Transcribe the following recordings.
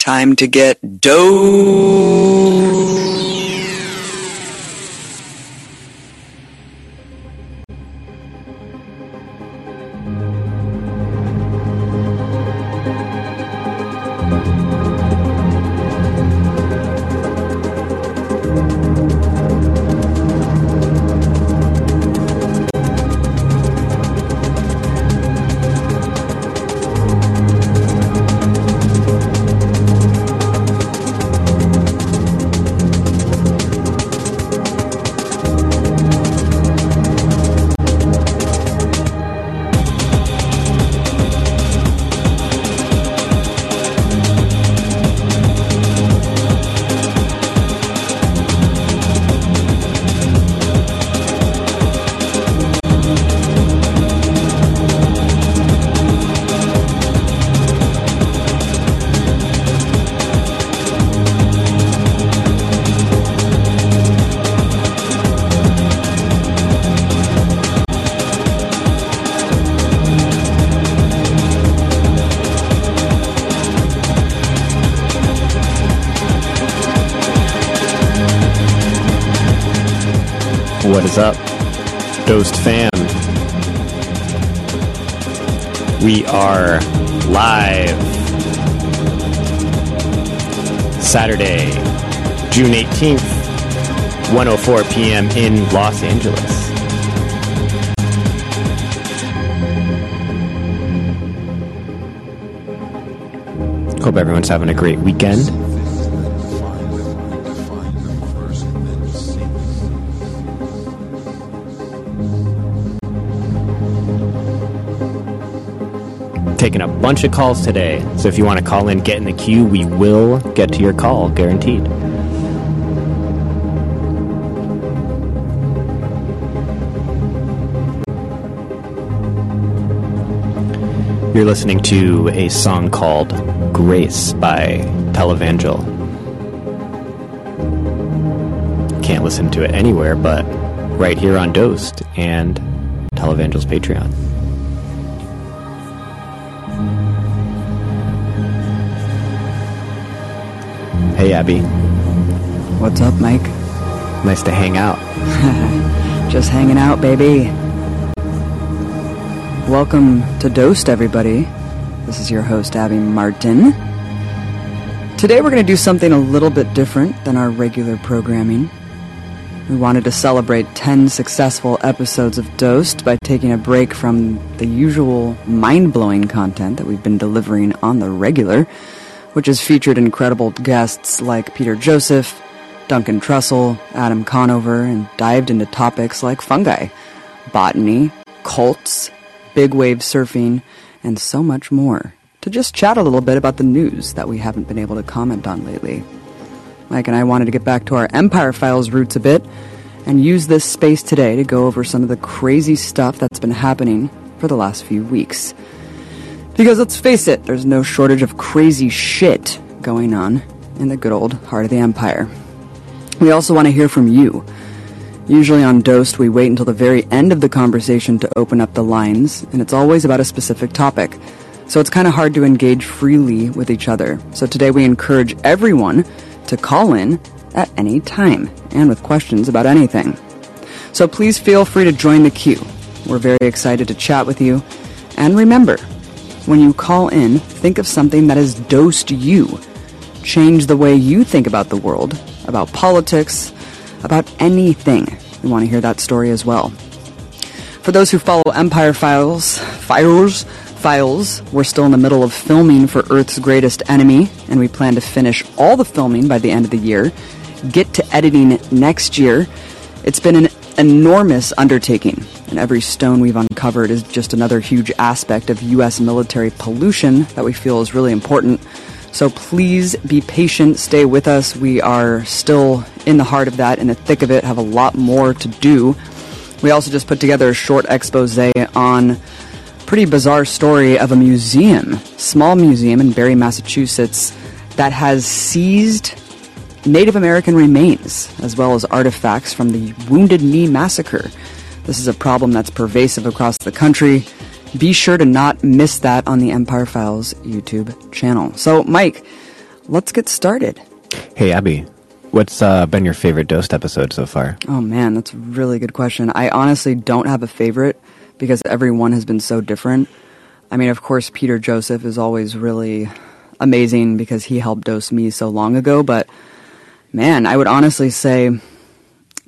Time to get dough. p.m. in Los Angeles. Hope everyone's having a great weekend. taking a bunch of calls today. So if you want to call in, get in the queue. We will get to your call, guaranteed. You're listening to a song called Grace by Televangel. Can't listen to it anywhere but right here on Dosed and Televangel's Patreon. Hey, Abby. What's up, Mike? Nice to hang out. Just hanging out, baby. Welcome to Dosed, everybody. This is your host, Abby Martin. Today we're going to do something a little bit different than our regular programming. We wanted to celebrate 10 successful episodes of Dosed by taking a break from the usual mind blowing content that we've been delivering on the regular which has featured incredible guests like Peter Joseph, Duncan Trussell, Adam Conover, and dived into topics like fungi, botany, cults, big wave surfing, and so much more. To just chat a little bit about the news that we haven't been able to comment on lately. Mike and I wanted to get back to our Empire Files roots a bit and use this space today to go over some of the crazy stuff that's been happening for the last few weeks. Because let's face it, there's no shortage of crazy shit going on in the good old heart of the Empire. We also want to hear from you. Usually on Dosed, we wait until the very end of the conversation to open up the lines, and it's always about a specific topic. So it's kind of hard to engage freely with each other. So today we encourage everyone to call in at any time and with questions about anything. So please feel free to join the queue. We're very excited to chat with you. And remember, when you call in, think of something that has dosed you. Change the way you think about the world, about politics, about anything. We want to hear that story as well. For those who follow Empire Files, Files, Files, we're still in the middle of filming for Earth's Greatest Enemy, and we plan to finish all the filming by the end of the year, get to editing next year. It's been an enormous undertaking, and every stone we've uncovered is just another huge aspect of U.S. military pollution that we feel is really important. So please be patient, stay with us. We are still in the heart of that, in the thick of it, have a lot more to do. We also just put together a short expose on pretty bizarre story of a museum, small museum in Barre, Massachusetts, that has seized Native American remains, as well as artifacts from the Wounded Knee Massacre. This is a problem that's pervasive across the country. Be sure to not miss that on the Empire Files YouTube channel. So, Mike, let's get started. Hey, Abby, what's uh, been your favorite Dosed episode so far? Oh man, that's a really good question. I honestly don't have a favorite because every one has been so different. I mean, of course, Peter Joseph is always really amazing because he helped dose me so long ago, but man, I would honestly say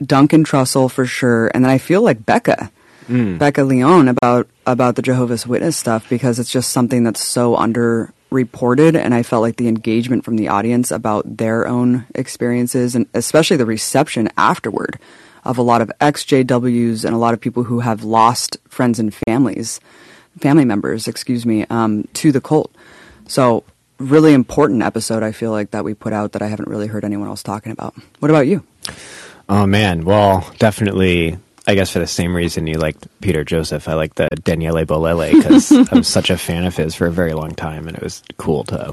Duncan Trussell for sure, and then I feel like Becca. Mm. Becca Leon about about the Jehovah's Witness stuff because it's just something that's so underreported and I felt like the engagement from the audience about their own experiences and especially the reception afterward of a lot of ex-JWs and a lot of people who have lost friends and families, family members, excuse me, um, to the cult. So really important episode I feel like that we put out that I haven't really heard anyone else talking about. What about you? Oh man, well, definitely. I guess for the same reason you liked Peter Joseph, I like the Daniele Bolelli because I'm such a fan of his for a very long time, and it was cool to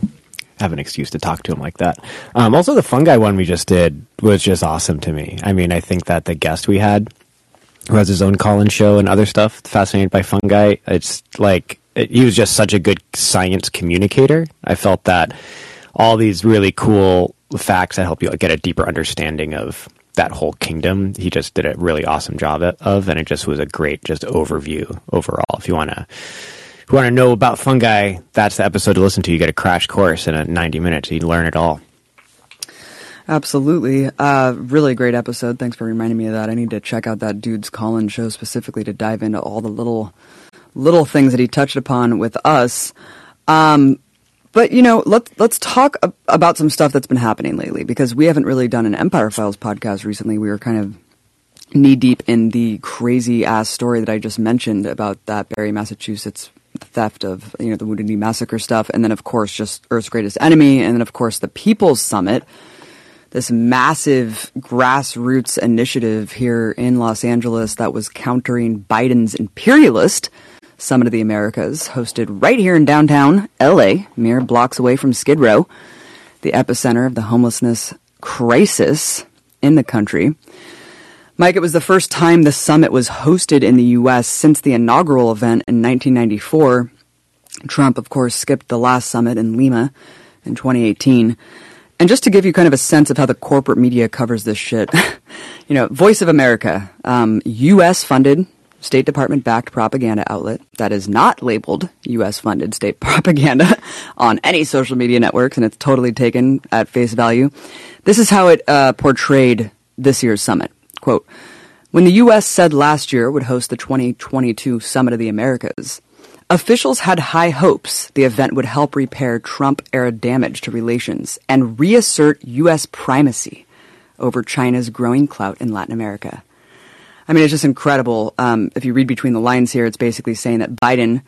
have an excuse to talk to him like that. Um, also, the fungi one we just did was just awesome to me. I mean, I think that the guest we had, who has his own call-in show and other stuff, fascinated by fungi, it's like it, he was just such a good science communicator. I felt that all these really cool facts that help you get a deeper understanding of that whole kingdom. He just did a really awesome job of, and it just was a great just overview overall. If you want to, if you want to know about fungi, that's the episode to listen to. You get a crash course in a 90 minutes. You learn it all. Absolutely. Uh, really great episode. Thanks for reminding me of that. I need to check out that dude's call-in show specifically to dive into all the little, little things that he touched upon with us. Um, but you know, let's let's talk about some stuff that's been happening lately because we haven't really done an Empire Files podcast recently. We were kind of knee deep in the crazy ass story that I just mentioned about that Barre, Massachusetts theft of you know the Wounded Knee massacre stuff, and then of course just Earth's greatest enemy, and then of course the People's Summit, this massive grassroots initiative here in Los Angeles that was countering Biden's imperialist Summit of the Americas, hosted right here in downtown LA, mere blocks away from Skid Row, the epicenter of the homelessness crisis in the country. Mike, it was the first time the summit was hosted in the U.S. since the inaugural event in 1994. Trump, of course, skipped the last summit in Lima in 2018. And just to give you kind of a sense of how the corporate media covers this shit, you know, Voice of America, um, U.S. funded, State Department backed propaganda outlet that is not labeled U.S. funded state propaganda on any social media networks, and it's totally taken at face value. This is how it uh, portrayed this year's summit. Quote, when the U.S. said last year would host the 2022 Summit of the Americas, officials had high hopes the event would help repair Trump era damage to relations and reassert U.S. primacy over China's growing clout in Latin America. I mean, it's just incredible. Um, if you read between the lines here, it's basically saying that Biden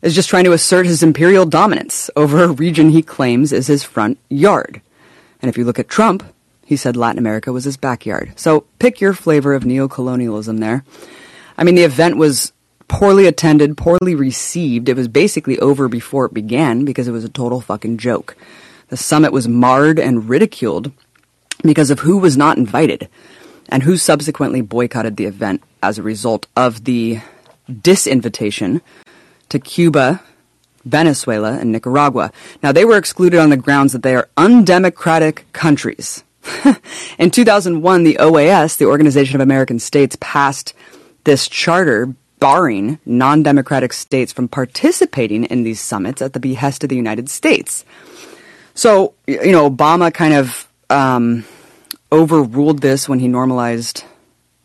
is just trying to assert his imperial dominance over a region he claims is his front yard. And if you look at Trump, he said Latin America was his backyard. So pick your flavor of neocolonialism there. I mean, the event was poorly attended, poorly received. It was basically over before it began because it was a total fucking joke. The summit was marred and ridiculed because of who was not invited and who subsequently boycotted the event as a result of the disinvitation to Cuba, Venezuela, and Nicaragua. Now, they were excluded on the grounds that they are undemocratic countries. in 2001, the OAS, the Organization of American States, passed this charter barring non democratic states from participating in these summits at the behest of the United States. So, you know, Obama kind of um, overruled this when he normalized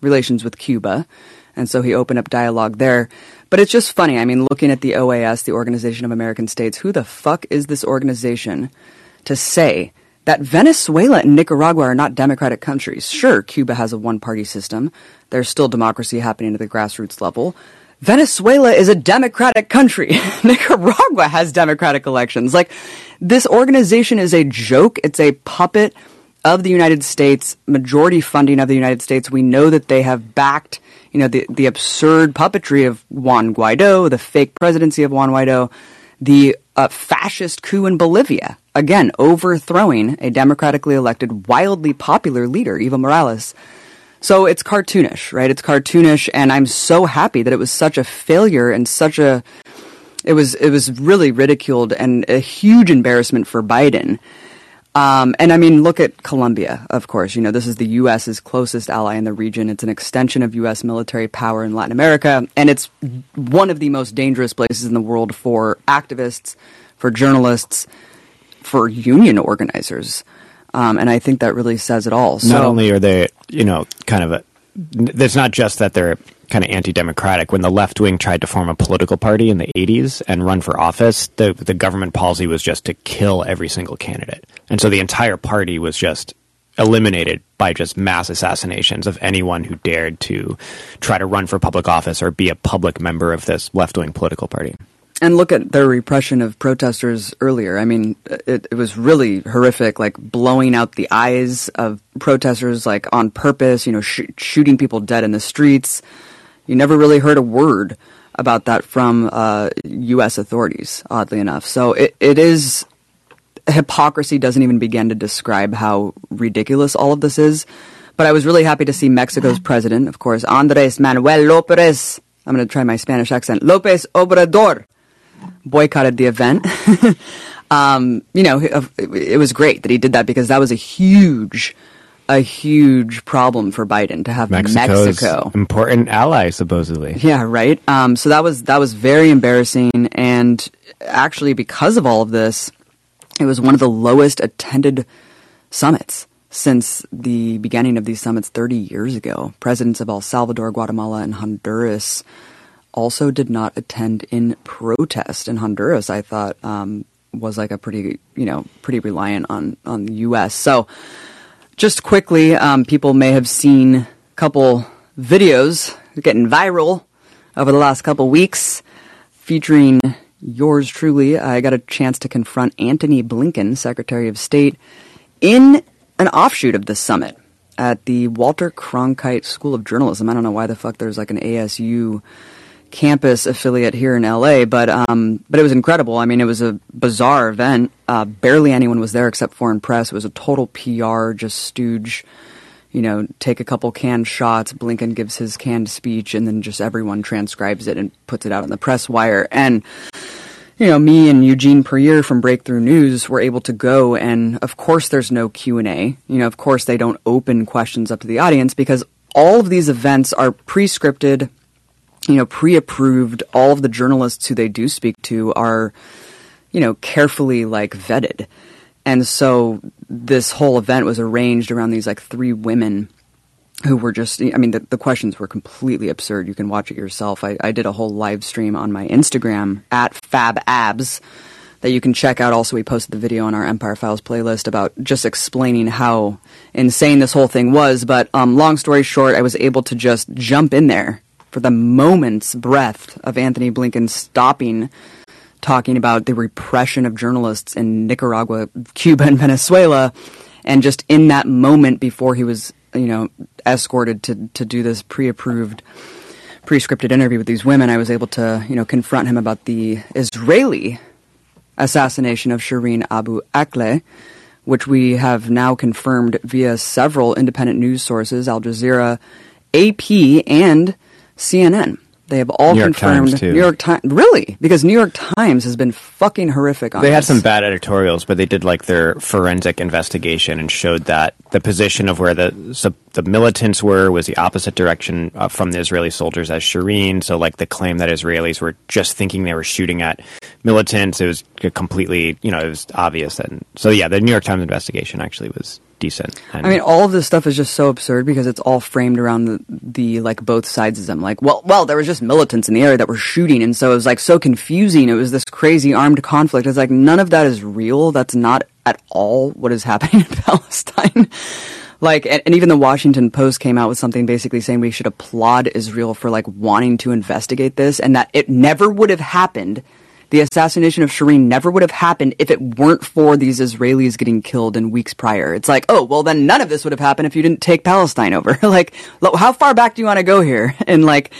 relations with Cuba. And so he opened up dialogue there. But it's just funny. I mean, looking at the OAS, the Organization of American States, who the fuck is this organization to say that Venezuela and Nicaragua are not democratic countries? Sure, Cuba has a one party system. There's still democracy happening at the grassroots level. Venezuela is a democratic country. Nicaragua has democratic elections. Like, this organization is a joke. It's a puppet of the United States, majority funding of the United States, we know that they have backed, you know, the, the absurd puppetry of Juan Guaido, the fake presidency of Juan Guaido, the uh, fascist coup in Bolivia, again, overthrowing a democratically elected, wildly popular leader, Evo Morales. So it's cartoonish, right? It's cartoonish, and I'm so happy that it was such a failure and such a, it was, it was really ridiculed and a huge embarrassment for Biden. Um, and I mean, look at Colombia, of course. You know, this is the U.S.'s closest ally in the region. It's an extension of U.S. military power in Latin America, and it's one of the most dangerous places in the world for activists, for journalists, for union organizers. Um, and I think that really says it all. So, not only are they, you know, kind of a, it's not just that they're kind of anti-democratic. When the left wing tried to form a political party in the 80s and run for office, the the government policy was just to kill every single candidate. And so the entire party was just eliminated by just mass assassinations of anyone who dared to try to run for public office or be a public member of this left-wing political party. And look at their repression of protesters earlier. I mean, it, it, was really horrific, like blowing out the eyes of protesters, like on purpose, you know, sh- shooting people dead in the streets. You never really heard a word about that from uh, U.S. authorities, oddly enough. So it, it is hypocrisy doesn't even begin to describe how ridiculous all of this is. But I was really happy to see Mexico's president, of course, Andres Manuel Lopez. I'm going to try my Spanish accent. Lopez Obrador boycotted the event. um, you know, it, it was great that he did that because that was a huge a huge problem for Biden to have Mexico's Mexico important ally supposedly. Yeah, right. Um, so that was that was very embarrassing, and actually because of all of this, it was one of the lowest attended summits since the beginning of these summits 30 years ago. Presidents of El Salvador, Guatemala, and Honduras also did not attend in protest. In Honduras, I thought um, was like a pretty you know pretty reliant on on the U.S. So just quickly, um, people may have seen a couple videos getting viral over the last couple weeks featuring yours truly. I got a chance to confront Antony Blinken, Secretary of State, in an offshoot of this summit at the Walter Cronkite School of Journalism. I don't know why the fuck there's like an ASU campus affiliate here in LA, but um, but it was incredible. I mean, it was a bizarre event. Uh, barely anyone was there except foreign press. It was a total PR, just stooge. You know, take a couple canned shots. Blinken gives his canned speech, and then just everyone transcribes it and puts it out on the press wire. And you know, me and Eugene Puryear from Breakthrough News were able to go, and of course, there's no Q and A. You know, of course, they don't open questions up to the audience because all of these events are pre-scripted you know, pre-approved. All of the journalists who they do speak to are, you know, carefully like vetted. And so this whole event was arranged around these like three women who were just, I mean, the, the questions were completely absurd. You can watch it yourself. I, I did a whole live stream on my Instagram at FabAbs that you can check out. Also, we posted the video on our Empire Files playlist about just explaining how insane this whole thing was. But um, long story short, I was able to just jump in there for the moment's breath of Antony Blinken stopping talking about the repression of journalists in Nicaragua, Cuba, and Venezuela, and just in that moment before he was, you know, escorted to to do this pre-approved, pre-scripted interview with these women, I was able to, you know, confront him about the Israeli assassination of Shireen Abu Akleh, which we have now confirmed via several independent news sources, Al Jazeera, AP, and CNN. They have all New confirmed New York Times. Really? Because New York Times has been fucking horrific on They had this. some bad editorials, but they did like their forensic investigation and showed that the position of where the so the militants were was the opposite direction uh, from the Israeli soldiers as Shireen. So like the claim that Israelis were just thinking they were shooting at militants, it was completely you know it was obvious. And so yeah, the New York Times investigation actually was decent. And I mean, all of this stuff is just so absurd because it's all framed around the, the like both sides of them. Like, well, well, there was just militants in the area that were shooting, and so it was like so confusing. It was this crazy armed conflict. It's like none of that is real. That's not at all what is happening in Palestine. like, and, and even the Washington Post came out with something basically saying we should applaud Israel for like wanting to investigate this, and that it never would have happened the assassination of Shireen never would have happened if it weren't for these Israelis getting killed in weeks prior. It's like, oh, well, then none of this would have happened if you didn't take Palestine over. like, how far back do you want to go here? And like,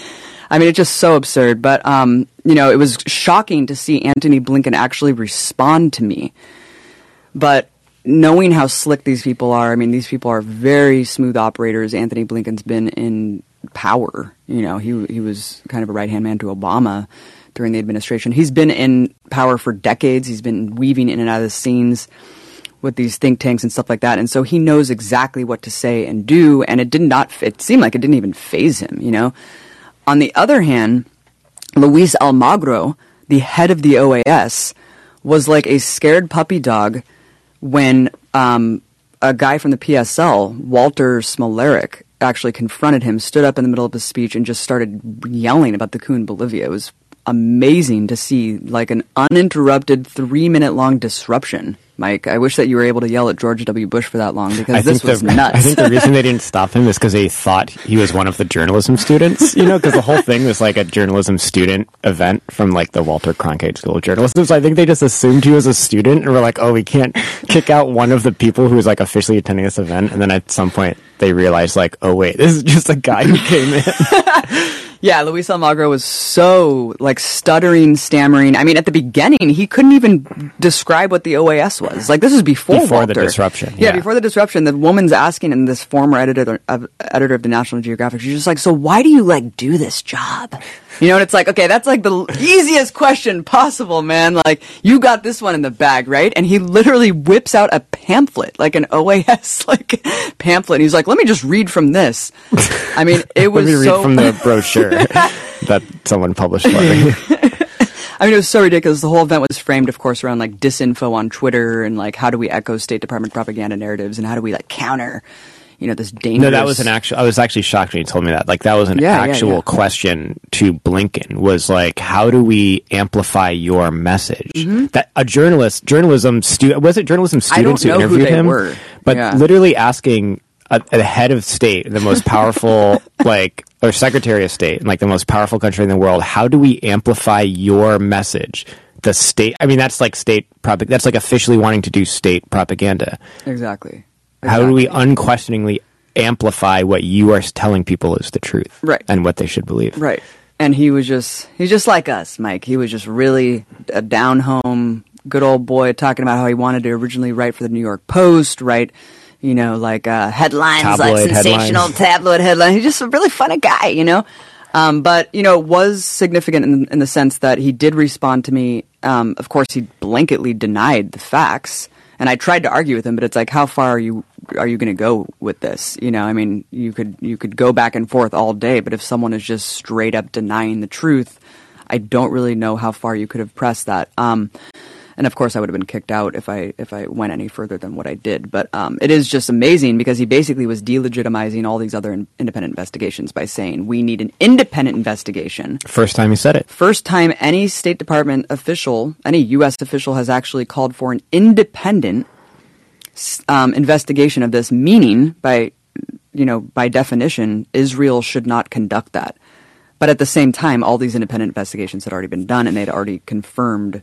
I mean, it's just so absurd. But, um, you know, it was shocking to see Antony Blinken actually respond to me. But knowing how slick these people are, I mean, these people are very smooth operators. Antony Blinken's been in power. You know, he he was kind of a right hand man to Obama during the administration. He's been in power for decades. He's been weaving in and out of the scenes with these think tanks and stuff like that. And so he knows exactly what to say and do. And it did not, it seemed like it didn't even phase him, you know? On the other hand, Luis Almagro, the head of the OAS, was like a scared puppy dog when um, a guy from the PSL, Walter Smolarek, actually confronted him, stood up in the middle of his speech, and just started yelling about the coup in Bolivia. It was amazing to see like an uninterrupted three minute long disruption. Mike, I wish that you were able to yell at George W. Bush for that long because I this was the, nuts. I think the reason they didn't stop him is because they thought he was one of the journalism students. You know, because the whole thing was like a journalism student event from like the Walter Cronkite School of Journalism. So I think they just assumed he was a student and were like, "Oh, we can't kick out one of the people who is like officially attending this event." And then at some point they realized, like, "Oh wait, this is just a guy who came in." Yeah, Luis Almagro was so like stuttering, stammering. I mean, at the beginning, he couldn't even describe what the OAS was. Like this was before Before the Walter. disruption, Yeah. yeah. before the disruption, the woman's asking him, this former editor of editor of the National Geographic. She's just like, "So why do you like do this job?" You know, and it's like, okay, that's like the easiest question possible, man. Like you got this one in the bag, right? And he literally whips out a pamphlet, like an OAS like pamphlet. And he's like, "Let me just read from this." I mean, it was Let me read so from the brochure that someone published for me. I mean, it was so ridiculous. The whole event was framed, of course, around like disinfo on Twitter and like how do we echo State Department propaganda narratives and how do we like counter, you know, this dangerous. No, that was an actual. I was actually shocked when you told me that. Like that was an Yeah, yeah, actual yeah. question to Blinken. Was like, how do we amplify your message? That a journalist, journalism student, was it journalism Mm-hmm. Students who who interviewed they him? were. But Yeah. literally asking a, a head of state, the most powerful, like, or secretary of state, like the most powerful country in the world, how do we amplify your message? The state. I mean, that's like state. Prop- that's like officially wanting to do state propaganda. exactly. How do we unquestioningly amplify what you are telling people is the truth, Right. and what they should believe? Right. And he was just he's just like us, Mike. He was just really a down home, good old boy talking about how he wanted to originally write for the New York Post, write, you know, like uh, headlines, like sensational headlines. tabloid headlines. He's just a really funny guy, you know. Um, but you know, was significant in, in the sense that he did respond to me. Um, of course, he blanketly denied the facts, and I tried to argue with him. But it's like, how far are you are you going to go with this? You know, I mean, you could you could go back and forth all day, but if someone is just straight up denying the truth, I don't really know how far you could have pressed that. Um, and of course, I would have been kicked out if I if I went any further than what I did. But um, it is just amazing because he basically was delegitimizing all these other in- independent investigations by saying we need an independent investigation. First time he said it. First time any State Department official, any U.S. official, has actually called for an independent um, investigation of this. Meaning, by you know, by definition, Israel should not conduct that. But at the same time, all these independent investigations had already been done, and they'd already confirmed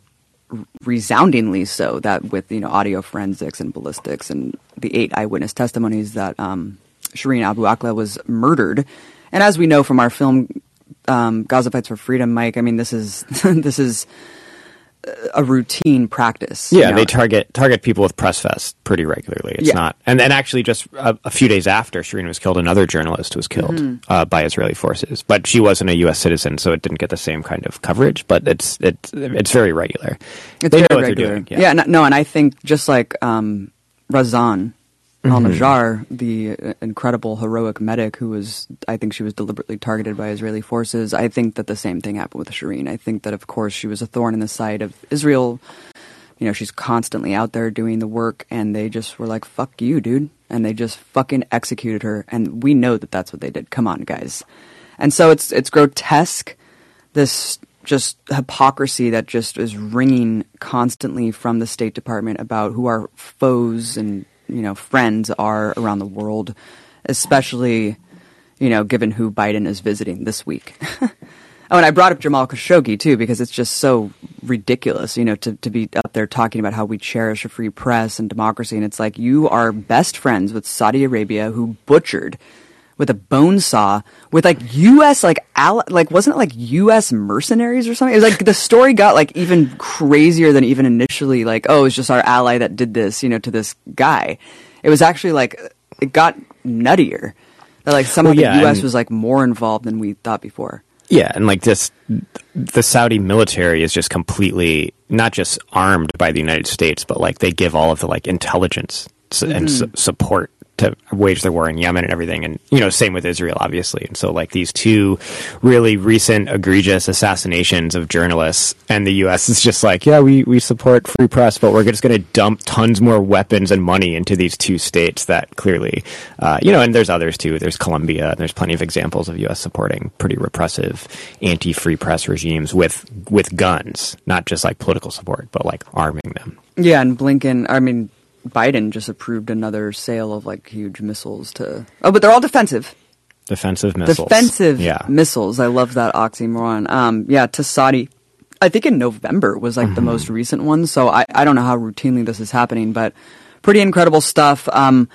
resoundingly so that with you know audio forensics and ballistics and the eight eyewitness testimonies that um, Shireen Abu Akleh was murdered, and as we know from our film um, Gaza Fights for Freedom, Mike, I mean this is this is a routine practice. you Yeah, know. they target target people with press vests pretty regularly. It's Yeah. not, and then actually, just a, a few days after Shireen was killed, another journalist was killed Mm-hmm. uh, by Israeli forces. But she wasn't a U.S. citizen, so it didn't get the same kind of coverage. But it's it's it's very regular. It's they very know what regular. they're doing. Yeah, no, no, and I think just like um, Razan Al Najjar, the uh, incredible heroic medic who was, I think she was deliberately targeted by Israeli forces. I think that the same thing happened with Shireen. I think that, of course, she was a thorn in the side of Israel. You know, she's constantly out there doing the work, and they just were like, "Fuck you, dude," and they just fucking executed her. And we know that that's what they did. Come on, guys. And so it's it's grotesque this just hypocrisy that just is ringing constantly from the State Department about who our foes and you know friends are around the world, especially you know given who Biden is visiting this week. oh, and I brought up Jamal Khashoggi too because it's just so ridiculous, you know, to to be up there talking about how we cherish a free press and democracy, and it's like you are best friends with Saudi Arabia who butchered with a bone saw with like U.S. like al- like wasn't it like U.S. mercenaries or something? It was like the story got like even crazier than even initially like oh it's just our ally that did this you know to this guy. It was actually like it got nuttier. That like some Well, yeah, the U.S. and- was like more involved than we thought before. Yeah, and like this, the Saudi military is just completely not just armed by the United States, but like they give all of the like intelligence and mm-hmm. su- support to wage their war in Yemen and everything. And you know, same with Israel, obviously. And so like these two really recent egregious assassinations of journalists, and the U.S. is just like, yeah, we we support free press, but we're just going to dump tons more weapons and money into these two states that clearly, uh, you know, and there's others too. There's Colombia, and there's plenty of examples of U.S. supporting pretty repressive anti-free press regimes with with guns, not just like political support, but like arming them. Yeah, and Blinken, I mean, Biden just approved another sale of like huge missiles to. Oh, but they're all defensive. Defensive missiles. Defensive Yeah. missiles. I love that oxymoron. Um, yeah, to Saudi. I think in November was like the Mm-hmm. most recent one. So I, I don't know how routinely this is happening, but pretty incredible stuff. Um,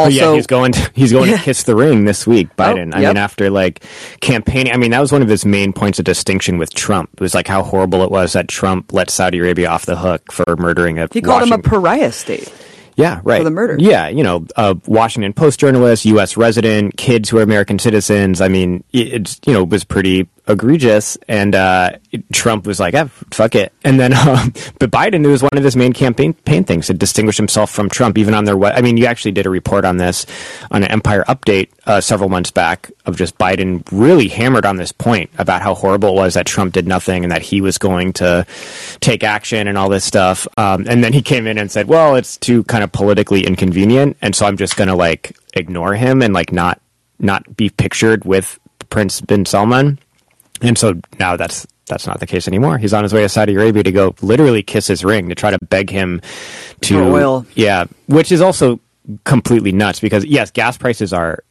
also, yeah, he's going. To, he's going to kiss the ring this week, oh, Biden. I yep. mean, after like campaigning, I mean, that was one of his main points of distinction with Trump. It was like how horrible it was that Trump let Saudi Arabia off the hook for murdering a. he called him a pariah state. yeah, right. For the murder. Yeah, you know, a Washington Post journalist, U.S. resident, kids who are American citizens. I mean, it, it's you know was pretty egregious, and uh, Trump was like, "Ah, fuck it." And then, um, but Biden, it was one of his main campaign campaign things to distinguish himself from Trump, even on their. I mean, you actually did a report on this on an Empire Update uh, several months back of just Biden really hammered on this point about how horrible it was that Trump did nothing and that he was going to take action and all this stuff. Um, and then he came in and said, "Well, it's too kind of politically inconvenient, and so I'm just going to like ignore him and like not not be pictured with Prince bin Salman." And so now that's that's not the case anymore. He's on his way to Saudi Arabia to go literally kiss his ring to try to beg him to For oil. Yeah, which is also completely nuts because yes, gas prices are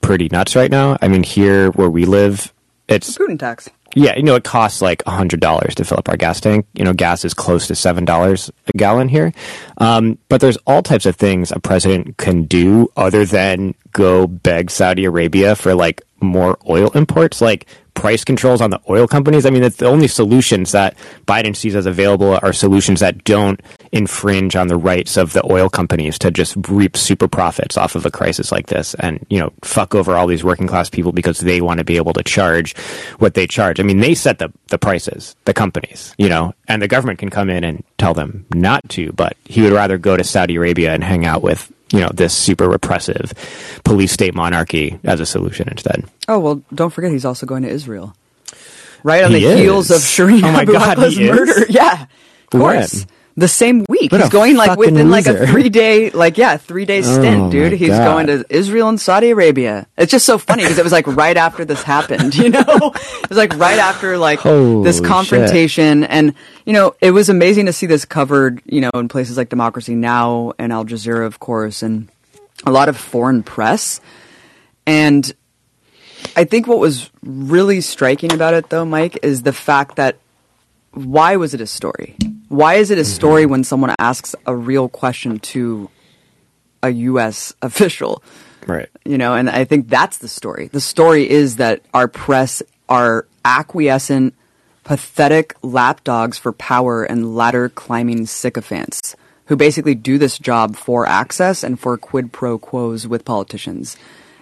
pretty nuts right now. I mean, here where we live, it's Putin tax. yeah, you know, it costs like hundred dollars to fill up our gas tank. You know, gas is close to seven dollars a gallon here. Um, but there's all types of things a president can do other than go beg Saudi Arabia for like more oil imports, like price controls on the oil companies. I mean, that's the only solutions that Biden sees as available are solutions that don't infringe on the rights of the oil companies to just reap super profits off of a crisis like this and, you know, fuck over all these working class people because they want to be able to charge what they charge. I mean, they set the, the prices, the companies, you know, and the government can come in and tell them not to, but he would rather go to Saudi Arabia and hang out with, you know, this super repressive police state monarchy as a solution instead. Oh well, don't forget he's also going to Israel. Right on He the heels of Shireen Oh my Abu God, Akleh's he is? murder. Yeah, of When? course. The same week. What he's going like within like a three day, like yeah, three day oh stint, Oh, dude. He's God. going to Israel and Saudi Arabia. It's just so funny because it was like right after this happened, you know? it was like right after like this Holy confrontation, and you know, it was amazing to see this covered, you know, in places like Democracy Now and Al Jazeera, of course, and a lot of foreign press. And I think what was really striking about it, though, Mike, is the fact that why was it a story? Why is it a story mm-hmm. when someone asks a real question to a U.S. official? Right. You know, and I think that's the story. The story is that our press are acquiescent, pathetic lapdogs for power and ladder climbing sycophants who basically do this job for access and for quid pro quos with politicians.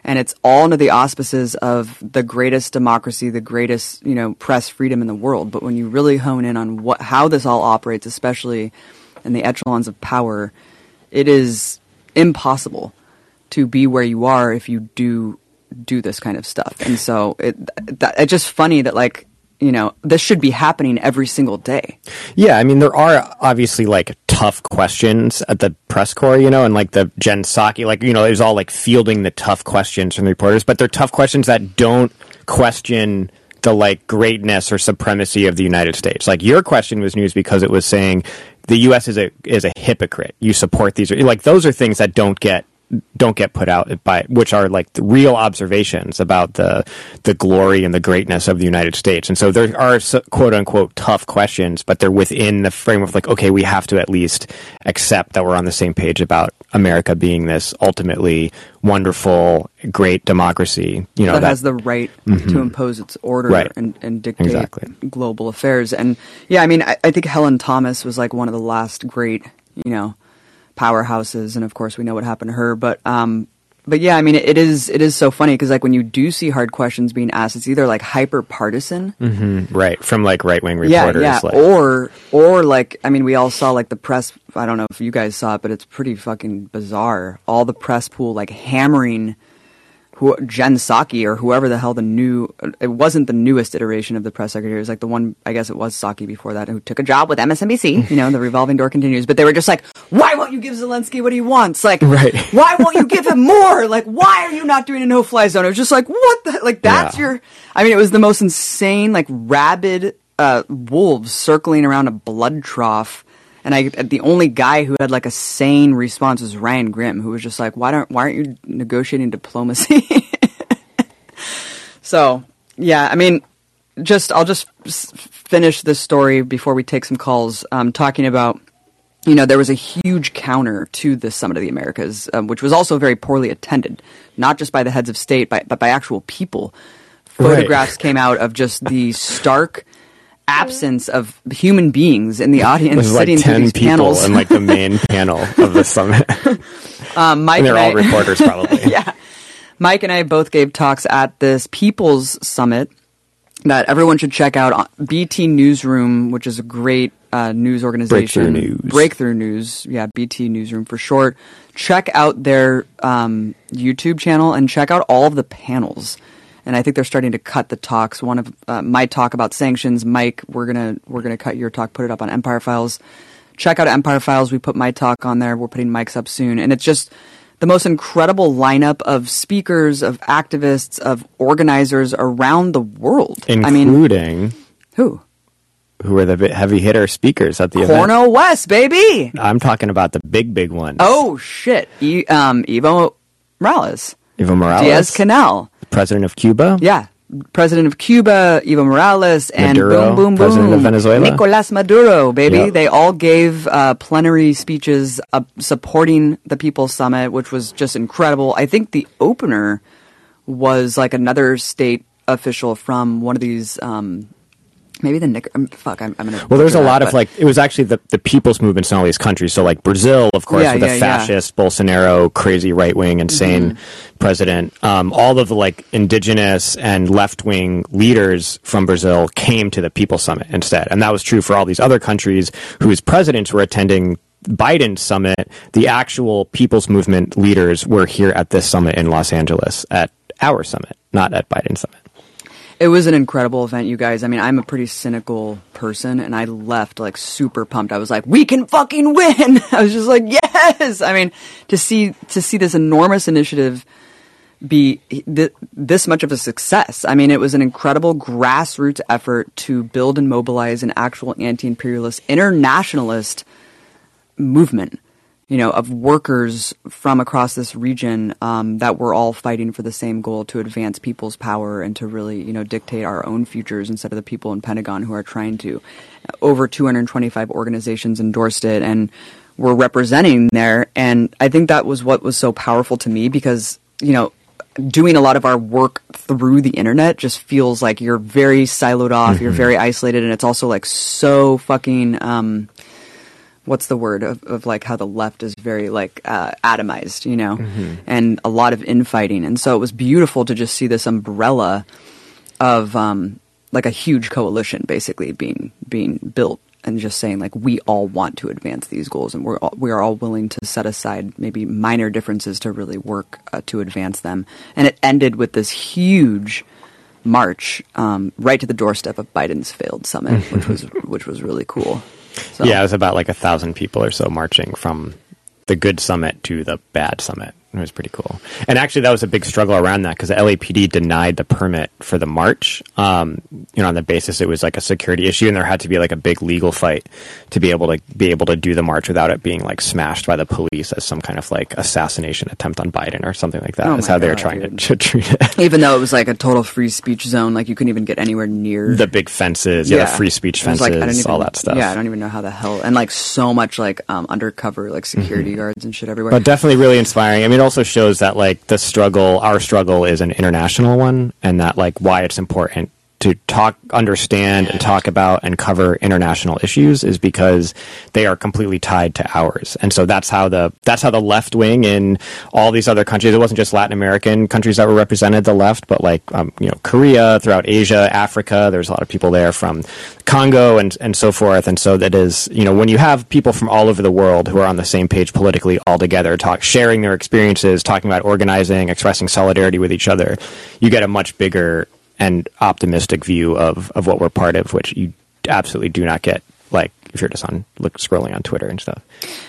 And it's all under the auspices of the greatest democracy, the greatest, you know, press freedom in the world. But when you really hone in on what, how this all operates, especially in the echelons of power, it is impossible to be where you are if you do do this kind of stuff. And so it that, it's just funny that like you know this should be happening every single day. Yeah, I mean, there are obviously like tough questions at the press corps, you know, and like the Jen Psaki, like, you know, it was all like fielding the tough questions from the reporters, but they're tough questions that don't question the like greatness or supremacy of the United States. Like your question was news because it was saying the U.S. is a is a hypocrite. You support these, like those are things that don't get don't get put out by which are like the real observations about the the glory and the greatness of the United States. And so there are quote unquote tough questions, but they're within the frame of like okay, we have to at least accept that we're on the same page about America being this ultimately wonderful, great democracy. You know that, that, has the right mm-hmm. to impose its order Right. and, and dictate Exactly. global affairs. And yeah, I mean, I, I think Helen Thomas was like one of the last great, you know, powerhouses. And of course, we know what happened to her. But um, but yeah, I mean, it is it is so funny because like when you do see hard questions being asked, it's either like hyper partisan, Right. From like right wing yeah, reporters. yeah, like, or or like I mean, we all saw like the press. I don't know if you guys saw it, but it's pretty fucking bizarre. All the press pool like hammering who Jen Psaki or whoever the hell the new. It wasn't the newest iteration of the press secretary. It was like the one. I guess it was Psaki before that who took a job with MSNBC. You know, the revolving door continues. But they were just like, why won't you give Zelensky what he wants? Like, Right. why won't you give him more? Like, why are you not doing a no fly zone? It was just like, what the like that's Yeah. your I mean, it was the most insane, like rabid uh, wolves circling around a blood trough. And I, the only guy who had like a sane response was Ryan Grim, who was just like, "Why don't, why aren't you negotiating diplomacy?" so, yeah, I mean, just I'll just finish this story before we take some calls. Um, talking about you know, there was a huge counter to the Summit of the Americas, um, which was also very poorly attended, not just by the heads of state, by, but by actual people. Right. Photographs came out of just the stark absence of human beings in the audience There's like sitting through 10 these people panels. in like the main panel of the summit. um, Mike and they're all I- reporters probably. yeah. Mike and I both gave talks at this People's Summit that everyone should check out. BT Newsroom, which is a great uh, news organization. Breakthrough News. Breakthrough News. Yeah, BT Newsroom for short. Check out their um, YouTube channel and check out all of the panels. And I think they're starting to cut the talks. One of uh, my talk about sanctions, Mike, we're gonna we're gonna cut your talk, put it up on Empire Files. Check out Empire Files. We put my talk on there. We're putting Mike's up soon, and it's just the most incredible lineup of speakers, of activists, of organizers around the world. I mean, Including who? who are the heavy hitter speakers at the event. Cornel West, baby. I'm talking about the big, big ones. Oh shit, e- um, Evo Morales, Evo Morales, Diaz Canel, president of Cuba. yeah, president of Cuba, Evo Morales, and Maduro, boom, boom, boom, president of Venezuela. Nicolas Maduro, baby. Yep. They all gave uh, plenary speeches uh, supporting the People's Summit, which was just incredible. I think the opener was like another state official from one of these. Um, Maybe the Nic- um, fuck. I'm, I'm gonna. Well, there's a lot that, of but- like it was actually the, the people's movements in all these countries. So like Brazil, of course, Yeah, with yeah, a yeah. fascist Bolsonaro, crazy right wing, insane Mm-hmm. president. Um, all of the like indigenous and left wing leaders from Brazil came to the People's Summit instead, and that was true for all these other countries whose presidents were attending. Biden summit, the actual people's movement leaders were here at this summit in Los Angeles at our summit, not at Biden's summit. It was an incredible event, you guys. I mean, I'm a pretty cynical person, and I left like super pumped. I was like, "We can fucking win!" I was just like, "Yes!" I mean, to see to see this enormous initiative be th- this much of a success. I mean, it was an incredible grassroots effort to build and mobilize an actual anti-imperialist, internationalist movement, you know, of workers from across this region um, that were all fighting for the same goal to advance people's power and to really, you know, dictate our own futures instead of the people in Pentagon who are trying to. Over 225 organizations endorsed it and were representing there, and I think that was what was so powerful to me because, you know. Doing a lot of our work through the internet just feels like you're very siloed off, you're very isolated, and it's also like so fucking um, what's the word of, of like how the left is very like uh, atomized, you know, and a lot of infighting. And so it was beautiful to just see this umbrella of um, like a huge coalition basically being being built and just saying like we all want to advance these goals and we're all, we are all willing to set aside maybe minor differences to really work uh, to advance them. And it ended with this huge march um, right to the doorstep of Biden's failed summit, which was which was really cool. So, Yeah, it was about like a thousand people or so marching from the good summit to the bad summit. It was pretty cool. And actually, that was a big struggle around that because the LAPD denied the permit for the march. Um, you know, on the basis it was like a security issue, and there had to be like a big legal fight to be able to be able to do the march without it being like smashed by the police as some kind of like assassination attempt on Biden or something like that. Oh That's my how they were trying to, to treat it. even though it was like a total free speech zone, like you couldn't even get anywhere near the big fences, yeah, the free speech fences, like, even, all that stuff. Yeah, I don't even know how the hell, and like so much like um, undercover like security guards and shit everywhere. Mm-hmm. But definitely really inspiring. I mean, it also shows that like the struggle, our struggle, is an international one, and that like why it's important to talk, understand, and talk about and cover international issues is because they are completely tied to ours. And so that's how the that's how the left wing in all these other countries. It wasn't just Latin American countries that were represented the left, but like um, you know Korea, throughout Asia, Africa. There's a lot of people there from Congo and and so forth. And so that is you know when you have people from all over the world who are on the same page politically all together, talk sharing their experiences, talking about organizing, expressing solidarity with each other, you get a much bigger and optimistic view of, of what we're part of, which you absolutely do not get like if you're just on look scrolling on Twitter and stuff.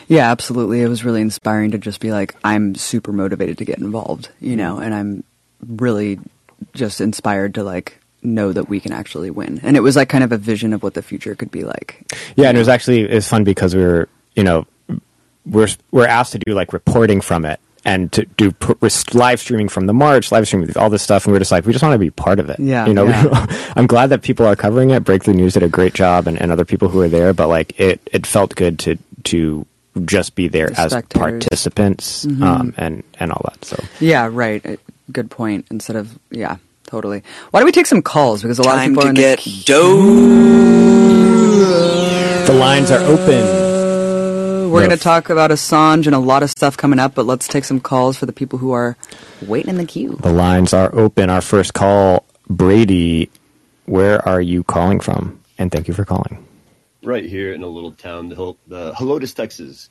Yeah, absolutely. It was really inspiring to just be like, I'm super motivated to get involved, you know, and I'm really just inspired to like know that we can actually win. And it was like kind of a vision of what the future could be like. Yeah, and it was actually it was fun because we were, you know, we're we're asked to do like reporting from it and to do pr- live streaming from the march, live streaming all this stuff, and we are just like, we just want to be part of it. Yeah, you know. yeah. I'm glad that people are covering it. Breakthrough News did a great job, and, and other people who were there. But like, it it felt good to to just be there The as spectators. participants Mhm. um, and and all that. So Yeah, right. Good point. Instead of, yeah, totally. Why don't we take some calls? Because a lot Time of people to are in get the the lines are open. We're No. going to talk about Assange and a lot of stuff coming up, but let's take some calls for the people who are waiting in the queue. The lines are open. Our first call, Brady. Where are you calling from? And thank you for calling. right here in a little town, the, Hil- the Helotes, Texas.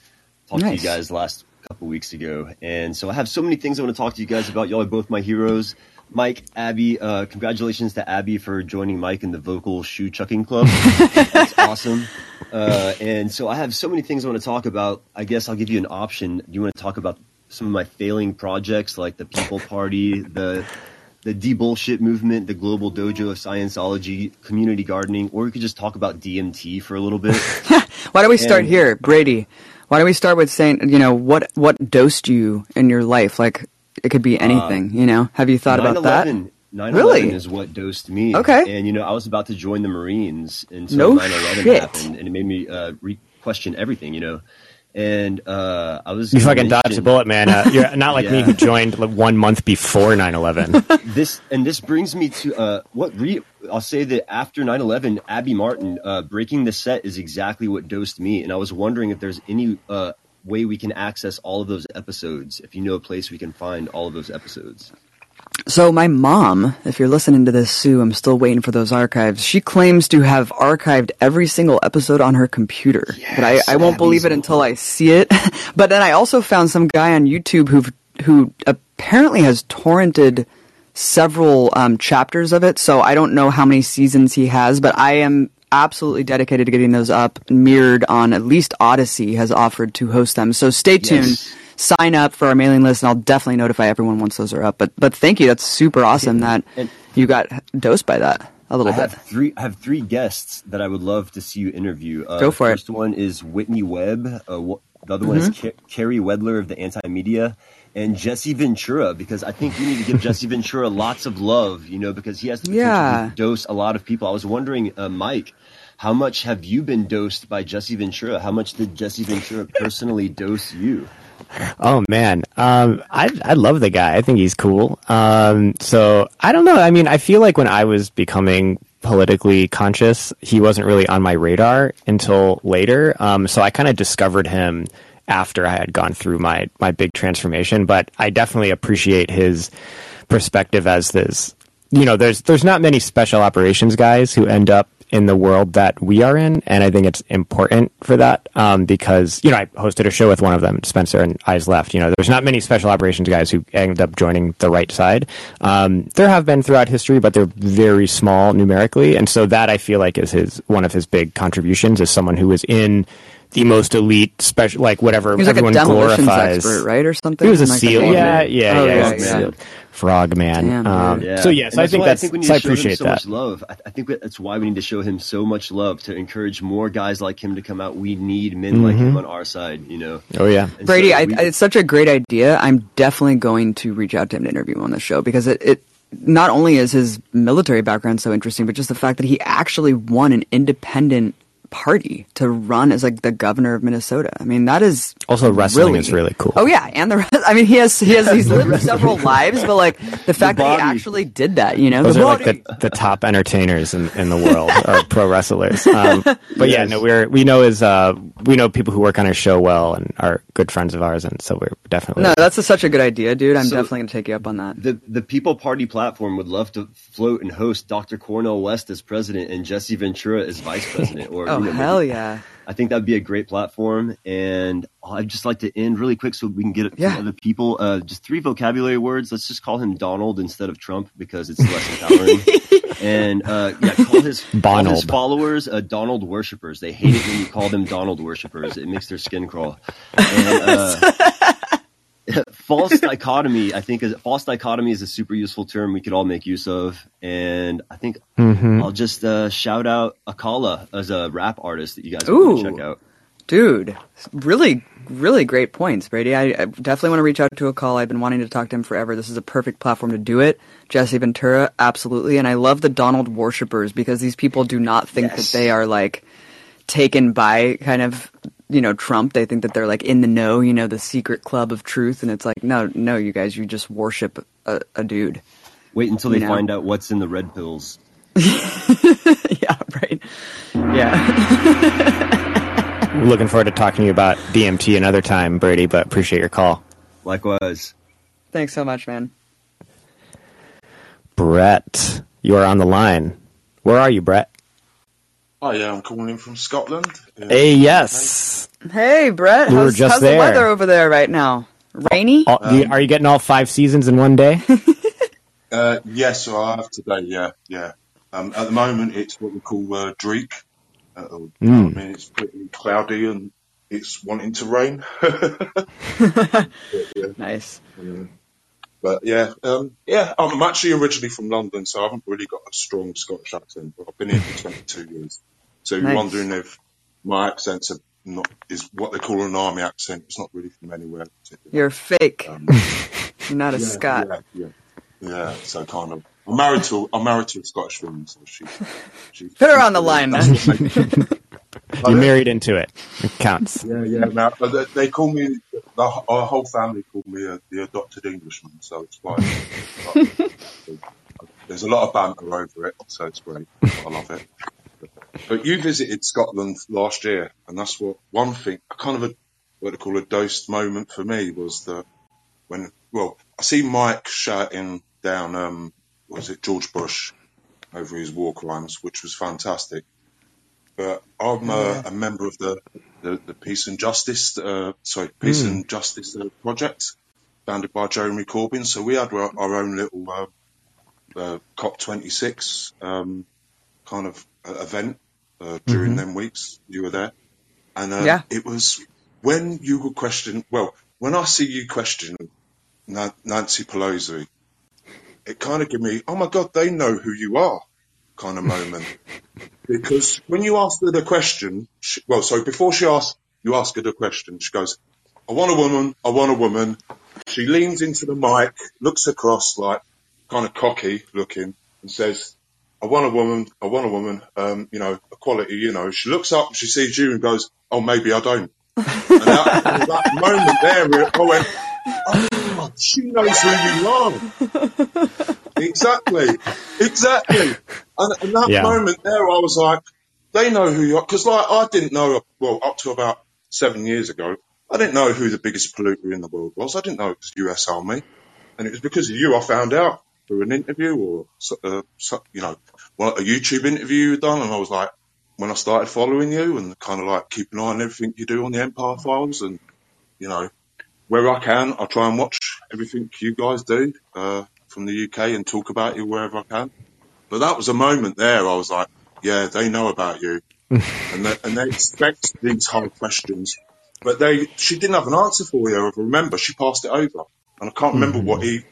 Talked Nice. to you guys last couple weeks ago, and so I have so many things I want to talk to you guys about. Y'all are both my heroes. Mike, Abby, uh, congratulations to Abby for joining Mike in the vocal shoe chucking club. That's awesome. Uh, and so I have so many things I want to talk about. I guess I'll give you an option. Do you want to talk about some of my failing projects, like the People Party, the the de-bullshit movement, the global dojo of scienceology, community gardening, or we could just talk about DMT for a little bit. Why don't we start And- here, Brady? Why don't we start with saying, you know, what what dosed you in your life? Like it could be anything, you know. Have you thought about that? 9/11 9/11 Really? is what dosed me. Okay. And you know, I was about to join the Marines until No 9/11 shit. happened, and it made me uh, re- question everything. You know, and uh, I was You gonna fucking dodged a bullet, man. Uh, you're not like me who joined like, one month before 9/11. this and this brings me to uh, what re- I'll say that after 9/11, Abby Martin uh, breaking the set is exactly what dosed me, and I was wondering if there's any uh, way we can access all of those episodes. If you know a place we can find all of those episodes. So my mom, if you're listening to this, Sue, I'm still waiting for those archives. She claims to have archived every single episode on her computer, but I, I won't believe it until I see it. but then I also found some guy on YouTube who who apparently has torrented several um, chapters of it. So I don't know how many seasons he has, but I am absolutely dedicated to getting those up mirrored on at least Odysee has offered to host them. So stay tuned. Yes. Sign up for our mailing list, and I'll definitely notify everyone once those are up. But but thank you. That's super awesome that And- you got dosed by that a little I bit. have three. I have three guests that I would love to see you interview. Uh, Go for it. First one is Whitney Webb. Uh, wh- the other one is Mm-hmm. Carey Wedler of the Anti Media, and Jesse Ventura because I think we need to give Jesse Ventura lots of love. You know, because he has the potential Yeah. to dose a lot of people. I was wondering, uh, Mike. How much have you been dosed by Jesse Ventura? How much did Jesse Ventura personally dose you? Oh man, um, I I love the guy. I think he's cool. Um, so I don't know. I mean, I feel like when I was becoming politically conscious, he wasn't really on my radar until later. Um, so I kind of discovered him after I had gone through my my big transformation. But I definitely appreciate his perspective as this. You know, there's there's not many special operations guys who end up in the world that we are in, and I think it's important for that um, because you know I hosted a show with one of them, Spencer and Eyes Left. You know, there's not many special operations guys who end up joining the right side. Um, there have been throughout history, but they're very small numerically, and so that I feel like is his one of his big contributions as someone who was in the most elite special, like whatever He was like a everyone glorifies. expert, right, or something. He was a Like seal. Frog Yeah, Man. yeah, Oh, yeah. yeah, yeah. a Frog man. Um, dude. So yes, And I think that's. I think we need so I to him appreciate so that. much love. I, I think that's why we need to show him so much love to encourage more guys like him to come out. We need men like him on our side. You know, Oh yeah. And Brady, so I, we- I- it's such a great idea. I'm definitely going to reach out to him to interview him on the show because it, it not only is his military background so interesting, but just the fact that he actually won an independent Party to run as like the governor of Minnesota. I mean, that is Also, wrestling is really cool. Oh yeah, and the rest. I mean, he has he has he's lived several lives, but like the fact that he actually did that, you know, Those the are like the, the top entertainers in, in the world are pro wrestlers. Um, but yeah, no, we're we know his uh, we know people who work on his show well and are good friends of ours, and so we're definitely no, that's a, such a good idea, dude. I'm So- definitely gonna take you up on that. The the People Party platform would love to float and host Dr. Cornel West as president and Jesse Ventura as vice president. Or Oh you know, maybe- hell yeah! I think that'd be a great platform. And I'd just like to end really quick so we can get it Yeah. to other people. Uh, just three vocabulary words. Let's just call him Donald instead of Trump because it's less empowering. and uh, yeah, call his, call his followers uh, Donald worshippers. They hate it when you call them Donald worshippers. It makes their skin crawl. And, uh, false dichotomy, I think, is false dichotomy is a super useful term we could all make use of, and I think Mhm. I'll just uh, shout out Akala as a rap artist that you guys Ooh. to check out. Dude, really, really great points, Brady. I, I definitely want to reach out to Akala. I've been wanting to talk to him forever. This is a perfect platform to do it. Jesse Ventura, absolutely. And I love the Donald worshippers because these people do not think Yes. that they are like taken by kind of, you know, Trump. They think that they're like in the know, you know, the secret club of truth. And it's like, no, no, you guys, you just worship a, a dude. Wait until they You know. find out what's in the red pills. yeah, right. Yeah. looking forward to talking to you about DMT another time, Brady. But appreciate your call, Likewise. Thanks so much, man. Brett. You are on the line. Where are you, Brett? Oh yeah, I'm calling in from Scotland. Uh, Hey, yes. Hey, Brett. We were how's just how's there. the weather over there right now? Rainy? All, do you- are you getting all five seasons in one day? Uh, yes, so I have today. Yeah, yeah. Um, at the moment, it's what we call uh, Dreich. Uh, I mean, it's pretty cloudy and it's wanting to rain. Nice. But yeah, um, yeah. I'm actually originally from London, so I haven't really got a strong Scottish accent. But I've been here for 22 years, so Nice. you're wondering if my accent's a, not is what they call an army accent. It's not really from anywhere. You're fake. Um, You're not a yeah, Scot. Yeah, yeah, yeah. So kind of. I'm married to I'm married to a Scottish woman, so she. she Put her on the line, man. you married into it. It counts. Yeah, yeah. Now, they, they call me. The, our whole family call me uh, the adopted Englishman, so it's fine. There's a lot of banter over it, so it's great. I love it. But you visited Scotland last year, and that's what one thing, a kind of a what they call a dosed moment for me was that when, well, I see Mike shouting down, um, was it George Bush over his war crimes, which was fantastic. But I'm uh, a member of the, the, the Peace and Justice, uh, sorry, Peace and Justice uh, Project, founded by Jeremy Corbyn. So we had our, our own little uh, uh, COP26 um, kind of uh, event uh, during them weeks. You were there, and uh, Yeah. it was when you were questioning. Well, when I see you questioning Nancy Pelosi, it kind of give me, oh my god, they know who you are, kind of moment. because when you ask her the question, she, well, so before she asks, you ask her the question. She goes, "I want a woman. I want a woman." She leans into the mic, looks across like kind of cocky looking, and says, "I want a woman. I want a woman. Um, you know, equality. You know." She looks up, she sees you, and goes, "Oh, maybe I don't." and that, that moment there, I went, oh, she knows who you are. Exactly, exactly. And, and that Yeah. moment there, I was like, they know who you are. Because like, I didn't know, well, up to about seven years ago, I didn't know who the biggest polluter in the world was. I didn't know it was the US Army. And it was because of you I found out through an interview or, uh, you know, well, a YouTube interview you done. And I was like, when I started following you and kind of like keep an eye on everything you do on the Empire Files and, you know, where I can, I try and watch everything you guys do, uh, from the UK and talk about you wherever I can. But that was a moment there. I was like, yeah, they know about you and they, and they expect these hard questions, but they, she didn't have an answer for you. I remember she passed it over and I can't remember what mm. he,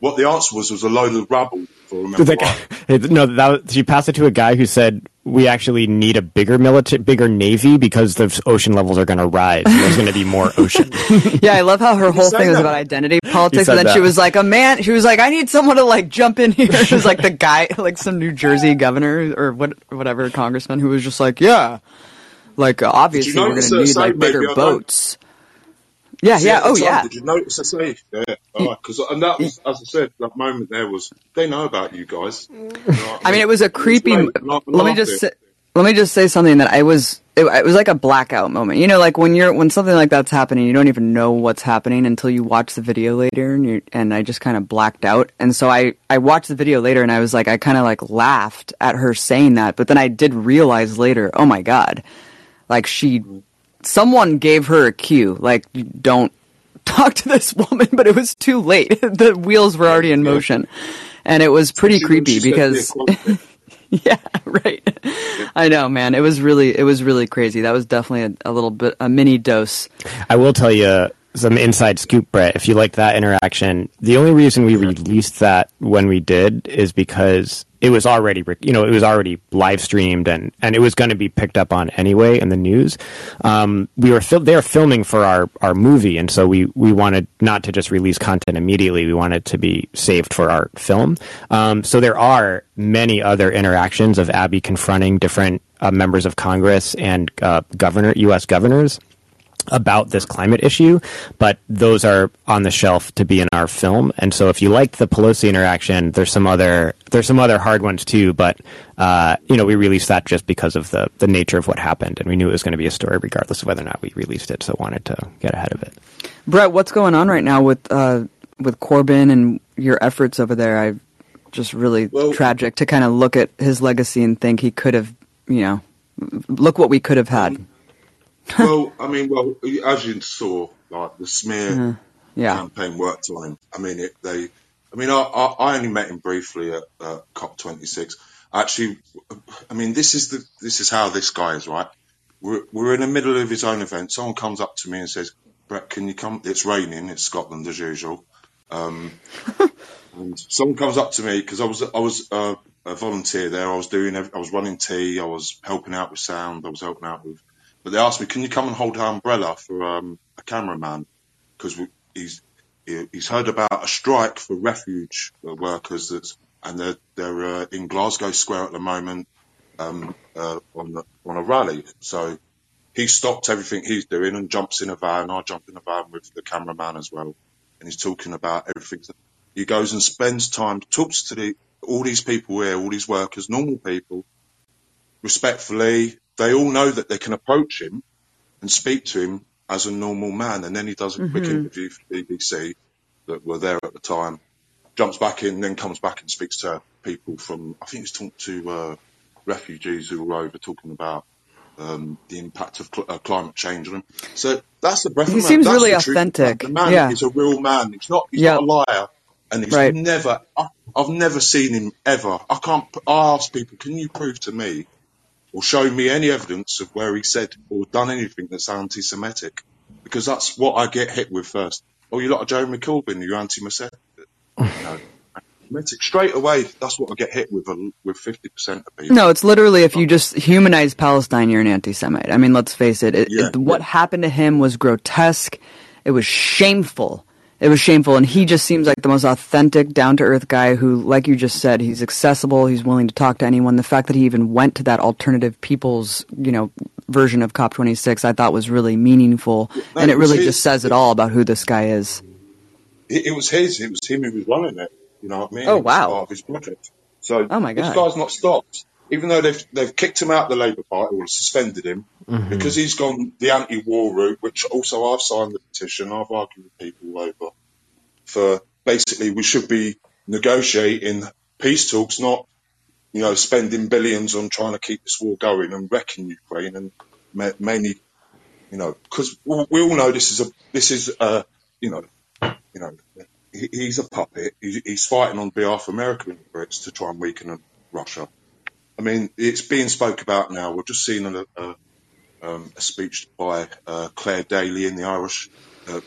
what the answer was, was a load of rubble. If I guy- no, that was, she passed it to a guy who said we actually need a bigger military, bigger navy because the ocean levels are going to rise. There's going to be more ocean. Yeah, I love how her whole say thing was about identity politics, and then she was like, "A man." She was like, "I need someone to like jump in here." She was like the guy, like some New Jersey governor or what, whatever congressman, who was just like, "Yeah, Like obviously we're gonna need like bigger baby? I don't- boats. Yeah, See, yeah, oh time, yeah. Did you notice I say? Yeah, because and that was, as I said, that moment there was they know about you guys. Mm. You know I mean, it was a creepy. great. Laugh- Let me just say, let me just say something that I was. It, it was like a blackout moment. You know, like when you're when something like that's happening, you don't even know what's happening until you watch the video later, and you and I just kind of blacked out. And so I I watched the video later, and I was like, I kind of like laughed at her saying that, but then I did realize later, oh my god, like she, mm. Someone gave her a cue, like don't talk to this woman, but it was too late. the wheels were already in motion. And it was pretty creepy because "Yeah, yeah, right. I know, man. It was really, it was really crazy. That was definitely a, a little bit, a mini dose. I will tell you some inside scoop, Brett. If you like that interaction, the only reason we released that when we did is because it was already, you know, it was already live streamed and, and it was going to be picked up on anyway in the news. Um, we were fil- they were filming for our, our movie, and so we, we wanted not to just release content immediately. We wanted to be saved for our film. Um, so there are many other interactions of Abby confronting different uh, members of Congress and uh, governor U.S. governors about this climate issue, but those are on the shelf to be in our film. And so, if you liked the Pelosi interaction, there's some other there's some other hard ones too. But uh, you know, we released that just because of the the nature of what happened, and we knew it was going to be a story regardless of whether or not we released it. So, wanted to get ahead of it. Brett, what's going on right now with, uh, with Corbyn and your efforts over there? I just really Well- tragic to kind of look at his legacy and think he could have, you know, look what we could have had. well, I mean, well, as you saw, like the smear Yeah. campaign worked on him. I mean, it, they, I mean, I, I, I only met him briefly at uh, COP26. Actually, I mean, this is the this is how this guy is, right? We're we're in the middle of his own event. Someone comes up to me and says, "Brett, can you come? It's raining. It's Scotland as usual." Um, and someone comes up to me because I was I was uh, a volunteer there. I was doing I was running tea. I was helping out with sound. I was helping out with. But they asked me, "Can you come and hold our umbrella for um, a cameraman?" Because he's he's heard about a strike for refuge workers that's and they're they're uh, in Glasgow Square at the moment um, uh, on the, on a rally. So he stopped everything he's doing and jumps in a van. I jump in a van with the cameraman as well, and he's talking about everything. He goes and spends time, talks to the all these people here, all these workers, normal people, respectfully. They all know that they can approach him and speak to him as a normal man, and then he does a quick interview for BBC that were there at the time. Jumps back in, then comes back and speaks to people from. I think he's talked to uh, refugees who were over talking about um, the impact of cl- uh, climate change on them. So that's the breath He seems That's really authentic. The man Yeah. is a real man. He's not. He's Yep. not a liar, and he's Right. never. I, I've never seen him ever. I can't. I ask people, can you prove to me or show me any evidence of where he said or done anything that's anti-Semitic? Because that's what I get hit with first. Oh, you lot of Jeremy Corbyn, you're anti-Semitic. No. Straight away, that's what I get hit with with 50% of people. No, it's literally if you just humanize Palestine, you're an anti-Semite. I mean, let's face it. it, Yeah, it what yeah. happened to him was grotesque. It was shameful. It was shameful, and he just seems like the most authentic, down-to-earth guy who, like you just said, he's accessible. He's willing to talk to anyone. The fact that he even went to that alternative people's, you know, version of COP26, I thought was really meaningful, No, and it it really his- just says it all about who this guy is. It, it was his. It was him who was running it. You know what I mean? Oh, wow. Part of his project. So Oh, my God. this guy's not stopped, even though they've they've kicked him out of the Labour Party or suspended him mm-hmm. because he's gone the anti-war route. Which also I've signed the petition. I've argued with people over for basically we should be negotiating peace talks, not you know spending billions on trying to keep this war going and wrecking Ukraine and ma- mainly you know because we all know this is a this is a you know you know, he, he's a puppet. He, he's fighting on behalf of America and Brits to try and weaken Russia. I mean, it's being spoke about now. We've just seen a, a, um, a speech by uh, Clare Daly in the Irish. Uh,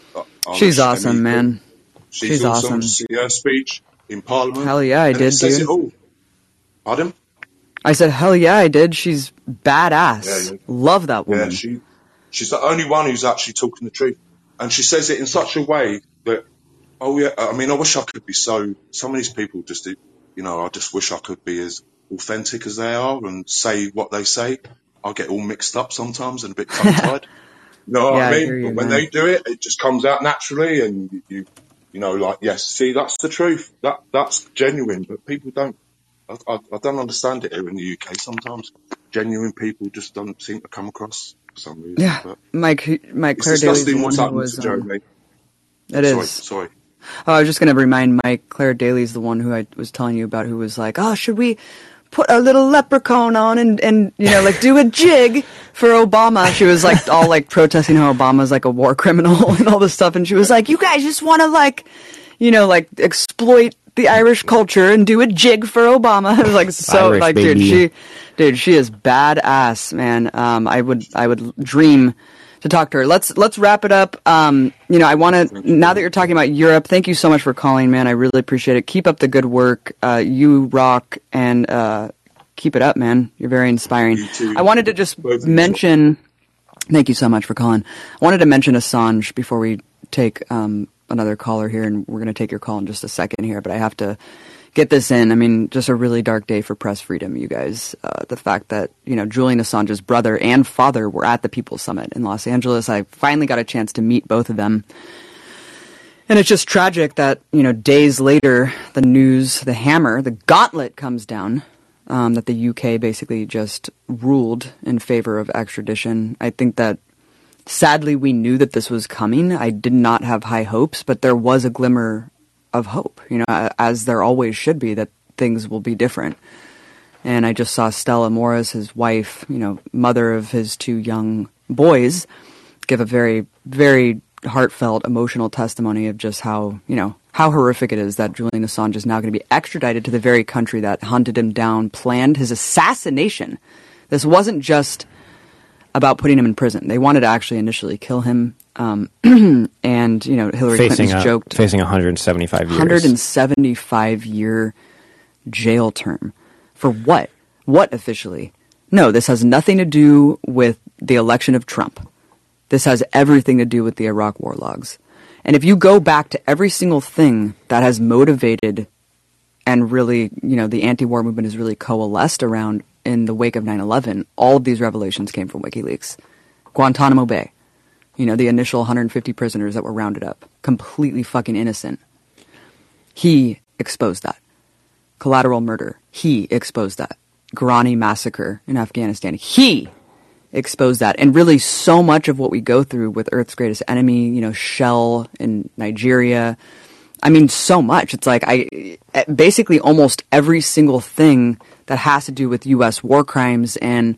Irish She's awesome, MEP. man. She's, She's awesome. awesome. See her speech in Parliament. Hell yeah, I and did, It says dude. it all. Pardon? I said, hell yeah, I did. She's badass. Yeah, yeah. Love that woman. Yeah, she she's the only one who's actually talking the truth, and she says it in such a way that, oh yeah, I mean, I wish I could be so. Some of these people just, you know, I just wish I could be as authentic as they are and say what they say. I get all mixed up sometimes and a bit tongue tied. you know what Yeah, I I mean? you, but when man. they do it, it just comes out naturally, and you, you, know, like yes, see, that's the truth. That that's genuine, but people don't. I, I, I don't understand it here in the UK. Sometimes genuine people just don't seem to come across for some reason. Yeah, but Mike, Mike Clare Daly's the disgusting one what's who happened was. to Um, Jeremy. it Sorry, is. sorry. Oh, I was just going to remind Mike, Clare Daly's the one who I was telling you about who was like, oh, should we put a little leprechaun on and, and, you know, like do a jig for Obama? She was like all like protesting how Obama's like a war criminal and all this stuff. And she was like, you guys just want to like, you know, like exploit the Irish culture and do a jig for Obama. I was like, so Irish, like, dude, she, dude, she is badass, man. Um, I would, I would dream to talk to her. Let's let's wrap it up. Um, you know, I want to now that you're talking about Europe. Thank you so much for calling, man. I really appreciate it. Keep up the good work. Uh, you rock and uh, keep it up, man. You're very inspiring. You. I wanted to just Both mention. Thank you so much for calling. I wanted to mention Assange before we take um, another caller here, and we're going to take your call in just a second here. But I have to get this in. I mean, just a really dark day for press freedom, you guys. Uh, the fact that you know Julian Assange's brother and father were at the People's Summit in Los Angeles. I finally got a chance to meet both of them. And it's just tragic that, you know, days later, the news, the hammer, the gauntlet comes down um, that the UK basically just ruled in favor of extradition. I think that sadly we knew that this was coming. I did not have high hopes, but there was a glimmer of hope, you know, as there always should be, that things will be different. And I just saw Stella Moris, his wife, you know, mother of his two young boys, give a very, very heartfelt, emotional testimony of just how, you know, how horrific it is that Julian Assange is now going to be extradited to the very country that hunted him down, planned his assassination. This wasn't just about putting him in prison. They wanted to actually initially kill him. Um, and, you know, Hillary facing Clinton's a, joked facing 175 years. 175 year jail term. For what? What officially? No, this has nothing to do with the election of Trump. This has everything to do with the Iraq war logs. And if you go back to every single thing that has motivated and really, you know, the anti war movement has really coalesced around in the wake of 9 11, all of these revelations came from WikiLeaks. Guantanamo Bay, you know, the initial 150 prisoners that were rounded up, completely fucking innocent. He exposed that. Collateral murder. He exposed that. Ghorani massacre in Afghanistan. He exposed that. And really so much of what we go through with Earth's greatest enemy, you know, Shell in Nigeria. I mean, so much. It's like I basically almost every single thing that has to do with U.S. war crimes and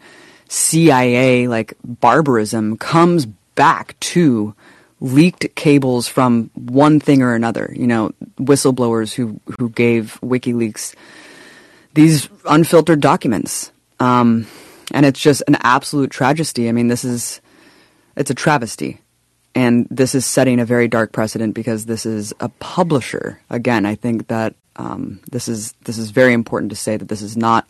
CIA like barbarism comes back to leaked cables from one thing or another. You know, whistleblowers who who gave WikiLeaks these unfiltered documents. Um, and it's just an absolute tragedy. I mean, this is it's a travesty. And this is setting a very dark precedent because this is a publisher. Again, I think that um, this is this is very important to say that this is not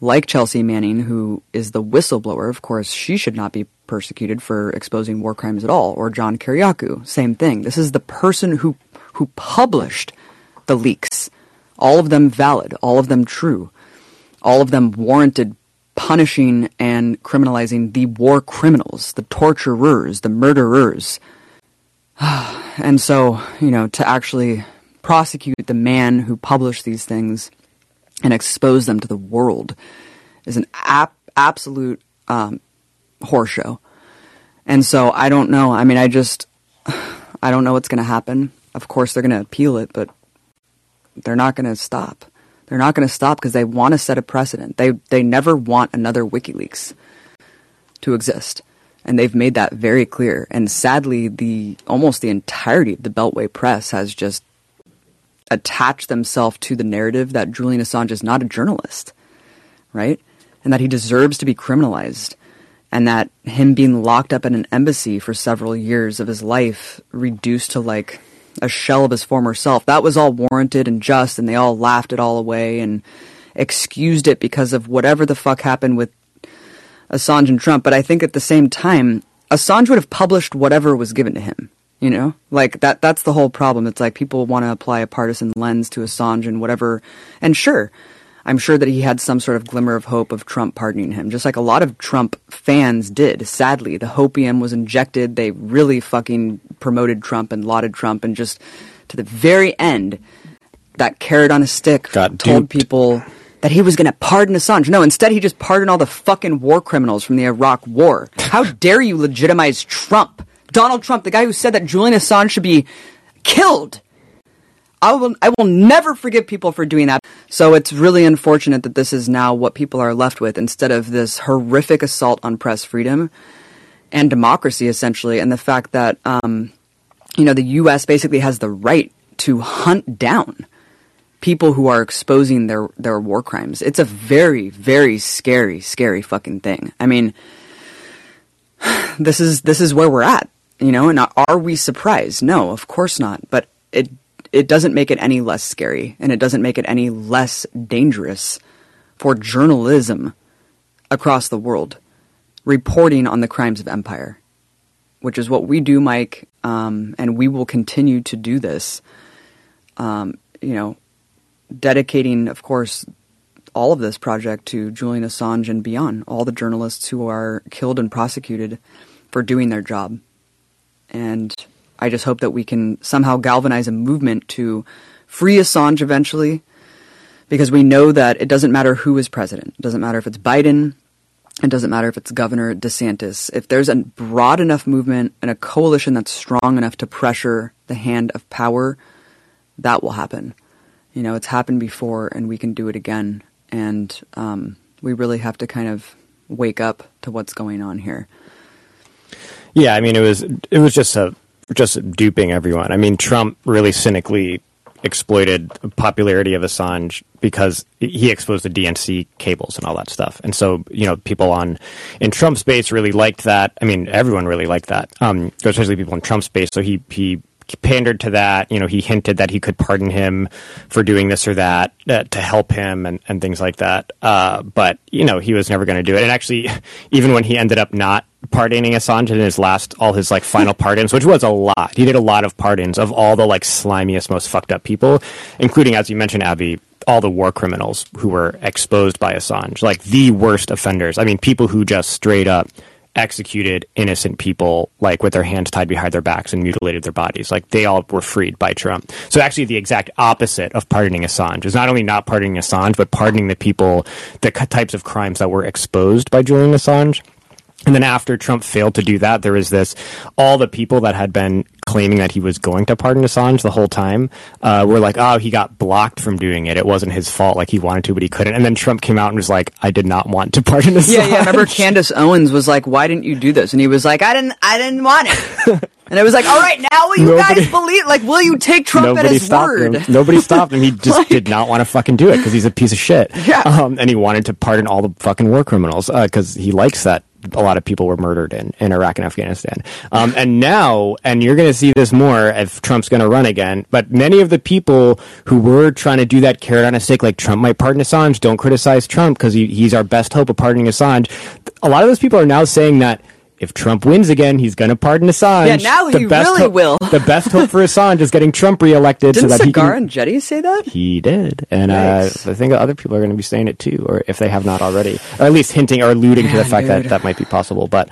like Chelsea Manning, who is the whistleblower. Of course, she should not be persecuted for exposing war crimes at all. Or John Kiriakou, same thing. This is the person who who published the leaks. All of them valid, all of them true, all of them warranted punishing and criminalizing the war criminals, the torturers, the murderers. and so, you know, to actually prosecute the man who published these things and expose them to the world is an ap- absolute um, horror show. And so I don't know. I mean, I just, I don't know what's going to happen. Of course, they're going to appeal it, but they're not going to stop. They're not going to stop because they want to set a precedent. They they never want another WikiLeaks to exist, and they've made that very clear. And sadly, the almost the entirety of the Beltway press has just attached themselves to the narrative that Julian Assange is not a journalist, right? And that he deserves to be criminalized. And that him being locked up in an embassy for several years of his life, reduced to like a shell of his former self, that was all warranted and just, and they all laughed it all away and excused it because of whatever the fuck happened with Assange and Trump. But I think at the same time, Assange would have published whatever was given to him. You know, like that. That's the whole problem. It's like people want to apply a partisan lens to Assange and whatever. And sure, I'm sure that he had some sort of glimmer of hope of Trump pardoning him, just like a lot of Trump fans did. Sadly, the hopium was injected. They really fucking promoted Trump and lauded Trump, and just to the very end, that carrot on a stick Got told duped. people that he was going to pardon Assange. No, instead he just pardoned all the fucking war criminals from the Iraq War. How dare you legitimize Trump? Donald Trump, the guy who said that Julian Assange should be killed. I will I will never forgive people for doing that. So it's really unfortunate that this is now what people are left with instead of this horrific assault on press freedom and democracy essentially and the fact that um, you know the US basically has the right to hunt down people who are exposing their their war crimes. It's a very very scary scary fucking thing. I mean this is this is where we're at, you know, and are we surprised? No, of course not, but it it doesn't make it any less scary and it doesn't make it any less dangerous for journalism across the world reporting on the crimes of empire, which is what we do, Mike, um, and we will continue to do this. Um, you know, dedicating, of course, all of this project to Julian Assange and beyond, all the journalists who are killed and prosecuted for doing their job. And I just hope that we can somehow galvanize a movement to free Assange eventually, because we know that it doesn't matter who is president. It doesn't matter if it's Biden. It doesn't matter if it's Governor DeSantis. If there's a broad enough movement and a coalition that's strong enough to pressure the hand of power, that will happen. You know, it's happened before, and we can do it again. And um, we really have to kind of wake up to what's going on here. Yeah, I mean, it was it was just a just duping everyone. I mean, Trump really cynically exploited popularity of Assange because he exposed the DNC cables and all that stuff. And so, you know, people on in Trump's base really liked that. I mean, everyone really liked that, um, especially people in Trump's base. So he he pandered to that. You know, he hinted that he could pardon him for doing this or that uh, to help him and, and things like that. Uh, but you know, he was never going to do it. And actually, even when he ended up not pardoning Assange in his last, all his like final pardons, which was a lot. He did a lot of pardons of all the like slimiest, most fucked up people, including, as you mentioned, Abby, all the war criminals who were exposed by Assange, like the worst offenders. I mean, people who just straight up executed innocent people like with their hands tied behind their backs and mutilated their bodies like they all were freed by Trump so actually the exact opposite of pardoning Assange is not only not pardoning Assange but pardoning the people the types of crimes that were exposed by Julian Assange and then after Trump failed to do that, there was this all the people that had been claiming that he was going to pardon Assange the whole time uh, were like, oh, he got blocked from doing it. It wasn't his fault. Like he wanted to, but he couldn't. And then Trump came out and was like, I did not want to pardon Assange. Yeah, yeah. Remember Candace Owens was like, "Why didn't you do this?" And he was like, "I didn't, I didn't want it." and it was like, "All right, now will you Nobody- guys believe? Like, will you take Trump at his word?" him. Nobody stopped him. He just Like- did not want to fucking do it because he's a piece of shit. Yeah. Um, and he wanted to pardon all the fucking war criminals because he likes that a lot of people were murdered in, in Iraq and Afghanistan. Um, and now, and you're going to see this more if Trump's going to run again, but many of the people who were trying to do that carrot on a stick, like Trump might pardon Assange, don't criticize Trump because he, he's our best hope of pardoning Assange. A lot of those people are now saying that if Trump wins again, he's going to pardon Assange. Yeah, now The he best really hope- will. The best hope for Assange is getting Trump reelected Didn't so that he Saagar can. Enjeti say that? He did, and uh, I think other people are going to be saying it too, or if they have not already, or at least hinting or alluding to the fact that that might be possible. But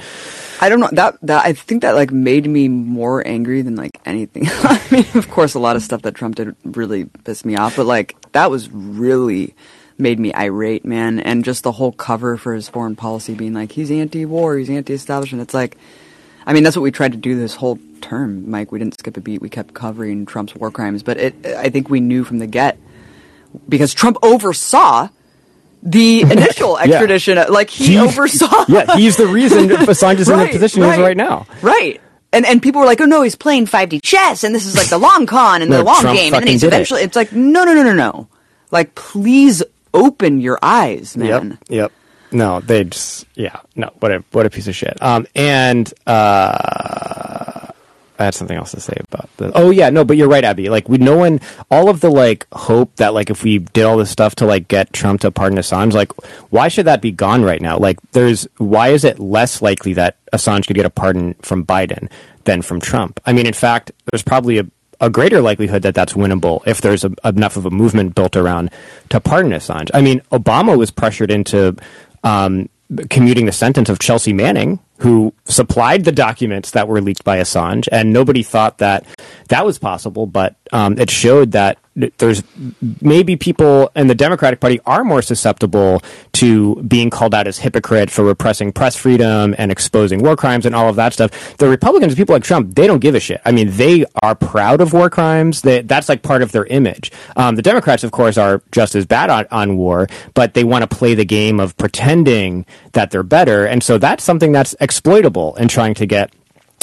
I don't know that that I think that like made me more angry than like anything. I mean, of course, a lot of stuff that Trump did really pissed me off, but like that was really made me irate, man. And just the whole cover for his foreign policy being like he's anti-war, he's anti-establishment. It's like, I mean, that's what we tried to do this whole term, Mike. We didn't skip a beat. We kept covering Trump's war crimes, but it, I think we knew from the get because Trump oversaw the initial Yeah. extradition. Like he, oversaw. yeah, he's the reason Assange is in the Right, position he is right now. Right. And and people were like, oh no, he's playing 5D chess, and this is like the long con and No, the long Trump game, and then he's did it. eventually. It's like, no, no, no, no, no. Like, please open your eyes, man. Yep. Yep. No, they just yeah. No, what a what a piece of shit. Um, and uh, I had something else to say about the. Oh yeah, no, but you're right, Abby. Like we, no one, all of the like hope that like if we did all this stuff to like get Trump to pardon Assange, like why should that be gone right now? Like there's why is it less likely that Assange could get a pardon from Biden than from Trump? I mean, in fact, there's probably a a greater likelihood that that's winnable if there's a, enough of a movement built around to pardon Assange. I mean, Obama was pressured into um, commuting the sentence of Chelsea Manning, who supplied the documents that were leaked by Assange, and nobody thought that that was possible. But um, it showed that there's maybe people in the Democratic Party are more susceptible to being called out as hypocrite for repressing press freedom and exposing war crimes and all of that stuff. The Republicans, people like Trump, they don't give a shit. I mean, they are proud of war crimes. They, that's like part of their image. Um, the Democrats, of course, are just as bad on, on war, but they want to play the game of pretending that they're better. And so that's something that's exploitable in trying to get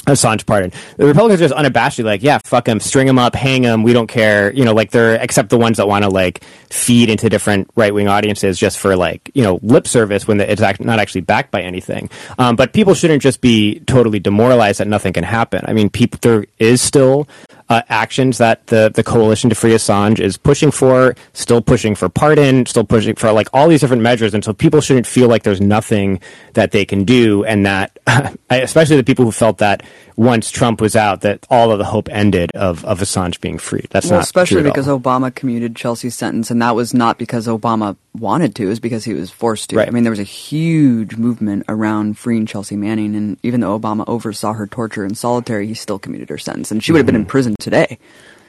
Assange pardon. The Republicans are just unabashedly like, yeah, fuck them, string them up, hang them, We don't care. You know, like they're except the ones that want to like feed into different right wing audiences just for like you know lip service when it's act- not actually backed by anything. Um, but people shouldn't just be totally demoralized that nothing can happen. I mean, people there is still uh, actions that the the coalition to free Assange is pushing for, still pushing for pardon, still pushing for like all these different measures, and so people shouldn't feel like there's nothing that they can do, and that especially the people who felt that once Trump was out, that all of the hope ended of of Assange being freed. That's well, not especially because Obama commuted Chelsea's sentence, and that was not because Obama wanted to; it was because he was forced to. Right. I mean, there was a huge movement around freeing Chelsea Manning, and even though Obama oversaw her torture in solitary, he still commuted her sentence, and she would have been in prison today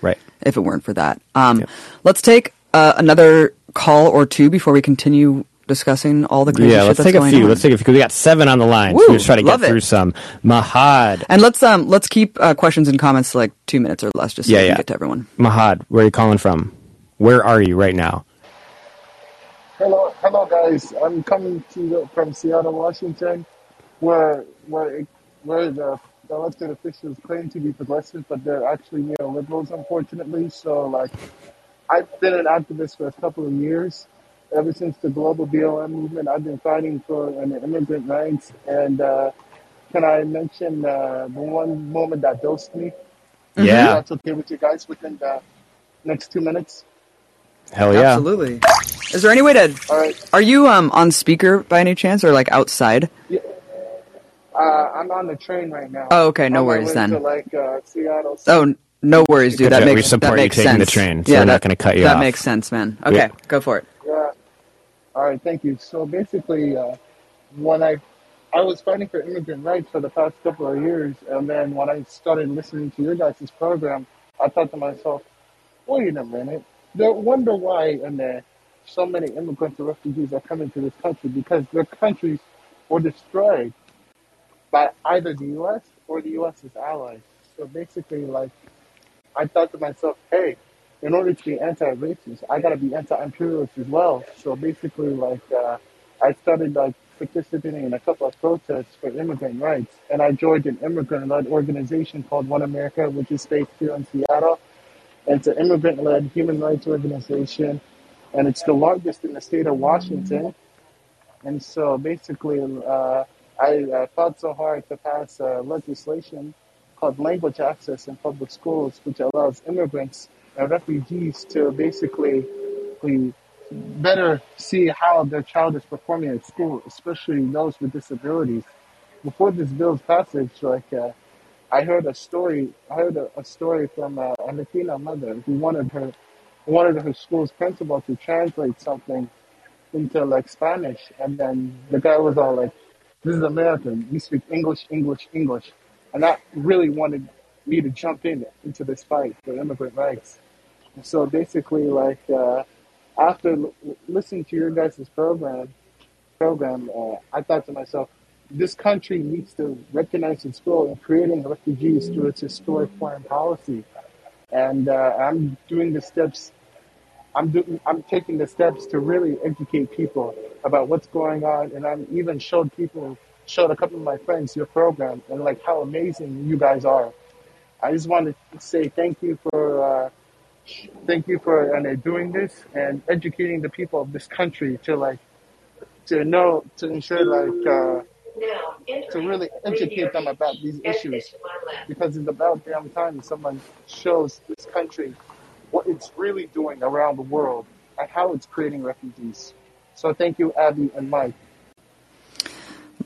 right. if it weren't for that. Um, Yep. Let's take uh, another call or two before we continue discussing all the crazy Yeah, shit let's that's take a few. on. Let's take a few because we got seven on the line. Woo, so let's try to get love it. through some. Mahad, and let's um let's keep uh, questions and comments to like two minutes or less, just so Yeah, we can yeah. get to everyone. Mahad, where are you calling from? Where are you right now? Hello, hello, guys. I'm coming to you from Seattle, Washington, where where it, where the, the elected officials claim to be progressive, but they're actually neoliberals, unfortunately. So, like, I've been an activist for a couple of years. Ever since the global BLM movement, I've been fighting for an immigrant rights. And uh, can I mention uh, the one moment that dosed me? If Yeah, that's okay with you guys within the next two minutes. hell yeah. Absolutely. Is there any way to? All right. Are you um on speaker by any chance, or like outside? Uh, I'm on the train right now. Oh, okay, no On my worries then. To like uh, Seattle. Oh, no worries, dude. That Gotcha. makes We support that you makes taking the sense. train, so yeah, we're not gonna cut you That off. makes sense, man. Okay, Yeah. go for it. All right. Thank you. So basically, uh, when I I was fighting for immigrant rights for the past couple of years, and then when I started listening to your guys' program, I thought to myself, wait a minute. No wonder why and uh, so many immigrants and refugees are coming to this country because their countries were destroyed by either the U.S. or the U.S.'s allies. So basically, like, I thought to myself, hey, in order to be anti-racist, I gotta be anti-imperialist as well. So basically, like, uh, I started like participating in a couple of protests for immigrant rights, and I joined an immigrant-led organization called One America, which is based here in Seattle. And it's an immigrant-led human rights organization, and it's the largest in the state of Washington. And so basically, uh, I fought so hard to pass uh, legislation called language access in public schools, which allows immigrants and refugees to basically better see how their child is performing at school, especially those with disabilities. Before this bill's passage, like uh, I heard a story, I heard a, a story from uh, a Latina mother who wanted her wanted her school's principal to translate something into like Spanish, and then the guy was all like, "This is American. We speak English, English, English," and that really wanted me to jump in into this fight for immigrant rights. So basically, like uh, after l- listening to your guys' program, program, uh, I thought to myself, this country needs to recognize its role in creating refugees through its historic foreign policy, and uh, I'm doing the steps I'm doing, I'm taking the steps to really educate people about what's going on, and I'm even showed people, showed a couple of my friends your program and like how amazing you guys are. I just wanted to say thank you for, uh, thank you for uh, doing this and educating the people of this country to like, to know, to ensure like, uh, to really educate them about these issues because it's about damn time someone shows this country what it's really doing around the world and how it's creating refugees. So thank you, Abby and Mike.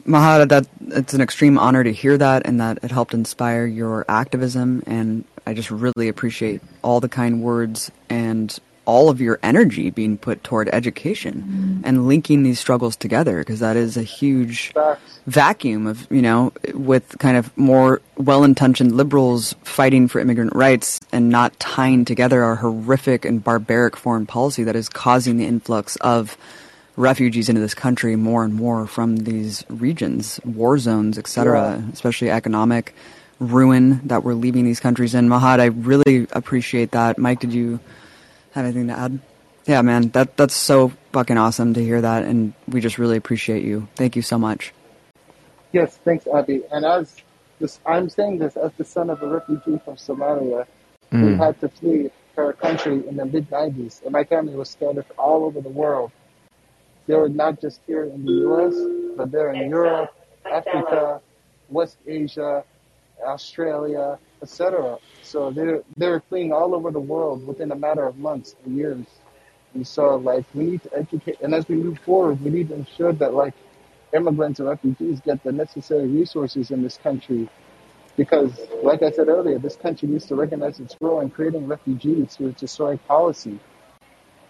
Mahada, that it's an extreme honor to hear that, and that it helped inspire your activism. And I just really appreciate all the kind words and all of your energy being put toward education mm-hmm. and linking these struggles together because that is a huge Facts. vacuum of you know with kind of more well-intentioned liberals fighting for immigrant rights and not tying together our horrific and barbaric foreign policy that is causing the influx of refugees into this country more and more from these regions war zones etc Yeah. especially economic ruin that we're leaving these countries in mahad i really appreciate that mike did you have anything to add yeah man that that's so fucking awesome to hear that and we just really appreciate you thank you so much Yes, thanks, Abby. And as this, I'm saying this as the son of a refugee from Somalia who Mm. had to flee her country in the mid 90s, and my family was scattered all over the world. They were not just here in the U.S., but they're in Europe, Africa, West Asia, Australia, etc. So they're they're fleeing all over the world within a matter of months and years. And so, like, we need to educate, and as we move forward, we need to ensure that, like, immigrants and refugees get the necessary resources in this country. Because, like I said earlier, this country needs to recognize its role in creating refugees through its historic policy.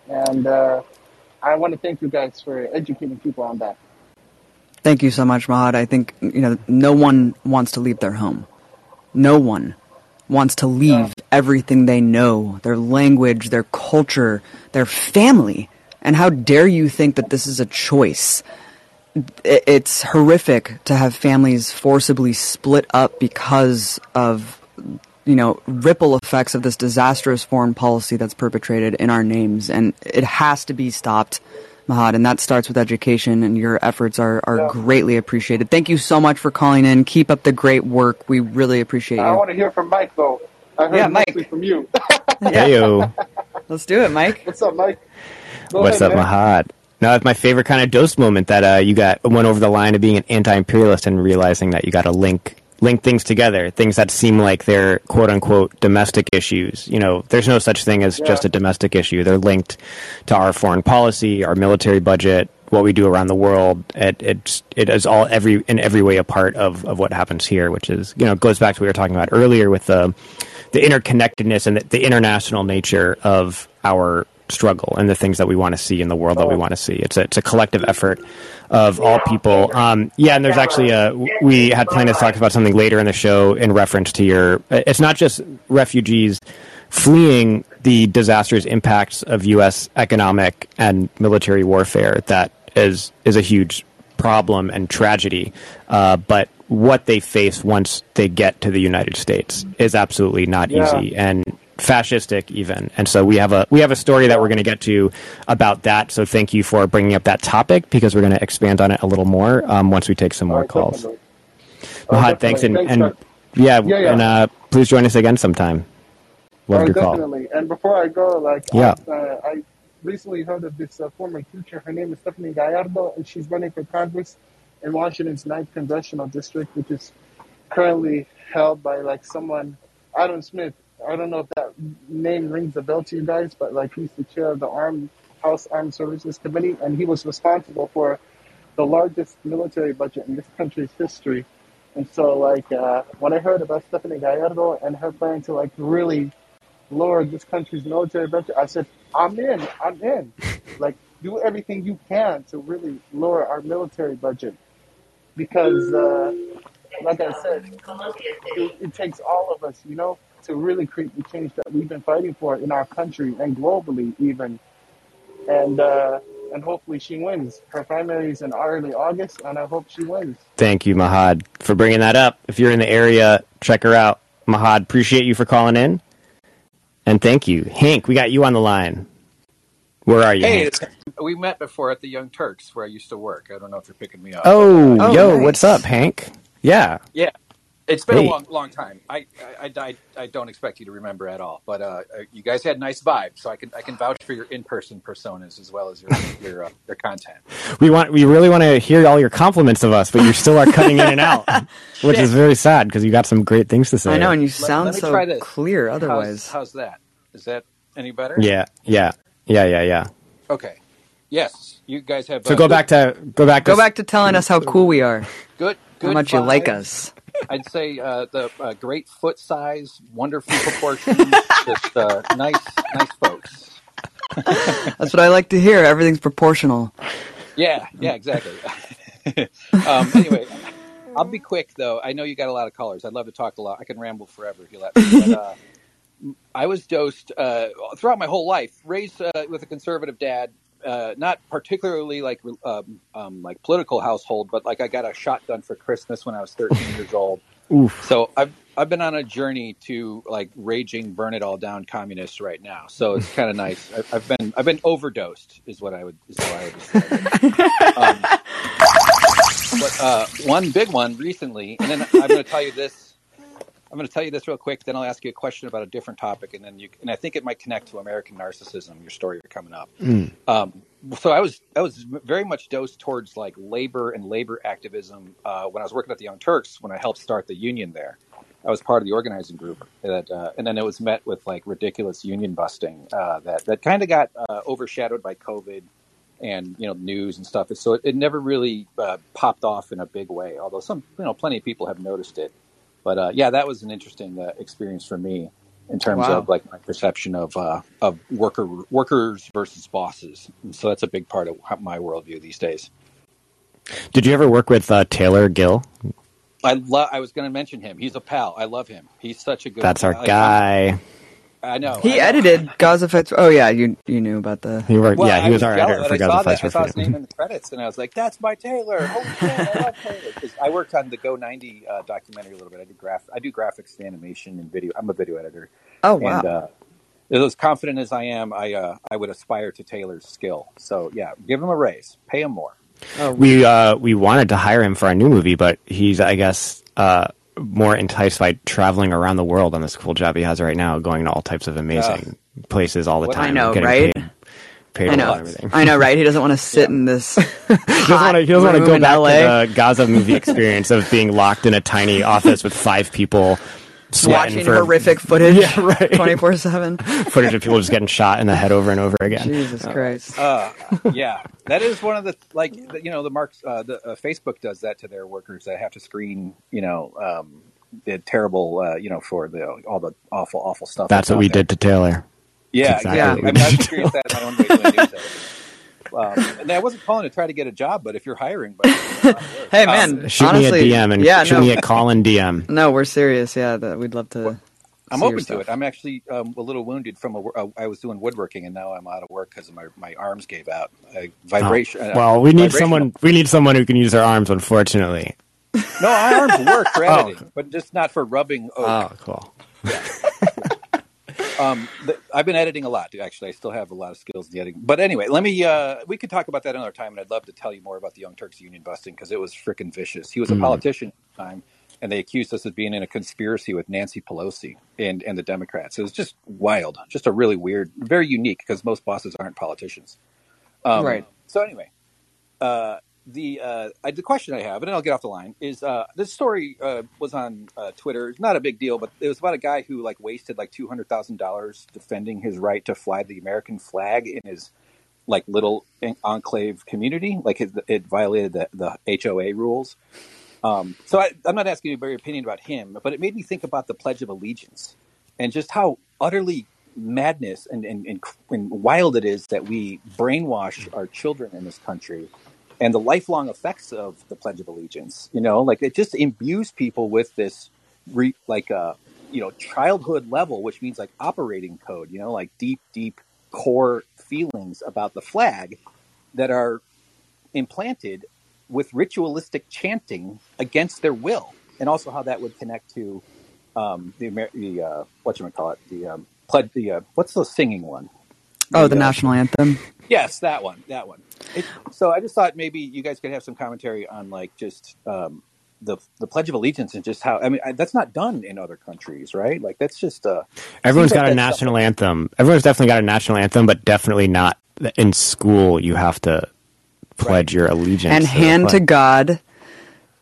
And uh, I want to thank you guys for educating people on that. Thank you so much, Mahad. I think you know no one wants to leave their home. No one wants to leave everything they know, their language, their culture, their family. And how dare you think that this is a choice? It's horrific to have families forcibly split up because of you know ripple effects of this disastrous foreign policy that's perpetrated in our names, and it has to be stopped. Mahad, and that starts with education, and your efforts are, are Yeah. greatly appreciated. Thank you so much for calling in. Keep up the great work. We really appreciate you. I want to hear from Mike, though. I heard Yeah, Mike. from you. Heyo. Let's do it, Mike. What's up, Mike? Go What's ahead, up, man. Mahad? Now that's my favorite kind of dose moment that uh, you got went over the line of being an anti-imperialist and realizing that you got a link link things together, things that seem like they're quote unquote domestic issues. You know, there's no such thing as just a domestic issue. They're linked to our foreign policy, our military budget, what we do around the world. It it's it is all every in every way a part of of what happens here, which is you know goes back to what we were talking about earlier with the the interconnectedness and the, the international nature of our struggle and the things that we want to see in the world that we want to see. It's a, it's a collective effort of all people. Um, yeah, and there's actually a, we had planned to talk about something later in the show in reference to your, it's not just refugees fleeing the disastrous impacts of U.S. economic and military warfare that is, is a huge problem and tragedy, uh, but what they face once they get to the United States is absolutely not Yeah. easy and fascistic even. And so we have a we have a story that we're going to get to about that. So thank you for bringing up that topic because we're going to expand on it a little more um, once we take some more right, calls. definitely. Thanks and, definitely. and yeah, Yeah, yeah. and uh, please join us again sometime. Love Oh, your call. definitely. And before I go, like, Yeah. I, uh, I recently heard of this uh, former teacher. Her name is Stephanie Gallardo, and she's running for Congress in Washington's 9th congressional district, which is currently held by like someone, Adam Smith. I don't know if that name rings a bell to you guys, but like he's the chair of the Armed House Armed Services Committee, and he was responsible for the largest military budget in this country's history. And so, like, uh, when I heard about Stephanie Gallardo and her plan to like really lower this country's military budget, I said, I'm in, I'm in. like, do everything you can to really lower our military budget. Because, uh, like I said, it, it takes all of us, you know, to really create the change that we've been fighting for in our country and globally, even. And, uh, and hopefully she wins. Her primary is in early August, and I hope she wins. Thank you, Mahad, for bringing that up. If you're in the area, check her out. Mahad, appreciate you for calling in. And thank you. Hank, we got you on the line. Where are you? Hey, Hank? we met before at the Young Turks where I used to work. I don't know if you're picking me up. Oh, Oh, yo, nice. what's up, Hank? Yeah. yeah. It's been Hey. a long, long time. I, I, I, I don't expect you to remember at all, but uh, you guys had nice vibes, so I can I can vouch for your in-person personas as well as your your uh, your content. We want we really want to hear all your compliments of us, but you still are cutting in and out, which is very sad because you got some great things to say. I know, and you Let- sound let me so try this. clear otherwise. how's that? Is that any better? Yeah, yeah, yeah, yeah, yeah. Okay. Yes, you guys have. So uh, go back to go back to Go back to telling us how cool we are, Good. Good. how much you like us. I'd say uh, the uh, great foot size, wonderful proportions, just uh, nice, nice folks. That's what I like to hear. Everything's proportional. Yeah, yeah, exactly. um, anyway, I'll be quick though. I know you got a lot of callers. I'd love to talk a lot. I can ramble forever if you let me. But, uh, I was dosed uh, throughout my whole life, raised uh, with a conservative dad. Uh, not particularly like um, um, like political household, but like I got a shotgun for Christmas when I was 13 years old. Oof. So I've I've been on a journey to like raging, burn it all down, communist right now. So it's kind of nice. I, I've been I've been overdosed, is what I would is how I would. Um, but uh, one big one recently, and then I'm going to tell you this. I'm going to tell you this real quick. Then I'll ask you a question about a different topic, and then you and I think it might connect to American narcissism. Your story coming up. Um, so I was I was very much dosed towards like labor and labor activism uh, when I was working at the Young Turks when I helped start the union there. I was part of the organizing group, that, uh, and then it was met with like ridiculous union busting uh, that that kind of got uh, overshadowed by COVID and you know news and stuff. So it, it never really uh, popped off in a big way. Although some you know plenty of people have noticed it. But uh, yeah, that was an interesting uh, experience for me in terms Wow. of like my perception of uh, of worker workers versus bosses. And so that's a big part of my worldview these days. Did you ever work with uh, Taylor Gill? I love. I was going to mention him. He's a pal. I love him. He's such a good. That's our like, guy. I know. He I know. edited Gaza Fest. Oh yeah, you you knew about the. He worked. Well, yeah, he I was our jealous editor that for I saw Gaza that. I saw his name in the credits, and I was like, "That's my Taylor." Holy shit, I love Taylor. 'Cause I worked on the Go ninety uh, documentary a little bit. I do graph. I do graphics, and animation, and video. I'm a video editor. Oh wow. And uh, as confident as I am, I uh, I would aspire to Taylor's skill. So yeah, give him a raise, pay him more. oh, We uh, we wanted to hire him for our new movie, but he's I guess uh, more enticed by traveling around the world on this cool job he has right now, going to all types of amazing places all the What- time. I know, right? Paid, paid I a lot know. I know, right? He doesn't want to sit in this. He doesn't want to. He doesn't want to go in back LA. to the Gaza movie experience of being locked in a tiny office with five people, sweating watching for horrific footage Yeah, right. 24 7. footage of people just getting shot in the head over and over again. Jesus Christ. Uh, yeah, that is one of the like the- you know the marks. Uh, the uh, Facebook does that to their workers. They have to screen you know um, the terrible uh, you know for the all the awful awful stuff. That's what we there. did to Taylor. Yeah, exactly exactly. what I we mean, I've experienced that in my own way doing news editing. Um, and I wasn't calling to try to get a job, but if you're hiring, but Hey, man. Shoot honestly, me a DM and yeah, shoot no, me a call in DM. no, we're serious. Yeah, that we'd love to. I'm see your open to stuff. it. I'm actually um, a little wounded from a. Uh, I was doing woodworking, and now I'm out of work because my my arms gave out. Uh, vibration. uh, Oh, Well, we need someone. We need someone who can use their arms. Unfortunately. No, my arms work for Oh. but just not for rubbing oak. Oh, cool. Um, th- I've been editing a lot, actually. I still have a lot of skills in the editing. But anyway, let me. Uh, we could talk about that another time, and I'd love to tell you more about the Young Turks union busting because it was freaking vicious. He was a politician at the time, and they accused us of being in a conspiracy with Nancy Pelosi and and the Democrats. It was just wild, just a really weird, very unique because most bosses aren't politicians. Um, Right. So anyway, uh, the uh, the question I have, and I'll get off the line, is uh, this story uh, was on uh, Twitter. It's not a big deal, but it was about a guy who like wasted like two hundred thousand dollars defending his right to fly the American flag in his like little en- enclave community. Like it, it violated the, the HOA rules. Um, so I, I'm not asking you your opinion about him, but it made me think about the Pledge of Allegiance and just how utterly madness and, and, and, and wild it is that we brainwash our children in this country and the lifelong effects of the Pledge of Allegiance. You know, like it just imbues people with this, re, like, uh, you know, childhood level, which means like operating code, you know, like deep, deep core feelings about the flag that are implanted with ritualistic chanting against their will, and also how that would connect to um, the Amer- the uh, what you call it the um, pledge the uh, what's the singing one? Oh, the uh, national anthem. Yes, that one, that one. It, so I just thought maybe you guys could have some commentary on like just um, the the Pledge of Allegiance and just how I mean I, that's not done in other countries, right? Like that's just uh, Everyone's seems like got a that's national anthem. Everyone's definitely got a national anthem, but definitely not in school. You have to pledge your allegiance And to hand to. God,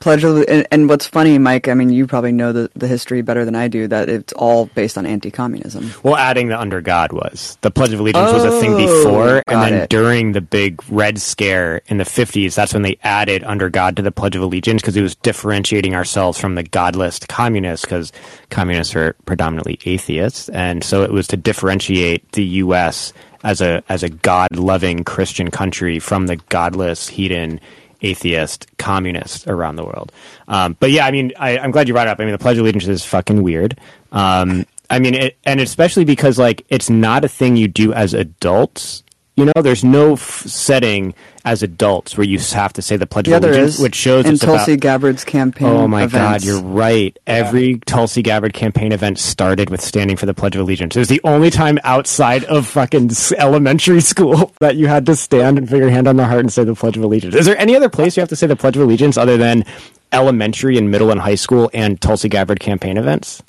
Pledge of and, and what's funny, Mike. I mean, you probably know the, the history better than I do. That it's all based on anti-communism. Well, adding the under God was the Pledge of Allegiance was a thing Oh, before, and then it. during the big Red Scare in the fifties, that's when they added under God to the Pledge of Allegiance because it was differentiating ourselves from the godless communists because communists are predominantly atheists, and so it was to differentiate the U.S. as a as a God loving Christian country from the godless heathen atheist communists around the world. Um, but yeah, I mean, I, I'm glad you brought it up. I mean, the Pledge of Allegiance is fucking weird. Um, I mean, it, and especially because like it's not a thing you do as adults. You know, there's no f- setting as adults where you have to say the Pledge Yeah, of there Allegiance, is. which shows in it's Tulsi about. Gabbard's campaign. Oh my God, you're right. Every Tulsi Gabbard campaign event started with standing for the Pledge of Allegiance. It was the only time outside of fucking elementary school that you had to stand and put your hand on the heart and say the Pledge of Allegiance. Is there any other place you have to say the Pledge of Allegiance other than elementary and middle and high school and Tulsi Gabbard campaign events?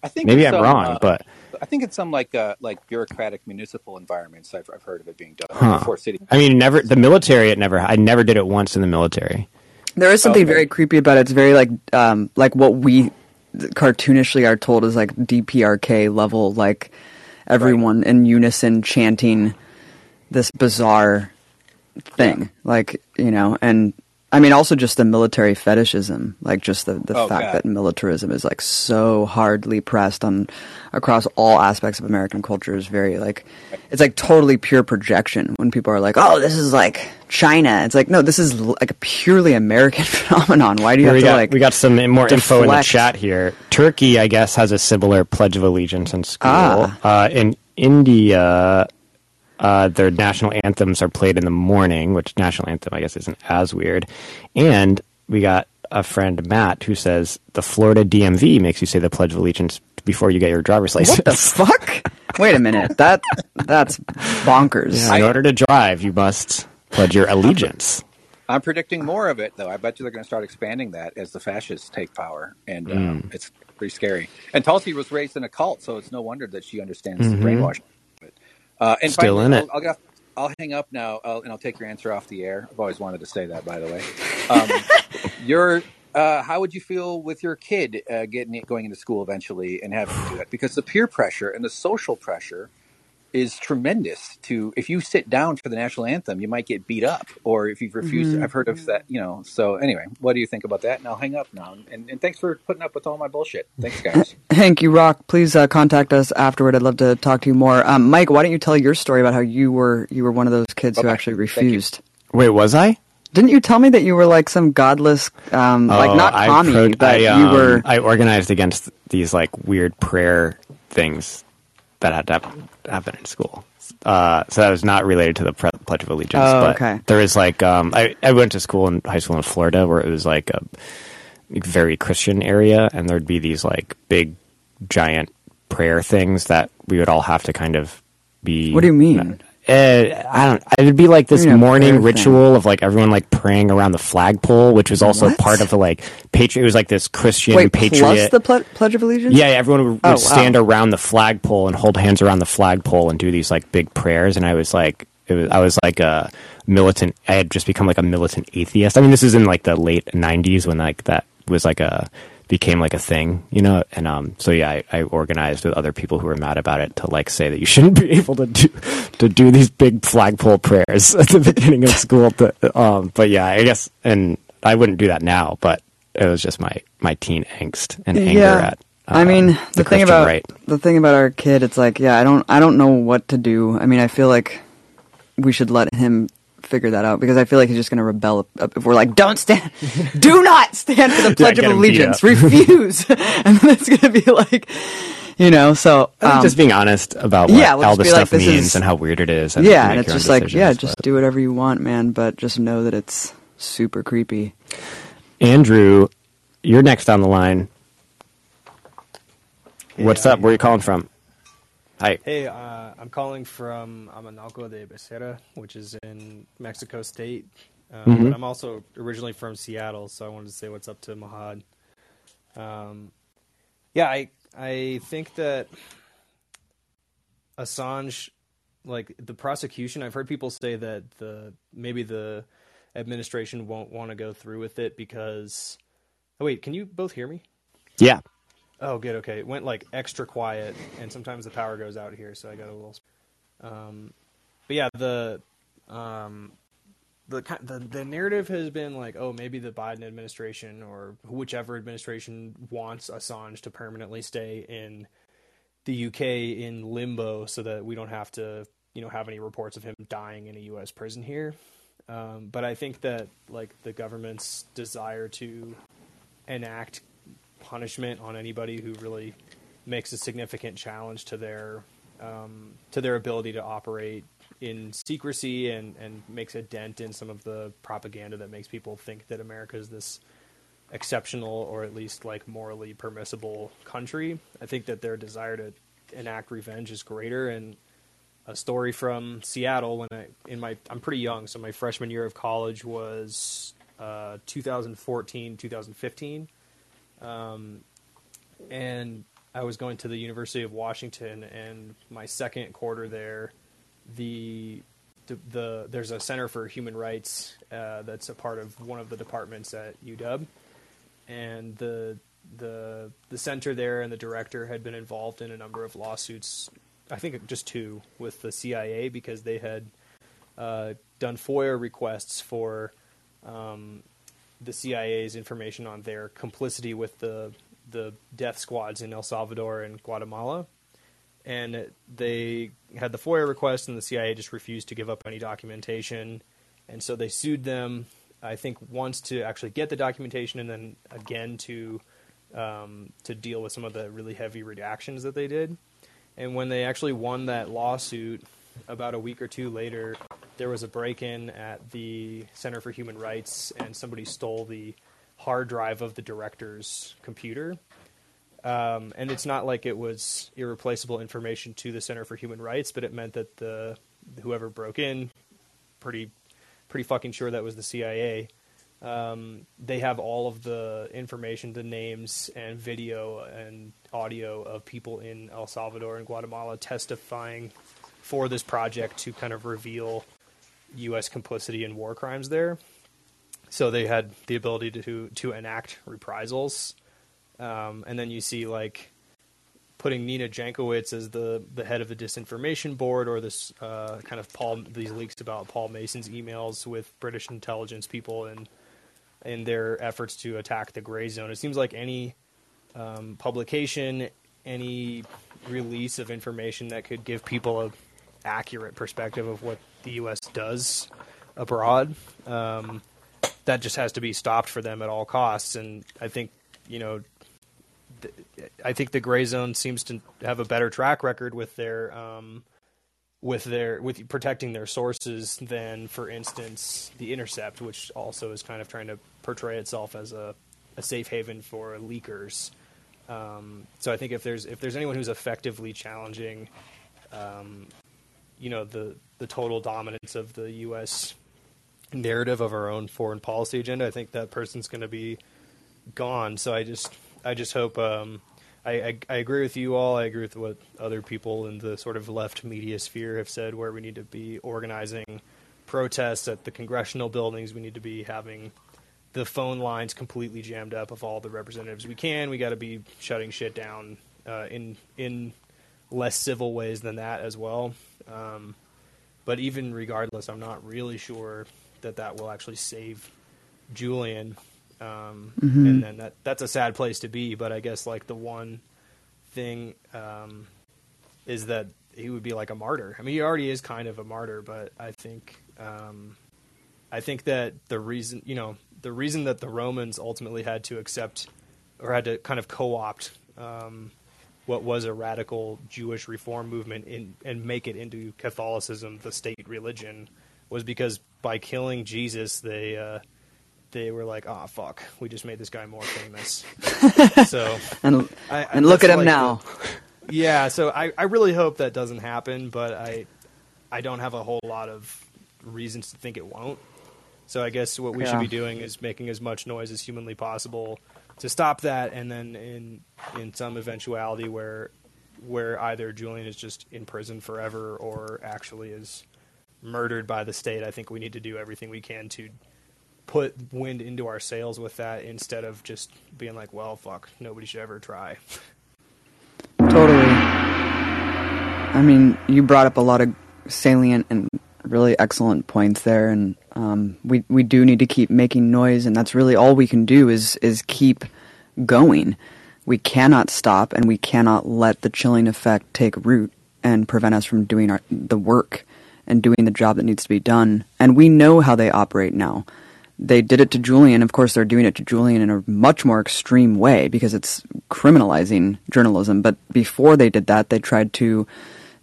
I think Maybe I'm some, wrong, uh, but I think in some like uh, like bureaucratic municipal environments, I've, I've heard of it being done Huh. before city. I mean, never the military. It never. I never did it once in the military. There is something Okay. very creepy about it. It's very like um, like what we cartoonishly are told is like DPRK level, like everyone in unison chanting this bizarre thing, like you know, and I mean also just the military fetishism, like just the the Oh, fact God. that militarism is like so hardly pressed on across all aspects of American culture is very like it's like totally pure projection when people are like, oh, this is like China. It's like no, this is like a purely American phenomenon. Why do you Here have we to got like? we got some more info in the chat here. Turkey, I guess, has a similar Pledge of Allegiance in school. Ah. Uh, in India, uh, their national anthems are played in the morning, which national anthem I guess isn't as weird. And we got a friend Matt who says the Florida DMV makes you say the Pledge of Allegiance before you get your driver's license. what the fuck? Wait a minute. That that's bonkers. Yeah, in order to drive, you must pledge your allegiance. I'm predicting more of it, though. I bet you they're going to start expanding that as the fascists take power, and uh, Mm. it's pretty scary. And Tulsi was raised in a cult, so it's no wonder that she understands Mhm. the brainwashing. Uh, and Still finally, in I'll, it. I'll, I'll hang up now, uh, and I'll take your answer off the air. I've always wanted to say that, by the way. Um, your uh, how would you feel with your kid uh, getting it, going into school eventually and having to do it? Because the peer pressure and the social pressure is tremendous to if you sit down for the national anthem you might get beat up or if you've refused Mhm. i've heard of that you know so anyway what do you think about that and i'll hang up now and, and thanks for putting up with all my bullshit thanks guys Hank, you rock. Please uh, contact us afterward. I'd love to talk to you more. Um, Mike, why don't you tell your story about how you were you were one of those kids who actually refused? Wait, was I? Didn't you tell me that you were like some godless, um, like Oh, not I commie, pro- but I, you um, were? I organized against these like weird prayer things that had to happen, happen in school. Uh, so that was not related to the pre- Pledge of Allegiance. Oh, but okay. There is like um, I, I went to school in high school in Florida where it was like a very Christian area, and there'd be these like big, giant prayer things that we would all have to kind of be. What do you mean? Uh, I don't. It would be like this You morning ritual of like everyone like praying around the flagpole, which was also What? part of the like patriot. It was like this Christian Wait, patriot. plus the ple- Pledge of Allegiance? yeah, everyone would, would Oh, wow. stand around the flagpole and hold hands around the flagpole and do these like big prayers. And I was like, it was, I was like a militant. I had just become like a militant atheist. I mean, this is in like the late '90s when like that was like a became like a thing, you know. And um, so yeah, I, I organized with other people who were mad about it to like say that you shouldn't be able to do to do these big flagpole prayers at the beginning of school. To, um, but yeah, I guess, and I wouldn't do that now, but it was just my my teen angst and anger yeah. at. I mean, um, the, thing Christian about right. the thing about our kid, it's like, yeah, I don't, I don't know what to do. I mean, I feel like we should let him figure that out because I feel like he's just going to rebel if if we're like, don't stand, do not stand for the Pledge get of Allegiance, refuse, and then it's going to be like, you know, so um, just being honest about what yeah, we'll all just this be like, stuff this means is- and how weird it is. And yeah, and it's just like, yeah, decisions, just but- do whatever you want, man, but just know that it's super creepy. Andrew, you're next on the line. What's Yeah. up? Where are you calling from? Hi. Hey, uh, I'm calling from Amanalco de Becerra, which is in Mexico State. Um, Mhm. But I'm also originally from Seattle, so I wanted to say what's up to Mahad. Um, yeah, I I think that Assange, like the prosecution, I've heard people say that the maybe the administration won't want to go through with it because. Oh wait, can you both hear me? Yeah. Oh, good. Okay, it went like extra quiet, and sometimes the power goes out here, so I got a little. Um, but yeah, the um, the the the narrative has been like, oh, maybe the Biden administration or whichever administration wants Assange to permanently stay in the UK in limbo, so that we don't have to, you know, have any reports of him dying in a U.S. prison here. Um, but I think that like the government's desire to enact punishment on anybody who really makes a significant challenge to their um, to their ability to operate in secrecy and, and makes a dent in some of the propaganda that makes people think that America is this exceptional or at least like morally permissible country. I think that their desire to enact revenge is greater and a story from Seattle when I in my I'm pretty young, so my freshman year of college was uh, 2014, 2015. Um, and I was going to the University of Washington, and my second quarter there, the the, the there's a Center for Human Rights uh, that's a part of one of the departments at UW, and the the the center there and the director had been involved in a number of lawsuits. I think just two with the CIA because they had uh, done FOIA requests for um, the CIA's information on their complicity with the the death squads in El Salvador and Guatemala. And they had the FOIA request, and the CIA just refused to give up any documentation. And so they sued them, I think, once to actually get the documentation, and then again to um, to deal with some of the really heavy redactions that they did. And when they actually won that lawsuit, about a week or two later, there was a break in at the Center for Human Rights, and somebody stole the hard drive of the director's computer. Um, and it's not like it was irreplaceable information to the Center for Human Rights, but it meant that the whoever broke in, pretty pretty fucking sure that was the CIA. Um, they have all of the information, the names and video and audio of people in El Salvador and Guatemala testifying for this project to kind of reveal U.S. complicity in war crimes there. So they had the ability to to enact reprisals, um, and then you see like putting Nina Jankowicz as the the head of the disinformation board, or this uh, kind of Paul these leaks about Paul Mason's emails with British intelligence people and in their efforts to attack the Grayzone. It seems like any um, publication, any release of information that could give people a accurate perspective of what the U.S. does abroad. Um, that just has to be stopped for them at all costs. And I think, you know, th- I think the Grayzone seems to have a better track record with their um, with their with protecting their sources than, for instance, the Intercept, which also is kind of trying to portray itself as a, a safe haven for leakers. Um, so I think if there's if there's anyone who's effectively challenging um, you know the the total dominance of the U.S. narrative of our own foreign policy agenda, I think that person's going to be gone. So I just I just hope. Um, I, I, I agree with you all. I agree with what other people in the sort of left media sphere have said, where we need to be organizing protests at the congressional buildings. We need to be having the phone lines completely jammed up of all the representatives we can. We got to be shutting shit down uh, in in less civil ways than that as well. Um, but even regardless, I'm not really sure that that will actually save Julian. Um, Mm-hmm. And then that that's a sad place to be. But I guess like the one thing um, is that he would be like a martyr. I mean, he already is kind of a martyr, but I think um, I think that the reason you know the reason that the Romans ultimately had to accept or had to kind of co-opt um, what was a radical Jewish reform movement in, and make it into Catholicism, the state religion, was because by killing Jesus, they uh, they were like, "Ah, fuck, we just made this guy more famous." so And I, I- and look at him like now. the- yeah, so I, I really hope that doesn't happen, but I I don't have a whole lot of reasons to think it won't. So I guess what we should be doing is making as much noise as humanly possible to stop that, and then in in some eventuality where where either Julian is just in prison forever or actually is murdered by the state, I think we need to do everything we can to put wind into our sails with that instead of just being like, well, fuck, nobody should ever try. Totally. I mean, you brought up a lot of salient and really excellent points there, and um, we we do need to keep making noise, and that's really all we can do is is keep going. We cannot stop, and we cannot let the chilling effect take root and prevent us from doing our the work and doing the job that needs to be done. And we know how they operate now. They did it to Julian. Of course, they're doing it to Julian in a much more extreme way because it's criminalizing journalism. But before they did that, they tried to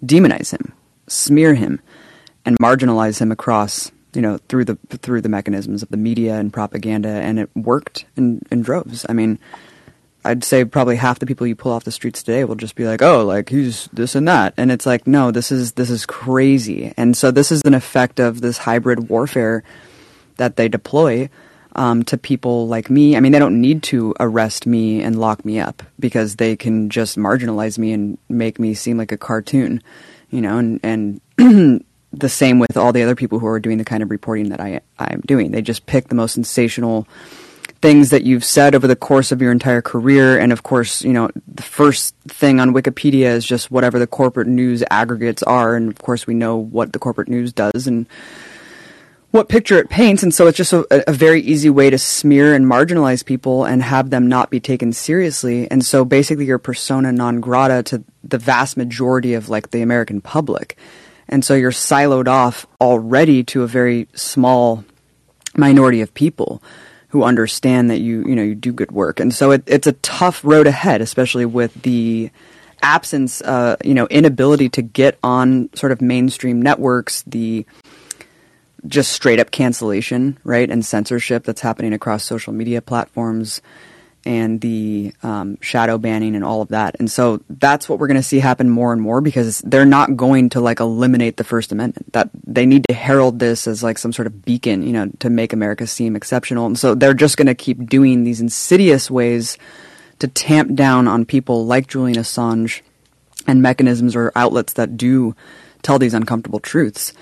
demonize him, smear him, and marginalize him across, you know, through the through the mechanisms of the media and propaganda, and it worked in, in droves. I mean, I'd say probably half the people you pull off the streets today will just be like, "Oh, like he's this and that," and it's like, no, this is this is crazy. And so this is an effect of this hybrid warfare that they deploy um, to people like me. I mean, they don't need to arrest me and lock me up because they can just marginalize me and make me seem like a cartoon, you know. And and the same with all the other people who are doing the kind of reporting that I I'm doing. They just pick the most sensational things that you've said over the course of your entire career. And of course, you know, the first thing on Wikipedia is just whatever the corporate news aggregates are. And of course, we know what the corporate news does and what picture it paints. And so it's just a, a very easy way to smear and marginalize people and have them not be taken seriously. And so basically, you're persona non grata to the vast majority of like the American public. And so you're siloed off already to a very small minority of people who understand that you you know you do good work, and so it, it's a tough road ahead, especially with the absence, uh, you know, inability to get on sort of mainstream networks, the just straight up cancellation, right, and censorship that's happening across social media platforms and the um, shadow banning and all of that. And so that's what we're going to see happen more and more because they're not going to like eliminate the First Amendment. That they need to herald this as like some sort of beacon, you know, to make America seem exceptional. And so they're just going to keep doing these insidious ways to tamp down on people like Julian Assange and mechanisms or outlets that do tell these uncomfortable truths.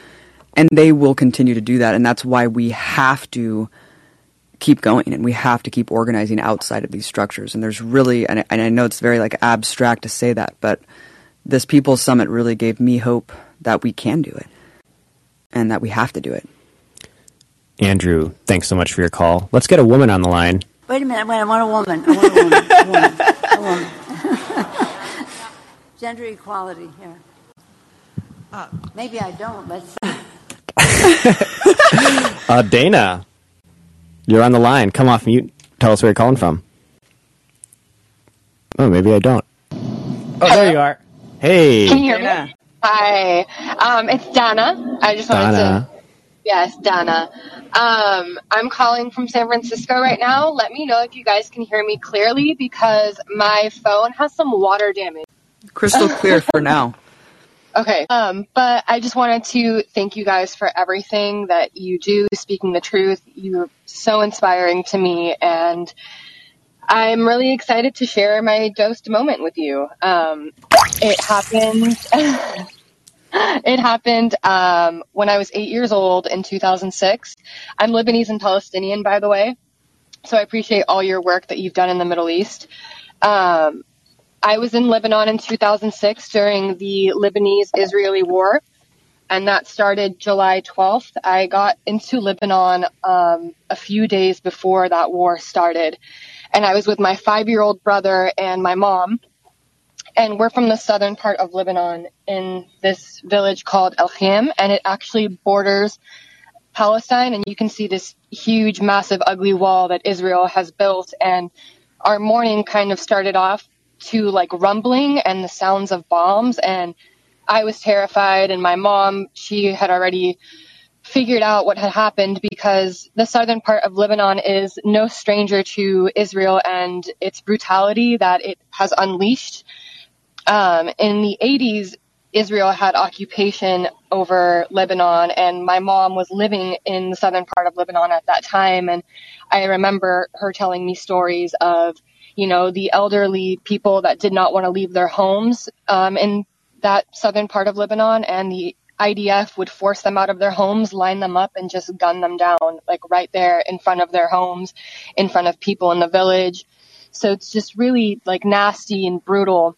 And they will continue to do that. And that's why we have to keep going and we have to keep organizing outside of these structures. And there's really, and I, and I know it's very like abstract to say that, but this People's Summit really gave me hope that we can do it and that we have to do it. Andrew, thanks so much for your call. Let's get a woman on the line. Wait a minute, wait, I want a woman. I want a woman. a woman. A woman. Gender equality here. Uh, maybe I don't. Let's see. uh, Dana, you're on the line. Come off mute. Tell us where you're calling from. Oh, maybe I don't. Oh, there you are. Hey. Can you hear me? Hi. Um, it's Donna. I just wanted Donna. to. Yes, Donna. Um, I'm calling from San Francisco right now. Let me know if you guys can hear me clearly because my phone has some water damage. Crystal clear for now. Okay. Um, but I just wanted to thank you guys for everything that you do, speaking the truth. You're so inspiring to me, and I'm really excited to share my dosed moment with you. Um, it happened. it happened um, when I was eight years old in 2006. I'm Lebanese and Palestinian, by the way, so I appreciate all your work that you've done in the Middle East. Um, I was in Lebanon in 2006 during the Lebanese Israeli war, and that started July 12th. I got into Lebanon um, a few days before that war started, and I was with my five year old brother and my mom. And we're from the southern part of Lebanon in this village called El Khim, and it actually borders Palestine. And you can see this huge, massive, ugly wall that Israel has built. And our morning kind of started off to like rumbling and the sounds of bombs and I was terrified and my mom she had already figured out what had happened because the southern part of Lebanon is no stranger to Israel and its brutality that it has unleashed. Um, in the 80s, Israel had occupation over Lebanon, and my mom was living in the southern part of Lebanon at that time. And I remember her telling me stories of you know, the elderly people that did not want to leave their homes um, in that southern part of Lebanon and the IDF would force them out of their homes, line them up, and just gun them down, like right there in front of their homes, in front of people in the village. So it's just really like nasty and brutal.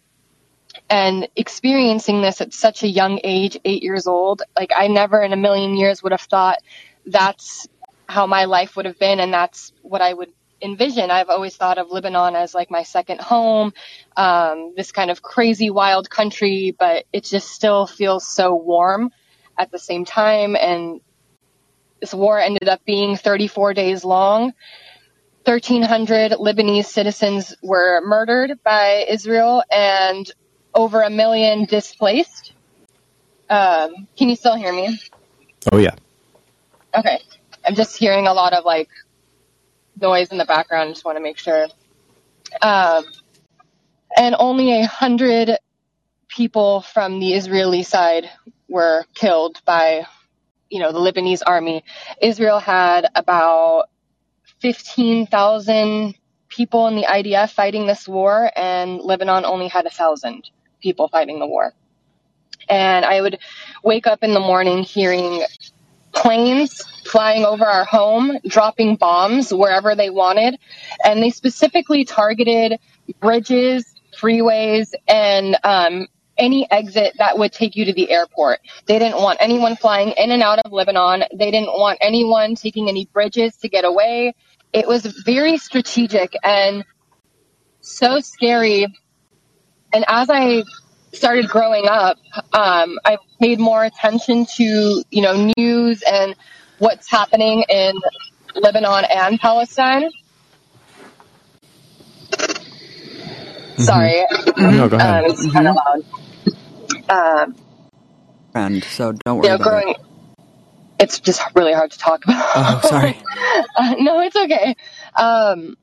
And experiencing this at such a young age, eight years old, like I never in a million years would have thought that's how my life would have been and that's what I would envision. I've always thought of Lebanon as like my second home, um, this kind of crazy wild country, but it just still feels so warm at the same time. And this war ended up being 34 days long. 1,300 Lebanese citizens were murdered by Israel and over a million displaced. Um, can you still hear me? Oh yeah. Okay. I'm just hearing a lot of like noise in the background. Just want to make sure. Um, and only a hundred people from the Israeli side were killed by, you know, the Lebanese army. Israel had about 15,000 people in the IDF fighting this war, and Lebanon only had a thousand people fighting the war. And I would wake up in the morning hearing planes flying over our home, dropping bombs wherever they wanted. And they specifically targeted bridges, freeways, and um, any exit that would take you to the airport. They didn't want anyone flying in and out of Lebanon. They didn't want anyone taking any bridges to get away. It was very strategic and so scary. And as I started growing up, um, I paid more attention to, you know, news and what's happening in Lebanon and Palestine. Sorry. No, go ahead. Um, it's kind of loud. Um, friend, so don't worry you know, about growing, it. it's just really hard to talk about. Oh, sorry. Uh, no, it's okay. Um,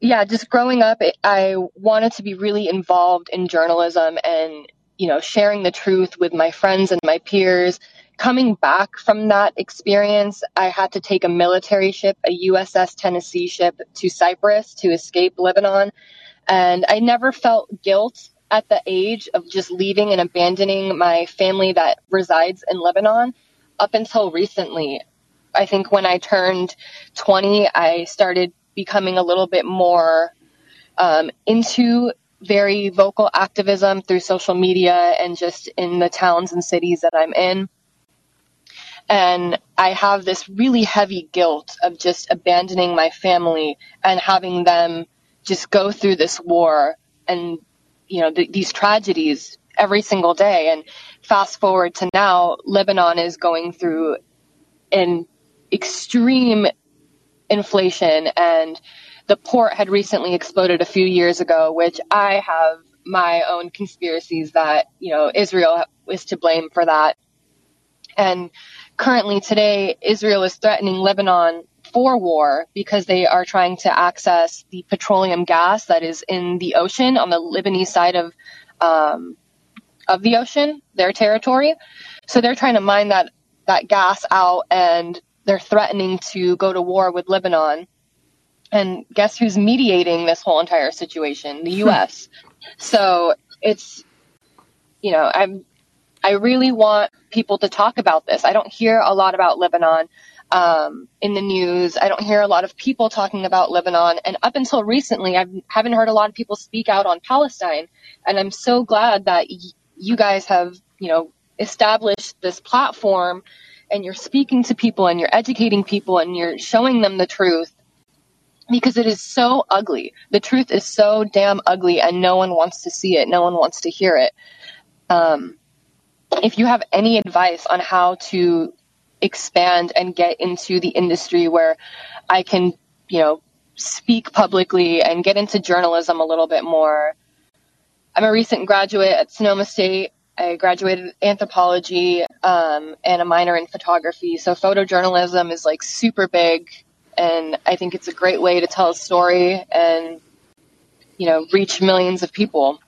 yeah, just growing up, it, I wanted to be really involved in journalism and, you know, sharing the truth with my friends and my peers. Coming back from that experience, I had to take a military ship, a USS Tennessee ship to Cyprus to escape Lebanon. And I never felt guilt at the age of just leaving and abandoning my family that resides in Lebanon up until recently. I think when I turned 20, I started becoming a little bit more um, into very vocal activism through social media and just in the towns and cities that I'm in. And I have this really heavy guilt of just abandoning my family and having them just go through this war and, you know, th- these tragedies every single day. And fast forward to now, Lebanon is going through an extreme inflation and the port had recently exploded a few years ago, which I have my own conspiracies that, you know, Israel is to blame for that. And currently today, Israel is threatening Lebanon for war because they are trying to access the petroleum gas that is in the ocean on the Lebanese side of, um, of the ocean, their territory. So they're trying to mine that, that gas out and they're threatening to go to war with Lebanon. And guess who's mediating this whole entire situation? The U.S. so it's, you know, I'm, I really want people to talk about this. I don't hear a lot about Lebanon um, in the news. I don't hear a lot of people talking about Lebanon. And up until recently, I haven't heard a lot of people speak out on Palestine. And I'm so glad that y- you guys have, you know, established this platform and you're speaking to people and you're educating people and you're showing them the truth because it is so ugly. The truth is so damn ugly and no one wants to see it. No one wants to hear it. Um, if you have any advice on how to expand and get into the industry where I can, you know, speak publicly and get into journalism a little bit more. I'm a recent graduate at Sonoma State. I graduated anthropology um, and a minor in photography. So photojournalism is like super big, and I think it's a great way to tell a story and you know reach millions of people.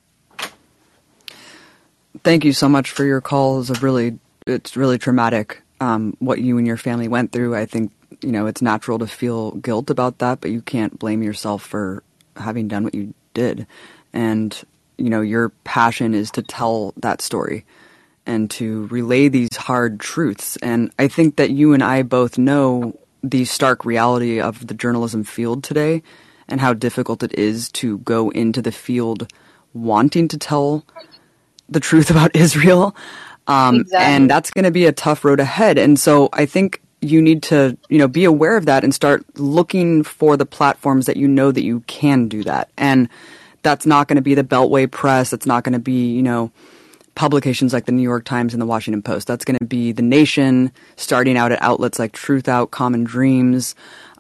Thank you so much for your calls. Of really, it's really traumatic um, what you and your family went through. I think you know it's natural to feel guilt about that, but you can't blame yourself for having done what you did. And you know your passion is to tell that story, and to relay these hard truths. And I think that you and I both know the stark reality of the journalism field today and how difficult it is to go into the field wanting to tell the truth about Israel. Um, Exactly. And that's going to be a tough road ahead. And so I think you need to, you know, be aware of that and start looking for the platforms that you know that you can do that. And that's not going to be the Beltway Press. That's not going to be, you know, publications like the New York Times and the Washington Post. That's going to be The Nation, starting out at outlets like Truthout, Common Dreams.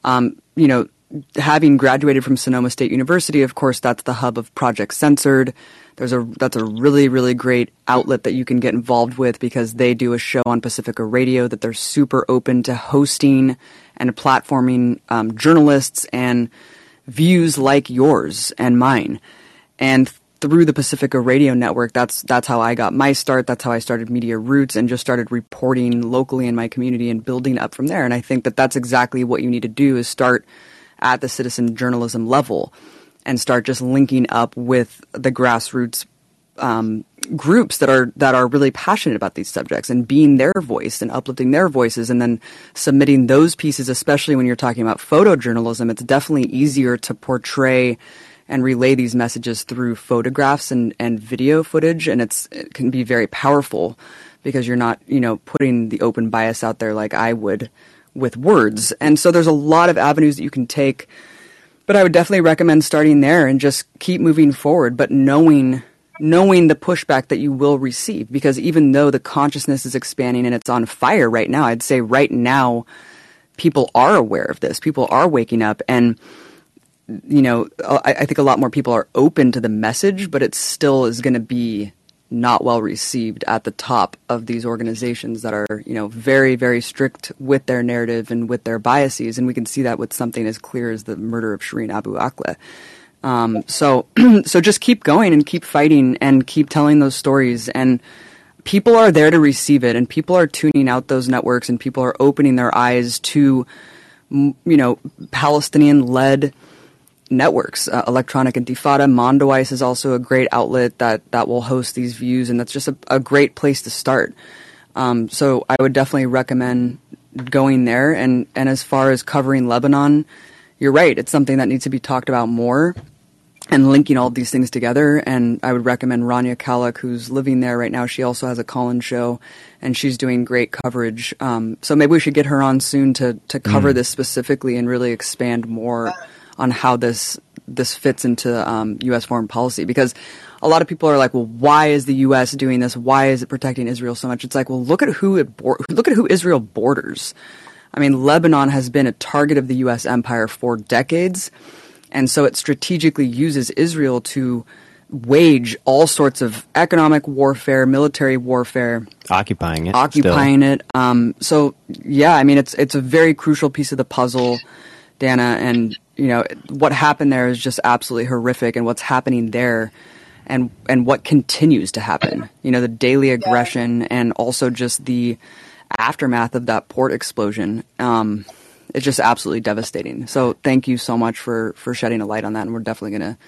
Um, you know, having graduated from Sonoma State University, of course, that's the hub of Project Censored. There's a that's a really really great outlet that you can get involved with because they do a show on Pacifica Radio that they're super open to hosting and platforming um, journalists and views like yours and mine. And through the Pacifica Radio Network, that's that's how I got my start. That's how I started Media Roots and just started reporting locally in my community and building up from there. And I think that that's exactly what you need to do is start at the citizen journalism level and start just linking up with the grassroots um, groups that are that are really passionate about these subjects and being their voice and uplifting their voices and then submitting those pieces especially when you're talking about photojournalism it's definitely easier to portray and relay these messages through photographs and, and video footage. And it's it can be very powerful because you're not you know putting the open bias out there like I would with words. And so there's a lot of avenues that you can take. But I would definitely recommend starting there and just keep moving forward, but knowing knowing the pushback that you will receive. Because even though the consciousness is expanding and it's on fire right now, I'd say right now people are aware of this. People are waking up and you know, I, I think a lot more people are open to the message, but it still is going to be not well received at the top of these organizations that are, you know, very, very strict with their narrative and with their biases. And we can see that with something as clear as the murder of Shireen Abu Akleh. Um, so, so just keep going and keep fighting and keep telling those stories. And people are there to receive it, and people are tuning out those networks, and people are opening their eyes to, you know, Palestinian-led networks. Uh, Electronic Intifada, Mondoweiss is also a great outlet that that will host these views, and that's just a, a great place to start. Um, so I would definitely recommend going there. And and as far as covering Lebanon, you're right. It's something that needs to be talked about more and linking all these things together. And I would recommend Rania Khalek, who's living there right now. She also has a call-in show, and she's doing great coverage. Um, so maybe we should get her on soon to to cover this specifically and really expand more on how this this fits into um, U.S. foreign policy. Because a lot of people are like, well, why is the U.S. doing this? Why is it protecting Israel so much? It's like, well, look at who it bor- look at who Israel borders. I mean, Lebanon has been a target of the U.S. empire for decades. And so it strategically uses Israel to wage all sorts of economic warfare, military warfare, Occupying it. occupying it. Um, so yeah, I mean, it's it's a very crucial piece of the puzzle, Dana. And you know what happened there is just absolutely horrific, and what's happening there, and and what continues to happen. You know, the daily aggression, and also just the aftermath of that port explosion. Um, it's just absolutely devastating. So thank you so much for for shedding a light on that, and we're definitely gonna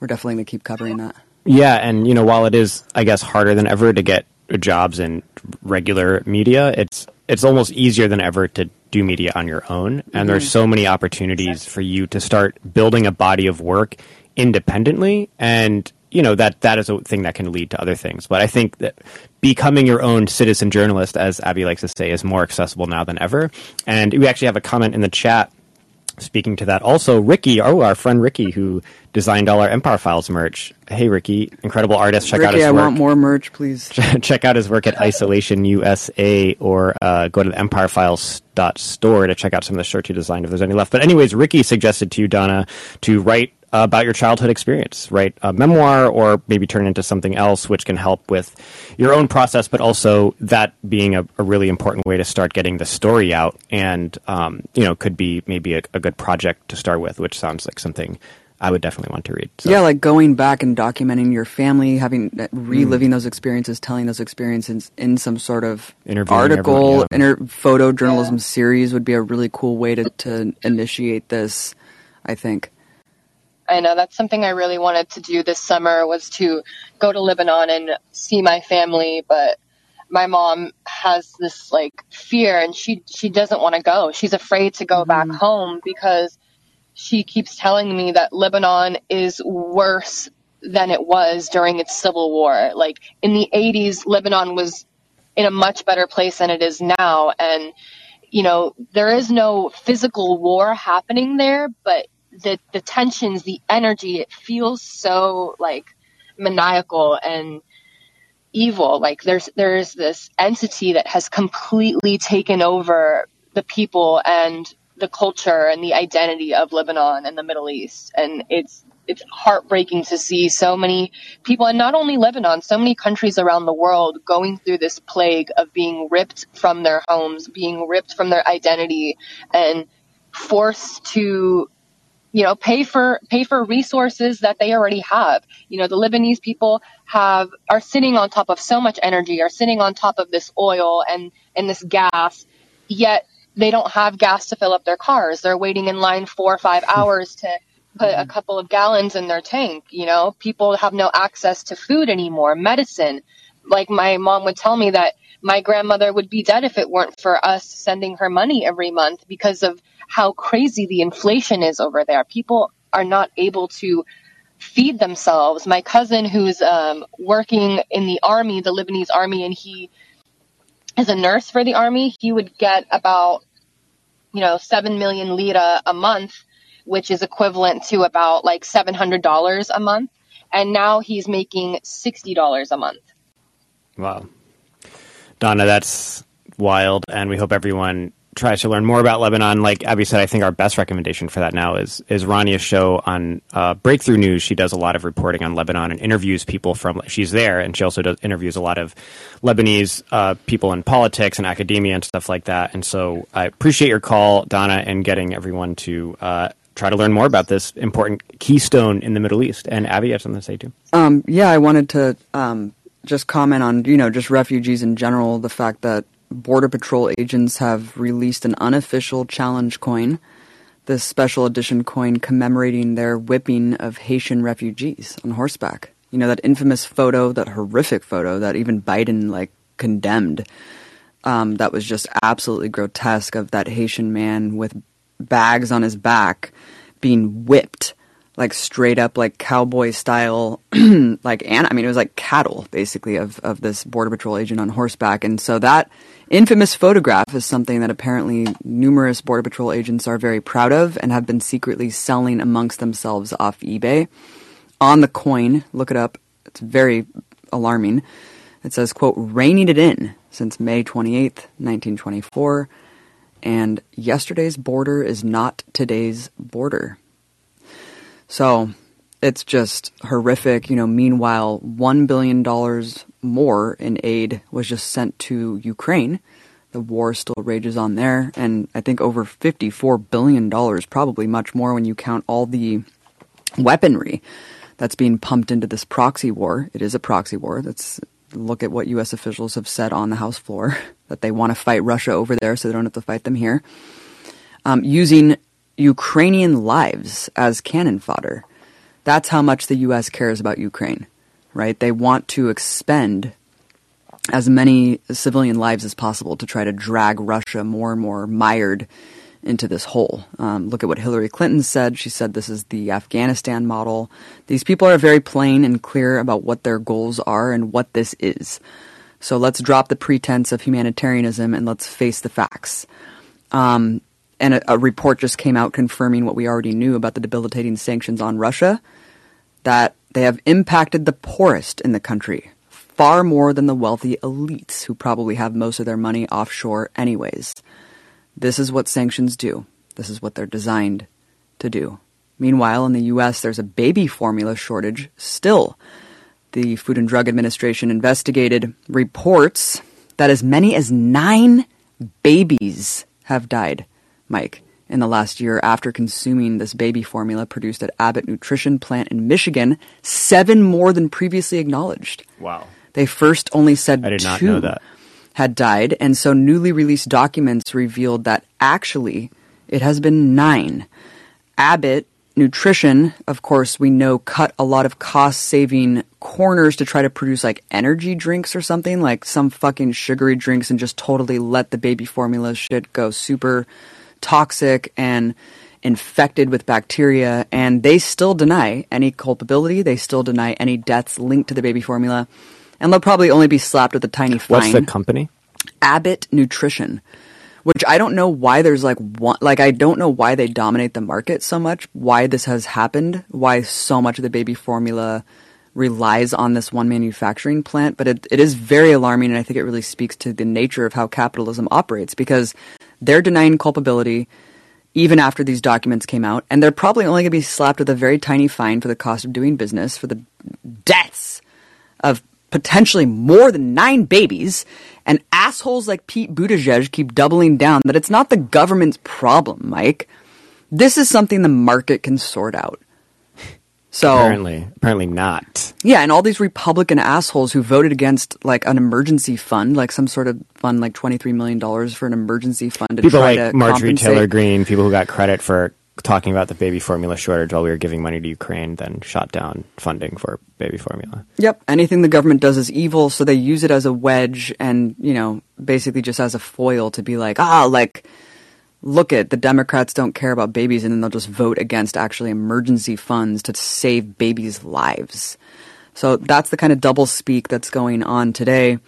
we're definitely gonna keep covering that. Yeah, and you know, while it is, I guess, harder than ever to get jobs in regular media, it's it's almost easier than ever to do media on your own. And mm-hmm. there's so many opportunities for you to start building a body of work independently, and you know that that is a thing that can lead to other things. But I think that becoming your own citizen journalist, as Abby likes to say, is more accessible now than ever. And we actually have a comment in the chat speaking to that. Also, Ricky, oh, our friend Ricky, who designed all our Empire Files merch. Hey, Ricky, incredible artist. Check out his I work. I want more merch, please. Check out his work at Isolation USA or uh, go to the empirefiles.store to check out some of the shirts he designed if there's any left. But, anyways, Ricky suggested to you, Donna, to write about your childhood experience, write a memoir or maybe turn it into something else which can help with your own process, but also that being a, a really important way to start getting the story out and, um, you know, could be maybe a, a good project to start with, which sounds like something I would definitely want to read. So. Yeah, like going back and documenting your family, having Mm. reliving those experiences, telling those experiences in some sort of article, everyone, yeah. inter- photojournalism series would be a really cool way to, to initiate this. I think. I know that's something I really wanted to do this summer was to go to Lebanon and see my family, but my mom has this like fear and she she doesn't want to go. She's afraid to go mm-hmm. back home because she keeps telling me that Lebanon is worse than it was during its civil war. Like in the 80s Lebanon was in a much better place than it is now and you know, there is no physical war happening there, but the the tensions, the energy, it feels so like maniacal and evil. Like there's there's this entity that has completely taken over the people and the culture and the identity of Lebanon and the Middle East. And it's it's heartbreaking to see so many people and not only Lebanon, so many countries around the world going through this plague of being ripped from their homes, being ripped from their identity and forced to you know pay for pay for resources that they already have. You know the lebanese people have are sitting on top of so much energy are sitting on top of this oil and and this gas yet they don't have gas to fill up their cars. They're waiting in line four or five hmm. hours to put a hmm. couple of gallons in their tank. You know people have no access to food anymore medicine. Like my mom would tell me that my grandmother would be dead if it weren't for us sending her money every month because of how crazy the inflation is over there. People are not able to feed themselves. My cousin, who's um, working in the army, the Lebanese army, and he is a nurse for the army, he would get about, you know, 7 million lira a month, which is equivalent to about like $700 a month. And now he's making $60 a month. Wow. Donna, that's wild. And we hope everyone tries to learn more about Lebanon, like Abby said, I think our best recommendation for that now is is Rania's show on uh, Breakthrough News. She does a lot of reporting on Lebanon and interviews people from. She's there, and she also does interviews a lot of Lebanese uh, people in politics and academia and stuff like that. And so I appreciate your call, Donna, and getting everyone to. Uh, try to learn more about this important keystone in the Middle East. And Abby, you have something to say too? Um, yeah, I wanted to um, just comment on, you know, just refugees in general, the fact that Border Patrol agents have released an unofficial challenge coin, this special edition coin commemorating their whipping of Haitian refugees on horseback. You know, that infamous photo, that horrific photo that even Biden, like, condemned. Um, that was just absolutely grotesque of that Haitian man with bags on his back being whipped like straight up like cowboy style like and I mean it was like cattle basically of of this border patrol agent on horseback. And so that infamous photograph is something that apparently numerous border patrol agents are very proud of and have been secretly selling amongst themselves off eBay. On the coin look it up. It's very alarming. It says quote reining it in since May 28th 1924 and yesterday's border is not today's border so it's just horrific. You know, meanwhile, $1 billion more in aid was just sent to Ukraine. The war still rages on there. And I think over $54 billion, probably much more when you count all the weaponry that's being pumped into this proxy war. It is a proxy war. That's look at what U.S. officials have said on the House floor that they want to fight Russia over there so they don't have to fight them here. Um, using Ukrainian lives as cannon fodder. That's how much the U.S. cares about Ukraine, right? They want to expend as many civilian lives as possible to try to drag Russia more and more mired into this hole. Um, look at what Hillary Clinton said. She said this is the Afghanistan model. These people are very plain and clear about what their goals are and what this is. So let's drop the pretense of humanitarianism and let's face the facts. Um, and a, a, report just came out confirming what we already knew about the debilitating sanctions on Russia that they have impacted the poorest in the country far more than the wealthy elites who probably have most of their money offshore anyways. This is what sanctions do. This is what they're designed to do. Meanwhile, in the US, there's a baby formula shortage still. The Food and Drug Administration investigated reports that as many as nine babies have died Mike, in the last year after consuming this baby formula produced at Abbott Nutrition plant in Michigan, seven more than previously acknowledged. Wow. They first only said I did not two know that. had died, and so newly released documents revealed that actually it has been nine. Abbott Nutrition, of course, we know cut a lot of cost saving corners to try to produce like energy drinks or something, like some fucking sugary drinks and just totally let the baby formula shit go super toxic and infected with bacteria. And they still deny any culpability. They still deny any deaths linked to the baby formula. And they'll probably only be slapped with a tiny fine. What's the company? Abbott Nutrition which I don't know why there's like one, like I don't know why they dominate the market so much, why this has happened, why so much of the baby formula relies on this one manufacturing plant, but it, it is very alarming and I think it really speaks to the nature of how capitalism operates because they're denying culpability even after these documents came out and they're probably only going to be slapped with a very tiny fine for the cost of doing business for the deaths of potentially more than nine babies, and assholes like Pete Buttigieg keep doubling down that it's not the government's problem, Mike. This is something the market can sort out. So apparently, apparently not. Yeah, and all these Republican assholes who voted against like an emergency fund, like some sort of fund, like twenty three million dollars for an emergency fund. To people try like to Marjorie compensate. Taylor Greene, people who got credit for talking about the baby formula shortage while we were giving money to Ukraine, then shot down funding for baby formula. Yep. Anything the government does is evil, so they use it as a wedge and, you know, basically just as a foil to be like, ah, like, look at the Democrats don't care about babies and then they'll just vote against actually emergency funds to save babies' lives. So that's the kind of double speak that's going on today.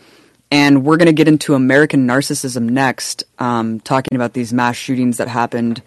And we're going to get into American narcissism next, um, talking about these mass shootings that happened.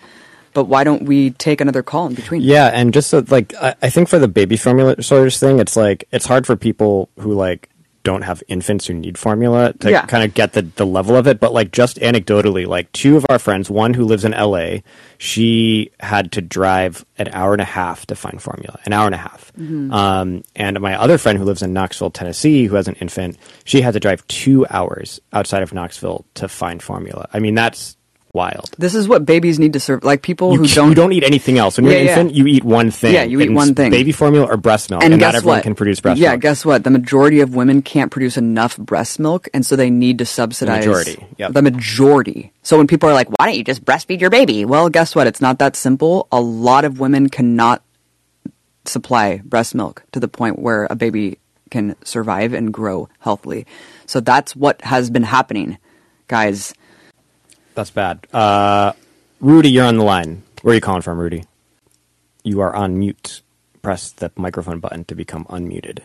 But why don't we take another call in between? Yeah, and just so, like I, I think for the baby formula shortage thing, it's like it's hard for people who like don't have infants who need formula to Yeah. kind of get the the level of it. But like just anecdotally, like two of our friends, one who lives in L.A., she had to drive an hour and a half to find formula, an hour and a half. Um, and my other friend who lives in Knoxville, Tennessee, who has an infant, she had to drive two hours outside of Knoxville to find formula. I mean, that's wild. This is what babies need to serve. Like people You, who don't you don't eat anything else. When you're Yeah, an yeah. infant, you eat one thing. Yeah, you eat one thing. Baby formula or breast milk. And, And, guess not everyone what? can produce breast yeah, milk. guess what? The majority of women can't produce enough breast milk, and so they need to subsidize the majority, yep. The majority. So when people are like, "Why don't you just breastfeed your baby?" Well, guess what? It's not that simple. A lot of women cannot supply breast milk to the point where a baby can survive and grow healthily. So that's what has been happening, guys. That's bad. Uh, Rudy, you're on the line. Where are you calling from, Rudy? You are on mute. Press the microphone button to become unmuted.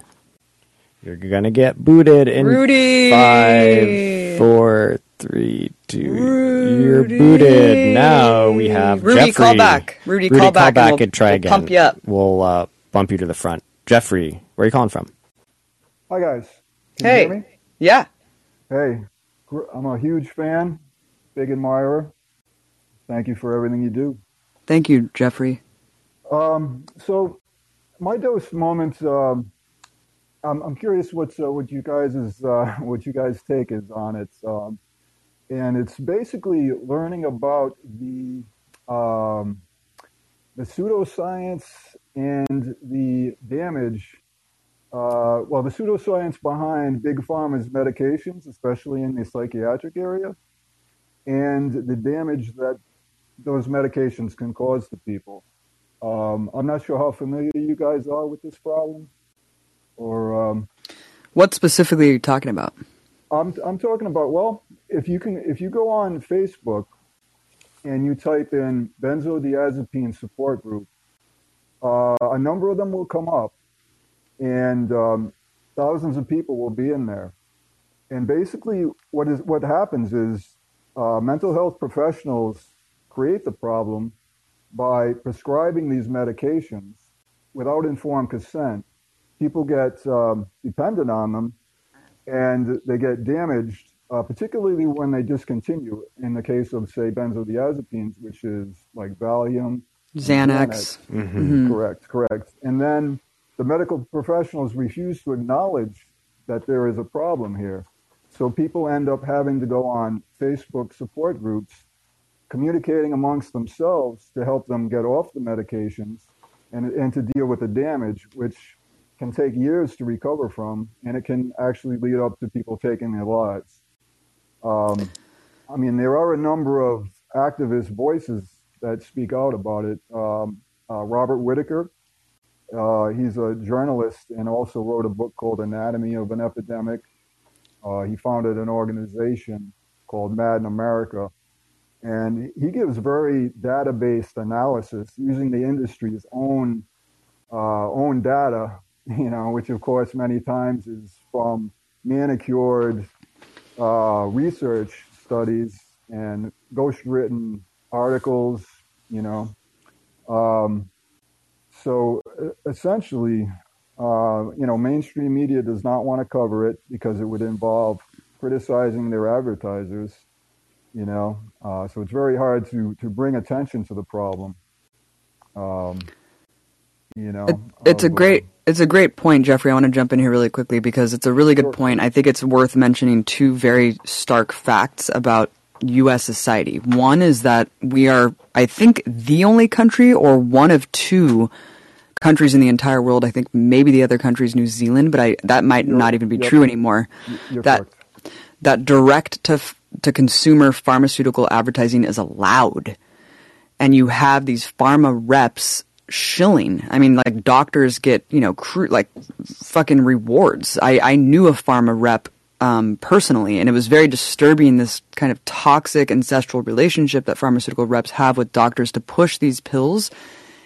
You're gonna get booted in Rudy! five, four, three, two. You're booted. Now we have Rudy, Jeffrey. call back. Rudy, Rudy call back and back we'll- and try we'll again. pump you up. We'll uh, bump you to the front. Jeffrey, where are you calling from? Hi guys. Can Hey. you hear me? Yeah. Hey, I'm a huge fan, big admirer. Thank you for everything you do. Thank you, Jeffrey. Um, so, my dose moment. Um, I'm, I'm curious what's uh, what you guys is uh, what you guys take is on it, um, and it's basically learning about the um, the pseudoscience and the damage. Uh, well, the pseudoscience behind big pharma's medications, especially in the psychiatric area, and the damage that those medications can cause to people. Um, I'm not sure how familiar you guys are with this problem, or um, What specifically are you talking about? I'm I'm talking about. Well, if you can, if you go on Facebook and you type in benzodiazepine support group, uh, a number of them will come up, and um, thousands of people will be in there. And basically, what is what happens is uh, mental health professionals create the problem by prescribing these medications without informed consent. People get um, dependent on them, and they get damaged, uh, particularly when they discontinue. In the case of, say, benzodiazepines, which is like Valium, Xanax. Mhm. Correct, correct. And then the medical professionals refuse to acknowledge that there is a problem here. So people end up having to go on Facebook support groups, communicating amongst themselves to help them get off the medications and, and to deal with the damage, which can take years to recover from, and it can actually lead up to people taking their lives. Um, I mean, there are a number of activist voices that speak out about it. Um, uh, Robert Whitaker. Uh, he's a journalist and also wrote a book called Anatomy of an Epidemic. Uh, he founded an organization called Mad in America. And he gives very data-based analysis using the industry's own uh, own data, you know, which of course many times is from manicured uh, research studies and ghost-written articles, you know. Um, so essentially, uh, you know, mainstream media does not want to cover it because it would involve criticizing their advertisers, you know. Uh, so it's very hard to to bring attention to the problem. Um, you know, it, it's a great uh, it's a great point, Jeffrey. I want to jump in here really quickly because it's a really good point. I think it's worth mentioning two very stark facts about U.S. society. One is that we are, I think, the only country or one of two countries in the entire world. I think maybe the other country is New Zealand, but I, that might You're- not even be true anymore. That correct. that direct to to consumer pharmaceutical advertising is allowed, and you have these pharma reps shilling. I mean, like doctors get you know cru- like fucking rewards. I I knew a pharma rep um, personally, and it was very disturbing. This kind of toxic ancestral relationship that pharmaceutical reps have with doctors to push these pills.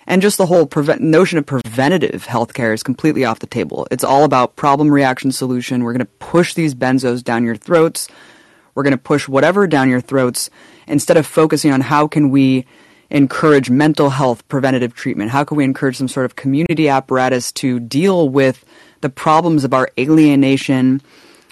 And just the whole notion of preventative healthcare is completely off the table. It's all about problem reaction solution. We're going to push these benzos down your throats. We're going to push whatever down your throats instead of focusing on how can we encourage mental health preventative treatment? How can we encourage some sort of community apparatus to deal with the problems of our alienation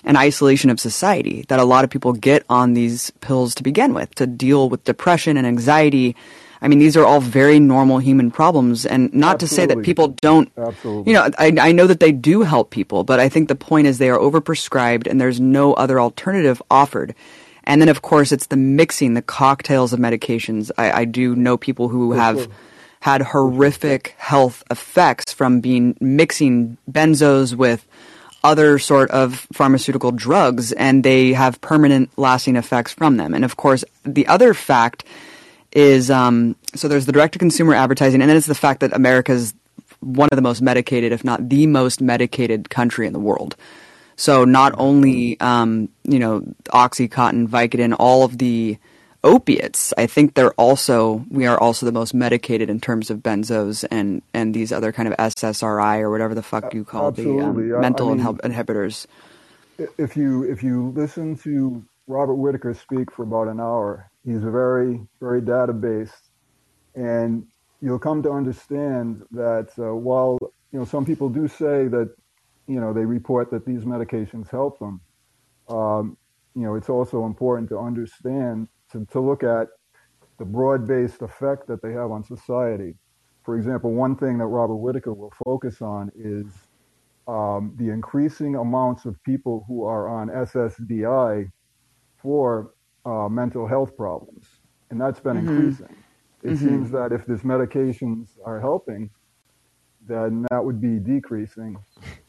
and isolation of society that a lot of people get on these pills to begin with to deal with depression and anxiety? I mean, these are all very normal human problems, and not to say that people don't Absolutely. you know, I, I know that they do help people, but I think the point is they are overprescribed and there's no other alternative offered. And then, of course, it's the mixing, the cocktails of medications. I, I do know people who have had horrific health effects from being mixing benzos with other sort of pharmaceutical drugs, and they have permanent lasting effects from them. And of course, the other fact is um, so there's the direct to consumer advertising, and then it's the fact that America's one of the most medicated, if not the most medicated country in the world. So not only um, you know OxyContin, Vicodin, all of the opiates, I think they're also we are also the most medicated in terms of benzos and and these other kind of SSRI or whatever the fuck you call the Absolutely. I- um, I mental mean- inhib- inhibitors. if you if you listen to Robert Whitaker speak for about an hour, he's very very data based, and you'll come to understand that uh, while you know some people do say that you know they report that these medications help them, um, you know it's also important to understand to, to look at the broad based effect that they have on society. For example, one thing that Robert Whitaker will focus on is um, the increasing amounts of people who are on SSDI for uh, mental health problems, and that's been increasing. It seems that if these medications are helping, then that would be decreasing,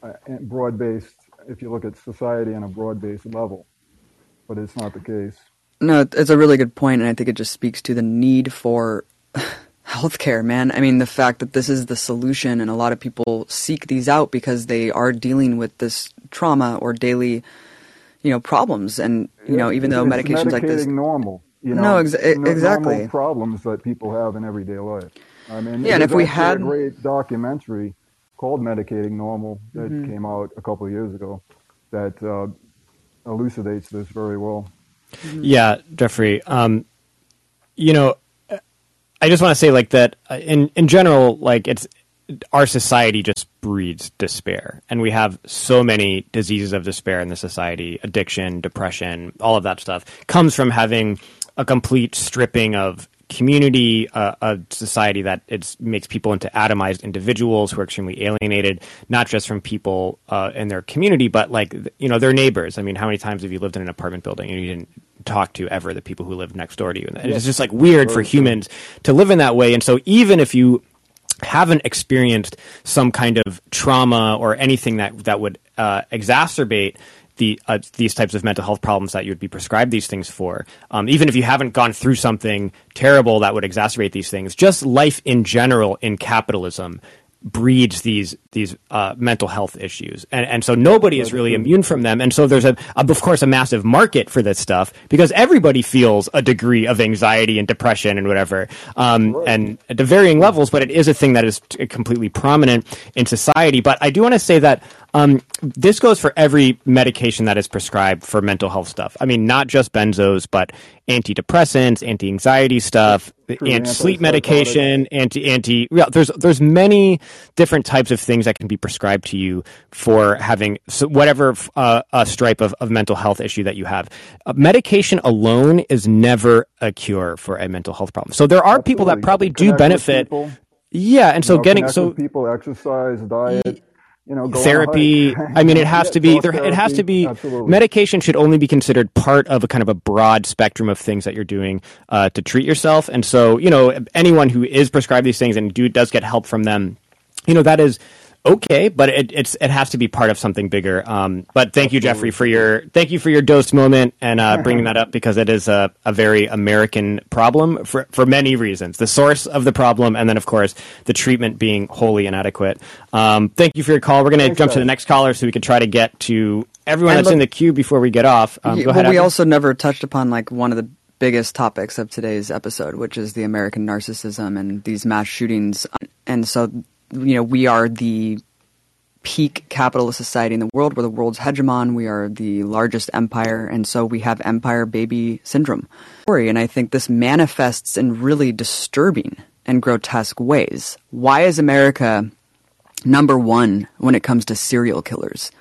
uh, broad-based. If you look at society on a broad-based level, but it's not the case. No, it's a really good point, and I think it just speaks to the need for healthcare, man. I mean, the fact that this is the solution, and a lot of people seek these out because they are dealing with this trauma or daily, you know, problems. And you know, even though It's medications like this, medicating normal, you know, No, ex- no- exactly. normal problems that people have in everyday life. I mean, Yeah, and if we had- a great documentary called "Medicating Normal" that Mm-hmm. came out a couple of years ago that uh, elucidates this very well. Yeah, Jeffrey. Um, you know, I just want to say like that uh, in in general, like it's our society just breeds despair, and we have so many diseases of despair in the society: addiction, depression, all of that stuff comes from having a complete stripping of community, uh, a society that it's makes people into atomized individuals who are extremely alienated, not just from people uh, in their community, but like you know their neighbors. I mean, how many times have you lived in an apartment building and you didn't talk to ever the people who live next door to you? And it's just like weird for humans to live in that way. And so even if you haven't experienced some kind of trauma or anything that that would uh, exacerbate the uh, these types of mental health problems that you would be prescribed these things for. Um, even if you haven't gone through something terrible that would exacerbate these things, just life in general in capitalism breeds these these uh, mental health issues, and and so nobody is really immune from them. And so there's a, of course a massive market for this stuff because everybody feels a degree of anxiety and depression and whatever, um, and to varying levels. But it is a thing that is completely prominent in society. But I do want to say that um, this goes for every medication that is prescribed for mental health stuff. I mean, not just benzos, but antidepressants, anti-anxiety stuff, and sleep medication, anti anti. Yeah, there's there's many different types of things that can be prescribed to you for having whatever uh, a stripe of, of mental health issue that you have. Uh, medication alone is never a cure for a mental health problem. So there are Absolutely. people that probably do benefit. Yeah, and so you know, getting so people exercise, diet you know, therapy. I mean, it has to be there. It has to be Absolutely. medication should only be considered part of a kind of a broad spectrum of things that you're doing uh, to treat yourself. And so, you know, anyone who is prescribed these things and do does get help from them, you know, that is okay, but it, it's it has to be part of something bigger. Um, but thank you, Jeffrey, for your thank you for your dose moment and uh, bringing that up because it is a, a very American problem for for many reasons. The source of the problem, and then of course the treatment being wholly inadequate. Um, thank you for your call. We're going to jump to the next caller so we can try to get to everyone and that's look, in the queue before we get off. Um, yeah, go ahead. Well, we also never touched upon like one of the biggest topics of today's episode, which is the American narcissism and these mass shootings. And so, you know, we are the peak capitalist society in the world. We're the world's hegemon. We are the largest empire. And so we have empire baby syndrome. And I think this manifests in really disturbing and grotesque ways. Why is America number one when it comes to serial killers?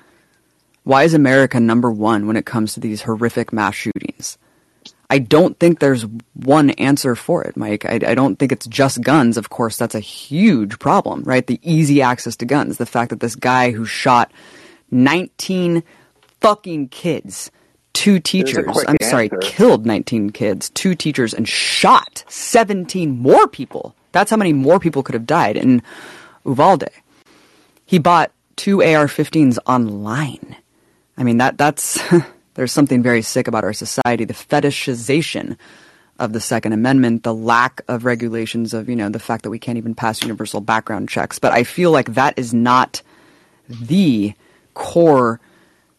Why is America number one when it comes to these horrific mass shootings? I don't think there's one answer for it, Mike. I, I, don't think it's just guns. Of course, that's a huge problem, right? The easy access to guns. The fact that this guy who shot 19 fucking kids, two teachers, I'm answer. sorry, killed 19 kids, two teachers, and shot 17 more people. That's how many more people could have died in Uvalde. He bought two AR-15s online. I mean, that that's There's something very sick about our society, the fetishization of the Second Amendment, the lack of regulations of, you know, the fact that we can't even pass universal background checks. But I feel like that is not the core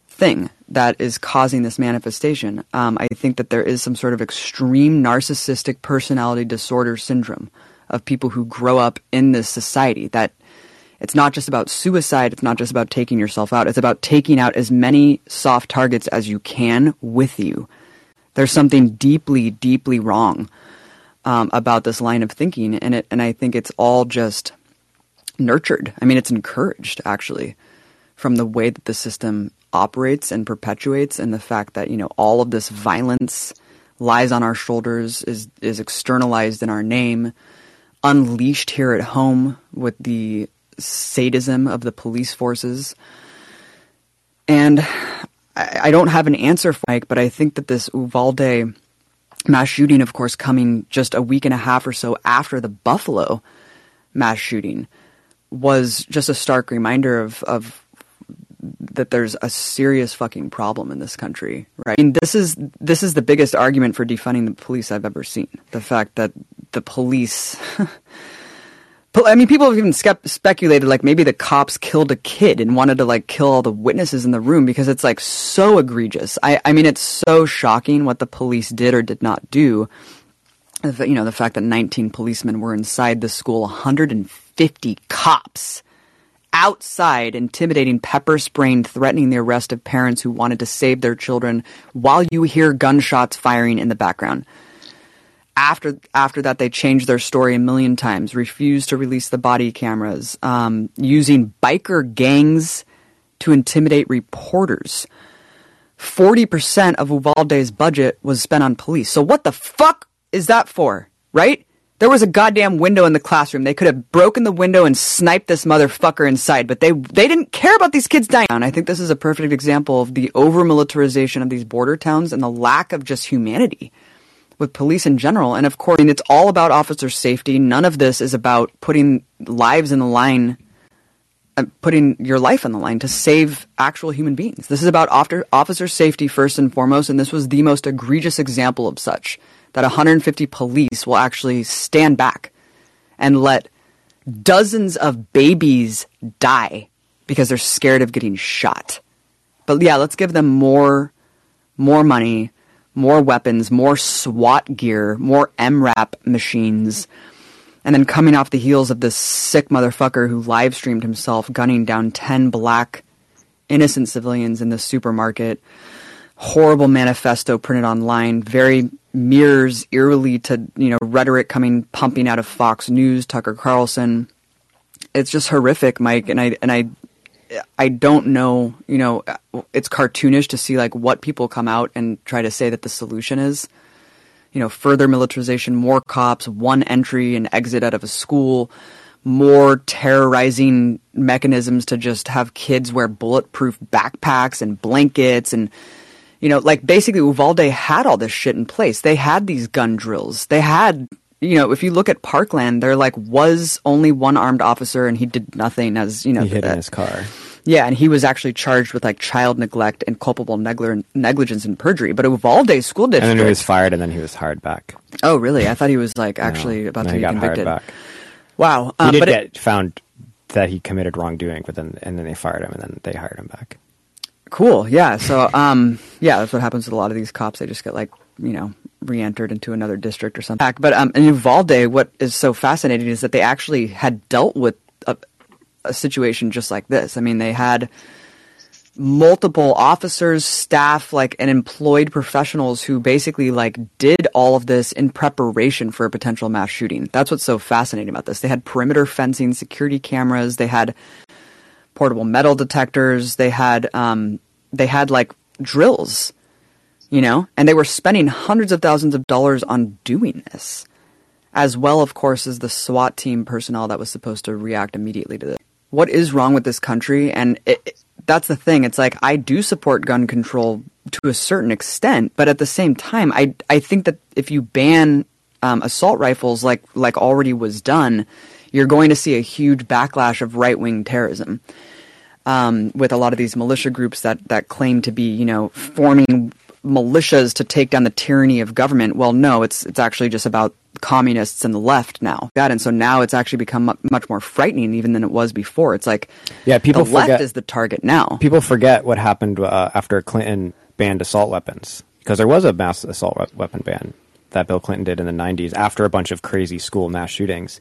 thing that is causing this manifestation. Um, I think that there is some sort of extreme narcissistic personality disorder syndrome of people who grow up in this society that it's not just about suicide. It's not just about taking yourself out. It's about taking out as many soft targets as you can with you. There's something deeply, deeply wrong um, about this line of thinking, and it, and I think it's all just nurtured. I mean, it's encouraged actually from the way that the system operates and perpetuates, and the fact that you know all of this violence lies on our shoulders, is is externalized in our name, unleashed here at home with the sadism of the police forces. And I, I don't have an answer for Mike, but I think that this Uvalde mass shooting, of course, coming just a week and a half or so after the Buffalo mass shooting, was just a stark reminder of, of that there's a serious fucking problem in this country, right? I mean, this is this is the biggest argument for defunding the police I've ever seen. The fact that the police I mean, people have even speculated like maybe the cops killed a kid and wanted to like kill all the witnesses in the room because it's like so egregious. I, I mean, it's so shocking what the police did or did not do. You know, the fact that 19 policemen were inside the school, 150 cops outside, intimidating, pepper spraying, threatening the arrest of parents who wanted to save their children while you hear gunshots firing in the background after after that they changed their story a million times refused to release the body cameras um, using biker gangs to intimidate reporters. 40% of uvalde's budget was spent on police. So what the fuck is that for right? There was a goddamn window in the classroom. They could have broken the window and sniped this motherfucker inside but they they didn't care about these kids dying. I think this is a perfect example of the over militarization of these border towns and the lack of just humanity with police in general. And of course, I mean, it's all about officer safety. None of this is about putting lives in the line uh, putting your life on the line to save actual human beings. This is about officer, officer safety first and foremost, and this was the most egregious example of such that 150 police will actually stand back and let dozens of babies die because they're scared of getting shot. But yeah, let's give them more more money, more weapons, more SWAT gear, more MRAP machines. And then coming off the heels of this sick motherfucker who live streamed himself gunning down 10 black innocent civilians in the supermarket. Horrible manifesto printed online, very mirrors eerily to, you know, rhetoric coming pumping out of Fox News, Tucker Carlson. It's just horrific, Mike, and I and I I don't know, you know, it's cartoonish to see like what people come out and try to say that the solution is. You know, further militarization, more cops, one entry and exit out of a school, more terrorizing mechanisms to just have kids wear bulletproof backpacks and blankets and you know, like basically Uvalde had all this shit in place. They had these gun drills. They had you know, if you look at Parkland, there like was only one armed officer and he did nothing as, you know, he hid uh, in his car. Yeah, and he was actually charged with like child neglect and culpable negli- negligence and perjury. But Uvalde School District. And then he was fired, and then he was hired back. Oh, really? I thought he was like actually No, about to he be got convicted. hired back. Wow. He Um, did but it- get found that he committed wrongdoing, but then and then they fired him, and then they hired him back. Cool. Yeah. So, um, yeah, that's what happens with a lot of these cops. They just get like, you know, re-entered into another district or something. But um, in Uvalde, what is so fascinating is that they actually had dealt with a, a situation just like this. I mean, they had multiple officers, staff, like, and employed professionals who basically like did all of this in preparation for a potential mass shooting. That's what's so fascinating about this. They had perimeter fencing, security cameras. They had portable metal detectors. They had um, they had like drills, you know, and they were spending hundreds of thousands of dollars on doing this, as well, of course, as the SWAT team personnel that was supposed to react immediately to this. What is wrong with this country? And it, it- that's the thing. It's like I do support gun control to a certain extent, but at the same time, I I think that if you ban um, assault rifles like like already was done, you're going to see a huge backlash of right wing terrorism um, with a lot of these militia groups that, that claim to be, you know, forming militias to take down the tyranny of government. Well, no, it's it's actually just about communists and the left now. That and so now it's actually become much more frightening even than it was before. It's like Yeah, people the left is the target now. People forget what happened uh, after Clinton banned assault weapons because there was a mass assault we- weapon ban that Bill Clinton did in the '90s after a bunch of crazy school mass shootings,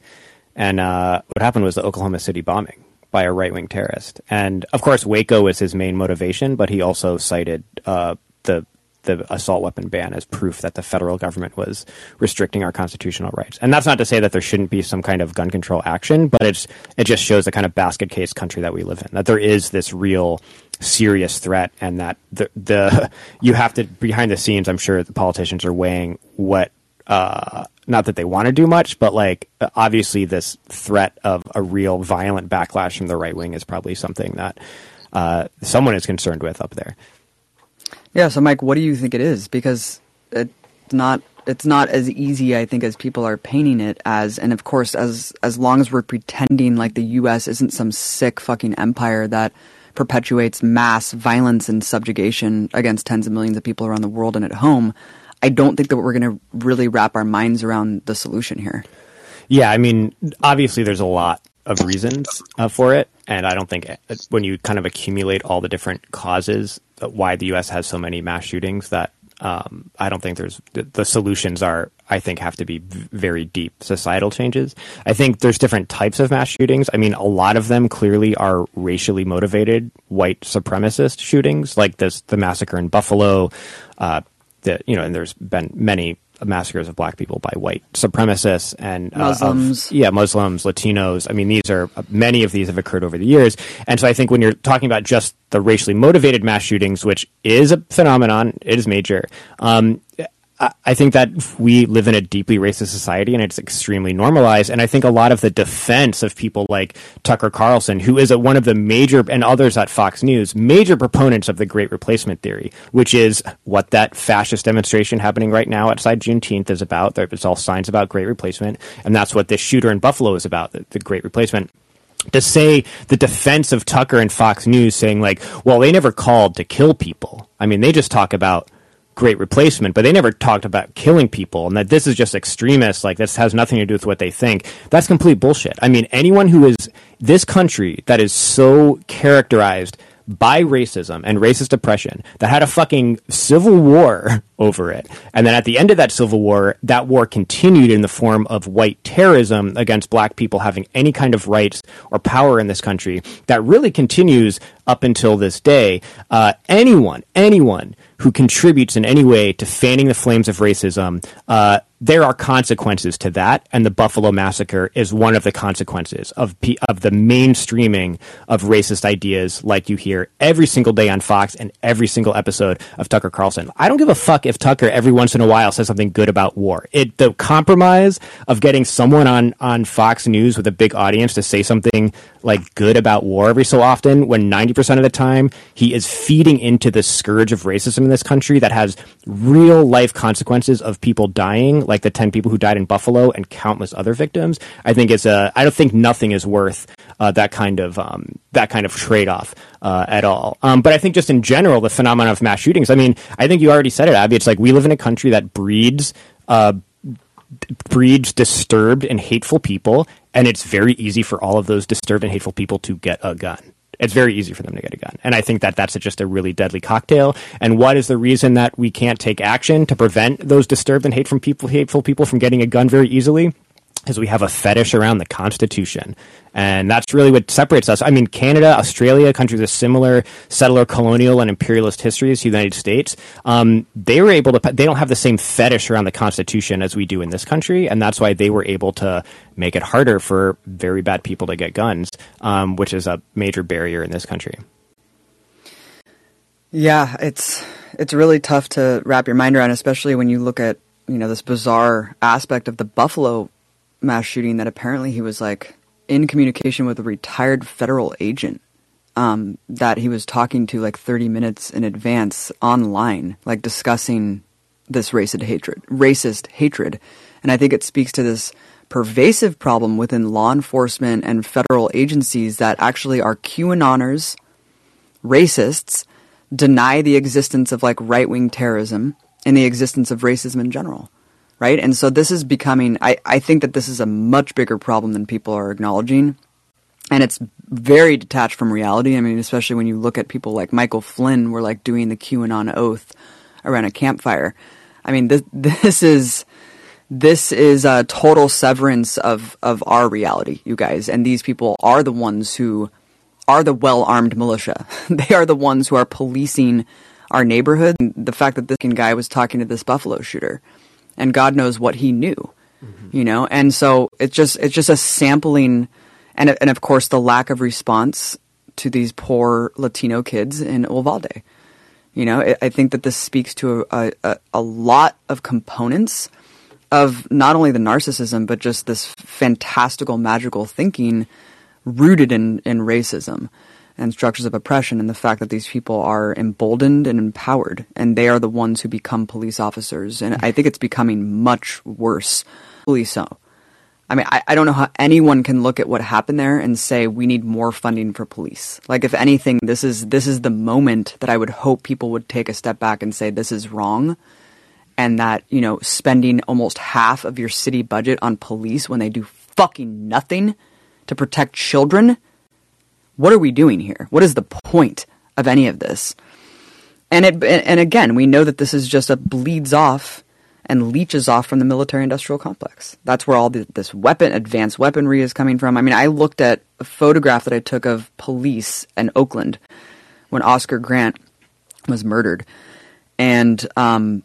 and uh, what happened was the Oklahoma City bombing by a right wing terrorist, and of course Waco was his main motivation, but he also cited uh, the the assault weapon ban as proof that the federal government was restricting our constitutional rights. And that's not to say that there shouldn't be some kind of gun control action, but it's it just shows the kind of basket case country that we live in. That there is this real serious threat and that the the you have to behind the scenes I'm sure the politicians are weighing what uh not that they want to do much, but like obviously this threat of a real violent backlash from the right wing is probably something that uh, someone is concerned with up there. Yeah, so Mike, what do you think it is? Because it's not it's not as easy, I think, as people are painting it as. And of course, as as long as we're pretending like the U.S. isn't some sick fucking empire that perpetuates mass violence and subjugation against tens of millions of people around the world and at home, I don't think that we're going to really wrap our minds around the solution here. Yeah, I mean, obviously, there's a lot of reasons uh, for it, and I don't think when you kind of accumulate all the different causes uh, why the U.S. has so many mass shootings, that um, I don't think there's the, solutions are. I think have to be very deep societal changes. I think there's different types of mass shootings. I mean, a lot of them clearly are racially motivated white supremacist shootings, like this the massacre in Buffalo. Uh, the you know, and there's been many massacres of black people by white supremacists and uh, of- Muslims. yeah, Muslims, Latinos. I mean, these are many of these have occurred over the years, and so I think when you're talking about just the racially motivated mass shootings, which is a phenomenon, it is major. Um, I- think that we live in a deeply racist society and it's extremely normalized. And I think a lot of the defense of people like Tucker Carlson, who is a, one of the major, and others at Fox News, major proponents of the Great Replacement Theory, which is what that fascist demonstration happening right now outside Juneteenth is about. It's all signs about Great Replacement. And that's what this shooter in Buffalo is about, the, the Great Replacement. to say the defense of Tucker and Fox News saying like, well, they never called to kill people. I mean, they just talk about great replacement, but they never talked about killing people and that this is just extremist. Like this has nothing to do with what they think. That's complete bullshit. I mean, anyone who is this country that is so characterized by racism and racist oppression that had a fucking civil war over it. And then at the end of that civil war, that war continued in the form of white terrorism against black people having any kind of rights or power in this country. That really continues up until this day. Uh, anyone, anyone who contributes in any way to fanning the flames of racism, uh, there are consequences to that, and the Buffalo Massacre is one of the consequences of P- of the mainstreaming of racist ideas, like you hear every single day on Fox and every single episode of Tucker Carlson. I don't give a fuck if Tucker every once in a while says something good about war. It the compromise of getting someone on on Fox News with a big audience to say something like good about war every so often, when ninety percent of the time he is feeding into the scourge of racism in this country that has real life consequences of people dying like the 10 people who died in Buffalo and countless other victims, I think it's a, I don't think nothing is worth uh, that kind of, um, that kind of trade off uh, at all. Um, but I think just in general, the phenomenon of mass shootings, I mean, I think you already said it, Abby. It's like we live in a country that breeds, uh, breeds disturbed and hateful people, and it's very easy for all of those disturbed and hateful people to get a gun it's very easy for them to get a gun. And I think that that's just a really deadly cocktail. And what is the reason that we can't take action to prevent those disturbed and hate from people, hateful people from getting a gun very easily? Is we have a fetish around the Constitution. And that's really what separates us. I mean, Canada, Australia, countries with similar settler, colonial, and imperialist histories to the United States, um, they were able to, they don't have the same fetish around the Constitution as we do in this country. And that's why they were able to make it harder for very bad people to get guns, um, which is a major barrier in this country. Yeah, it's it's really tough to wrap your mind around, especially when you look at you know this bizarre aspect of the Buffalo mass shooting that apparently he was like in communication with a retired federal agent um, that he was talking to like 30 minutes in advance online, like discussing this racist hatred, racist hatred, and I think it speaks to this pervasive problem within law enforcement and federal agencies that actually are QAnoners, racists, deny the existence of like right wing terrorism and the existence of racism in general. Right? And so this is becoming, I, I think that this is a much bigger problem than people are acknowledging. And it's very detached from reality. I mean, especially when you look at people like Michael Flynn, were like doing the QAnon oath around a campfire. I mean, this, this is, this is a total severance of, of our reality, you guys. And these people are the ones who are the well armed militia. they are the ones who are policing our neighborhood. The fact that this guy was talking to this Buffalo shooter, and God knows what he knew, mm-hmm. you know. And so it's just it's just a sampling, and and of course the lack of response to these poor Latino kids in Uvalde. You know, I think that this speaks to a, a, a lot of components of not only the narcissism, but just this fantastical, magical thinking rooted in, in racism and structures of oppression and the fact that these people are emboldened and empowered and they are the ones who become police officers. And I think it's becoming much worse. So. I mean, I, I don't know how anyone can look at what happened there and say we need more funding for police. Like, if anything, this is this is the moment that I would hope people would take a step back and say this is wrong, and that you know spending almost half of your city budget on police when they do fucking nothing to protect children? What are we doing here? What is the point of any of this? And it and again, we know that this is just a bleeds off and leeches off from the military industrial complex. That's where all the, this weapon, advanced weaponry is coming from. I mean, I looked at a photograph that I took of police in Oakland when Oscar Grant was murdered. And um,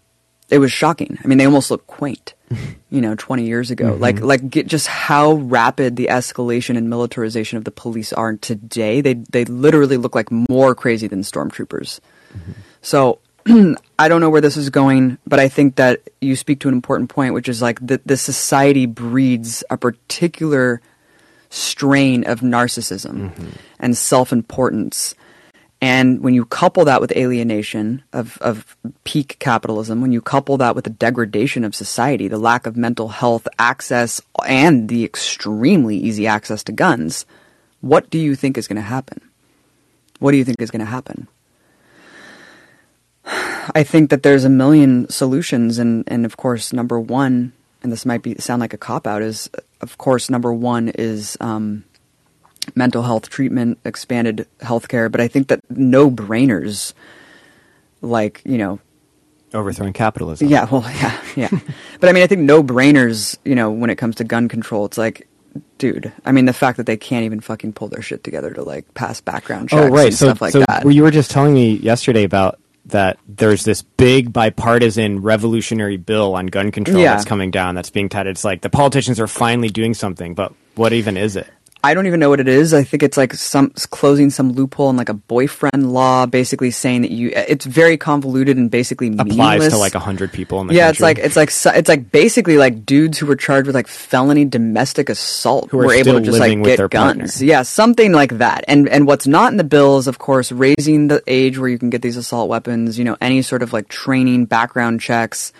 it was shocking. I mean, they almost look quaint, you know, 20 years ago. Mm-hmm. Like, like just how rapid the escalation and militarization of the police are today. They, they literally look like more crazy than stormtroopers. Mm-hmm. So I don't know where this is going, but I think that you speak to an important point, which is like that the society breeds a particular strain of narcissism mm-hmm. and self importance and when you couple that with alienation of, of peak capitalism, when you couple that with the degradation of society, the lack of mental health access, and the extremely easy access to guns, What do you think is going to happen? What do you think is going to happen? I think that there's a million solutions, and, and of course, number one, and this might be sound like a cop out, is of course number one is um, mental health treatment, expanded healthcare. But I think that no brainers, like you know, Overthrowing capitalism. yeah, well, yeah, yeah. but I mean, I think no brainers, you know, when it comes to gun control, it's like, dude. I mean, the fact that they can't even fucking pull their shit together to like pass background oh, checks Oh, right. and So, stuff like so that. Well, you were just telling me yesterday about that there's this big bipartisan revolutionary bill on gun control Yeah. that's coming down that's being touted. It's like the politicians are finally doing something, but what even is it? I don't even know what it is. I think it's like some closing some loophole in like a boyfriend law, basically saying that you. It's very convoluted and basically Applies meaningless. to like a hundred people in the yeah, country. it's like it's like it's like basically like dudes who were charged with like felony domestic assault Who were able to just like get their guns. partner. Yeah, something like that. And and what's not in the bill is of course raising the age where you can get these assault weapons. You know, any sort of like training, background checks,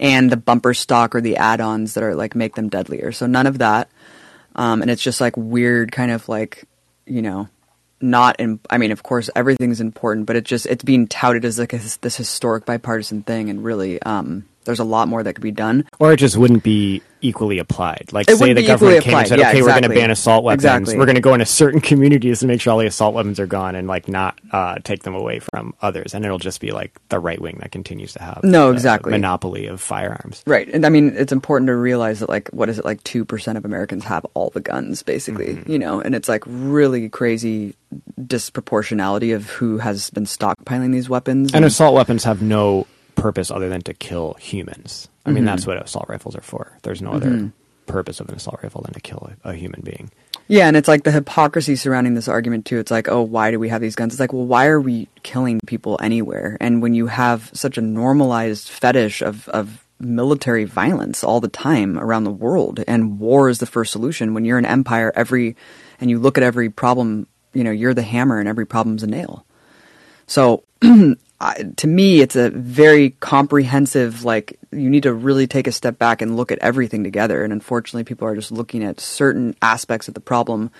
and the bumper stock or the add-ons that are like make them deadlier. So none of that. Um, and it's just like weird, kind of like you know not in i mean of course everything's important but it just it's being touted as like a, this historic bipartisan thing and really um there's a lot more that could be done or it just wouldn't be equally applied. Like, It say the government came and said, Yeah, "Okay, we're going to ban assault weapons. Exactly. We're going to go into certain communities to make sure all the assault weapons are gone, and like not uh, take them away from others." And it'll just be like the right wing that continues to have No, the exactly. monopoly of firearms. right and i mean it's important to realize that like what is it like 2% of americans have all the guns basically Mm-hmm. you know and it's like really crazy disproportionality of who has been stockpiling these weapons And assault weapons have no purpose other than to kill humans. I mean, Mhm. that's what assault rifles are for. There's no other Mhm. purpose of an assault rifle than to kill a, a human being. Yeah, and it's like the hypocrisy surrounding this argument too. It's like, oh, why do we have these guns? It's like, well, why are we killing people anywhere? And when you have such a normalized fetish of of military violence all the time around the world, and war is the first solution. When you're an empire, every and you look at every problem, you know, you're the hammer, and every problem's a nail. So I, to me, it's a very comprehensive. Like you need to really take a step back and look at everything together. And unfortunately, people are just looking at certain aspects of the problem,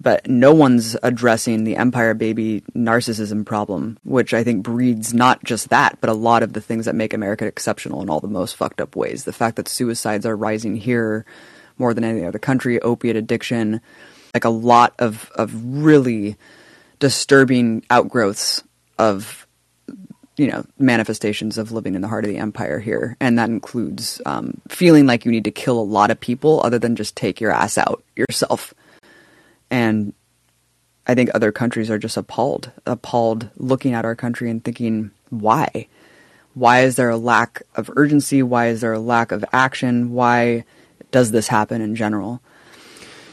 but no one's addressing the empire baby narcissism problem, which I think breeds not just that, but a lot of the things that make America exceptional in all the most fucked up ways. The fact that suicides are rising here more than any other country, opiate addiction, like a lot of of really disturbing outgrowths of you know manifestations of living in the heart of the empire here. And that includes um, feeling like you need to kill a lot of people other than just take your ass out yourself. And i think other countries are just appalled appalled looking at our country and thinking why? Why is there a lack of urgency? Why is there a lack of action? Why does this happen in general?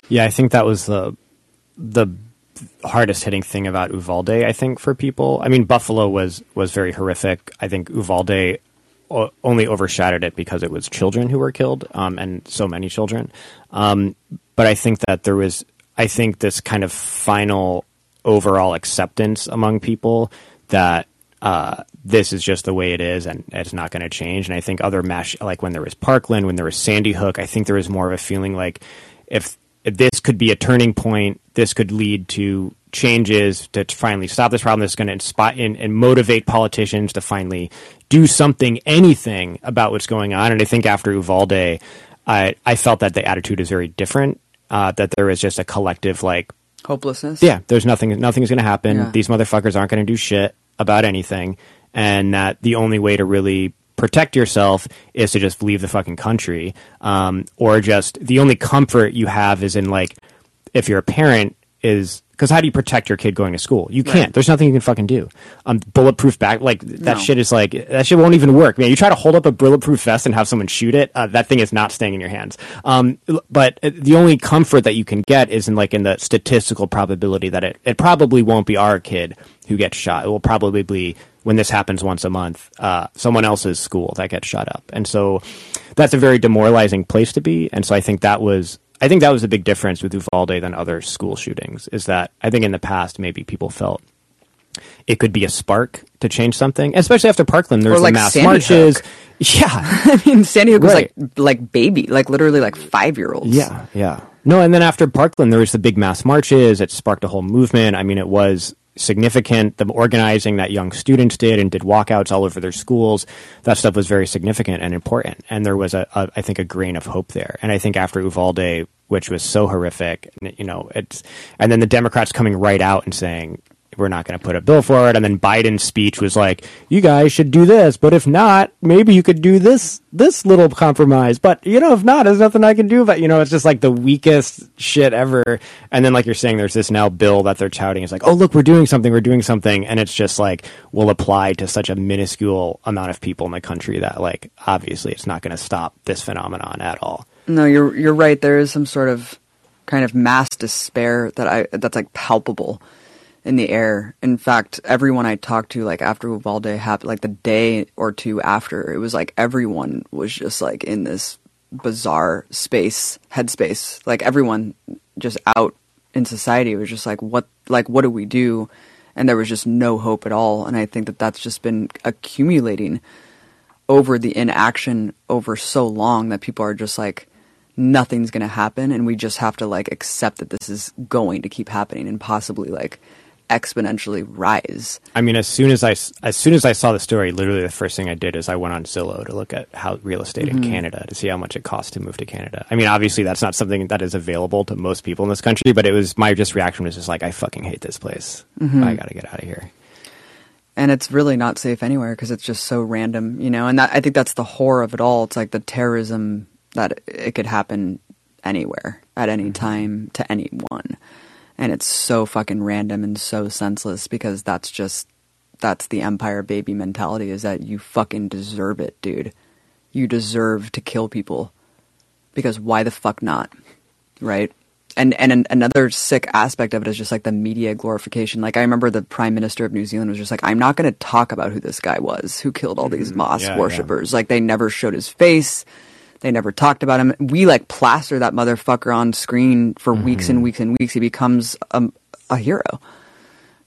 Yeah, I think that was the the hardest hitting thing about Uvalde. I think for people, I mean, Buffalo was was very horrific. I think Uvalde o- only overshadowed it because it was children who were killed, um, and so many children. Um, but I think that there was, I think this kind of final overall acceptance among people that uh, this is just the way it is and it's not going to change. And I think other mash, like when there was Parkland, when there was Sandy Hook, I think there was more of a feeling like if this could be a turning point, this could lead to changes to finally stop this problem. That's going to inspire and, and motivate politicians to finally do something, anything about what's going on. And I think after Uvalde, I, I felt that the attitude is very different. Uh, that there is just a collective like hopelessness yeah, there's nothing. Nothing's going to happen. Yeah. These motherfuckers aren't going to do shit about anything, and that the only way to really protect yourself is to just leave the fucking country, um, or just the only comfort you have is in like if you're a parent is because how do you protect your kid going to school? You can't. Right. There's nothing you can fucking do. Um, bulletproof back like that No. shit is like that shit won't even work, man. You try to hold up a bulletproof vest and have someone shoot it, uh, that thing is not staying in your hands. Um, but uh, the only comfort that you can get is in like in the statistical probability that it it probably won't be our kid who gets shot. It will probably be when this happens once a month, uh, someone else's school that gets shot up, and so that's a very demoralizing place to be. And so I think that was I think that was a big difference with Uvalde than other school shootings. Is that I think in the past maybe people felt it could be a spark to change something, especially after Parkland. There's Or like the mass Sandy marches. Hook. Yeah, I mean, Sandy Hook Right. was like like baby, like literally like five year olds. yeah, yeah. No, and then after Parkland, there was the big mass marches. It sparked a whole movement. I mean, it was significant. The organizing that young students did and did walkouts all over their schools, that stuff was very significant and important. And there was a, a I think, a grain of hope there. And I think after Uvalde, which was so horrific, you know, it's, and then the Democrats coming right out and saying, we're not going to put a bill for it. And then Biden's speech was like, you guys should do this, but if not, maybe you could do this, this little compromise. But, you know, if not, there's nothing I can do. But, you know, it's just like the weakest shit ever. And then, like you're saying, there's this now bill that they're touting. It's like, oh, look, we're doing something, we're doing something. And it's just like, will apply to such a minuscule amount of people in the country that, like, obviously it's not going to stop this phenomenon at all. No, you're, you're right. There is some sort of kind of mass despair that I, that's like palpable in the air. In fact, everyone I talked to, like after Uvalde happened, like the day or two after, it was like everyone was just like in this bizarre space, headspace. Like everyone just out in society was just like, what, like, what do we do? And there was just no hope at all. And I think that that's just been accumulating over the inaction over so long that people are just like, nothing's going to happen. And we just have to like accept that this is going to keep happening and possibly like exponentially rise. I mean, as soon as I as soon as I saw the story, literally the first thing I did is I went on Zillow to look at how real estate Mm-hmm. in Canada to see how much it costs to move to Canada. I mean, obviously that's not something that is available to most people in this country, but it was my just reaction was just like, I fucking hate this place. Mm-hmm. I got to get out of here. and it's really not safe anywhere because it's just so random, you know. And that, I think that's the horror of it all. It's like the terrorism that it could happen anywhere at any time to anyone, and it's so fucking random and so senseless because that's just that's the empire baby mentality is that you fucking deserve it, dude. You deserve to kill people because why the fuck not, right? and and an, another sick aspect of it is just like the media glorification. Like I remember the prime minister of New Zealand was just like, "I'm not going to talk about who this guy was who killed all these mm-hmm. mosque Yeah, worshippers." Like they never showed his face, they never talked about him. We like plaster that motherfucker on screen for mm-hmm. weeks and weeks and weeks. He becomes a, a hero,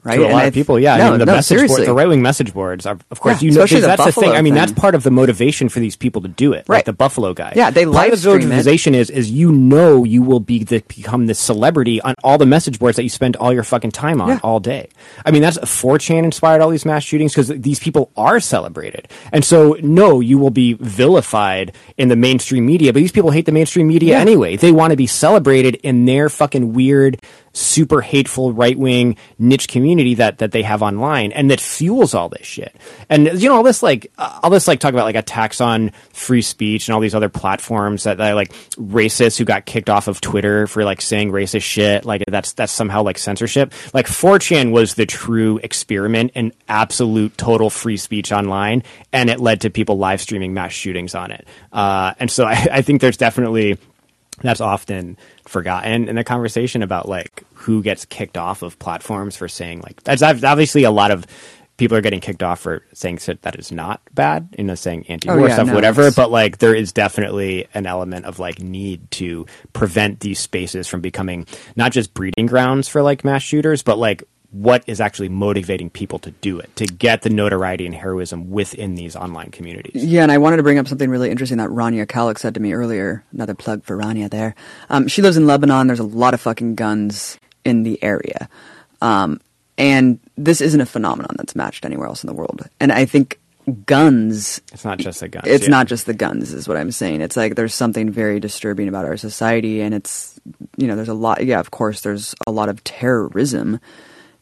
right? To a And lot I of people, yeah. No, I mean, the no, message board, the right wing message boards are, of course, Yeah, you know, the that's the thing. I mean, that's part of the motivation for these people to do it. Like Right. the Buffalo guy. Yeah, they live stream motivation is is you know you will be the become the celebrity on all the message boards that you spend all your fucking time on Yeah. all day. I mean, that's 4chan inspired all these mass shootings because these people are celebrated, and so no, you will be vilified in the mainstream media. But these people hate the mainstream media Yeah. anyway. They want to be celebrated in their fucking weird super hateful right wing niche community that that they have online and that fuels all this shit. And you know all this like uh, all this like talk about like attacks on free speech and all these other platforms that, that like racists who got kicked off of Twitter for like saying racist shit like that's that's somehow like censorship. Like 4chan was the true experiment in absolute total free speech online and it led to people live streaming mass shootings on it. Uh, and so I, I think there's definitely that's often forgotten. In the conversation about like who gets kicked off of platforms for saying like that's obviously a lot of people are getting kicked off for saying shit that is not bad you know saying anti-war Oh, yeah, stuff no, whatever but like there is definitely an element of like need to prevent these spaces from becoming not just breeding grounds for like mass shooters but like what is actually motivating people to do it to get the notoriety and heroism within these online communities Yeah, and I wanted to bring up something really interesting that Rania Khalek said to me earlier. Another plug for Rania there. Um, she lives in Lebanon. There's a lot of fucking guns in the area. Um, and this isn't a phenomenon that's matched anywhere else in the world. And I think guns it's not just the guns it's yeah. not just the guns is what i'm saying it's like there's something very disturbing about our society and it's you know there's a lot yeah of course there's a lot of terrorism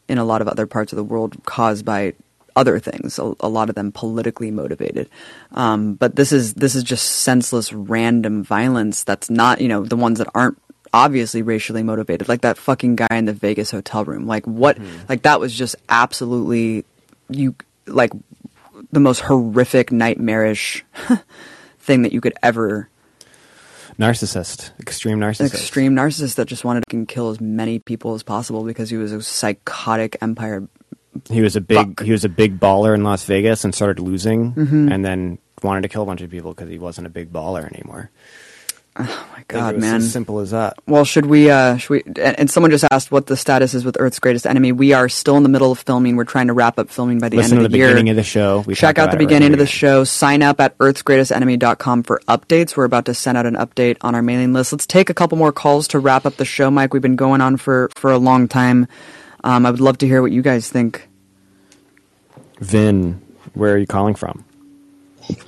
in a lot of other parts of the world caused by other things a, a lot of them politically motivated um, but this is this is just senseless random violence that's not you know the ones that aren't obviously racially motivated like that fucking guy in the vegas hotel room like what like that was just absolutely you like the most horrific, nightmarish thing that you could ever. Narcissist extreme narcissist Extreme narcissist that just wanted to kill as many people as possible because he was a psychotic empire. He was a big Fuck. he was a big baller in Las Vegas and started losing, Mhm. and then wanted to kill a bunch of people because he wasn't a big baller anymore. Oh my God, it was man. as simple as that. Well, should we? Uh, should we? And, and someone just asked what the status is with Earth's Greatest Enemy. We are still in the middle of filming. We're trying to wrap up filming by the Listen end to of the the, year. beginning of the show. We Check out the about it right beginning of the the show. Sign up at earthsgreatestenemy.com for updates. We're about to send out an update on our mailing list. Let's take a couple more calls to wrap up the show, Mike. We've been going on for for a long time. Um, I would love to hear what you guys think. Vin, where are you calling from?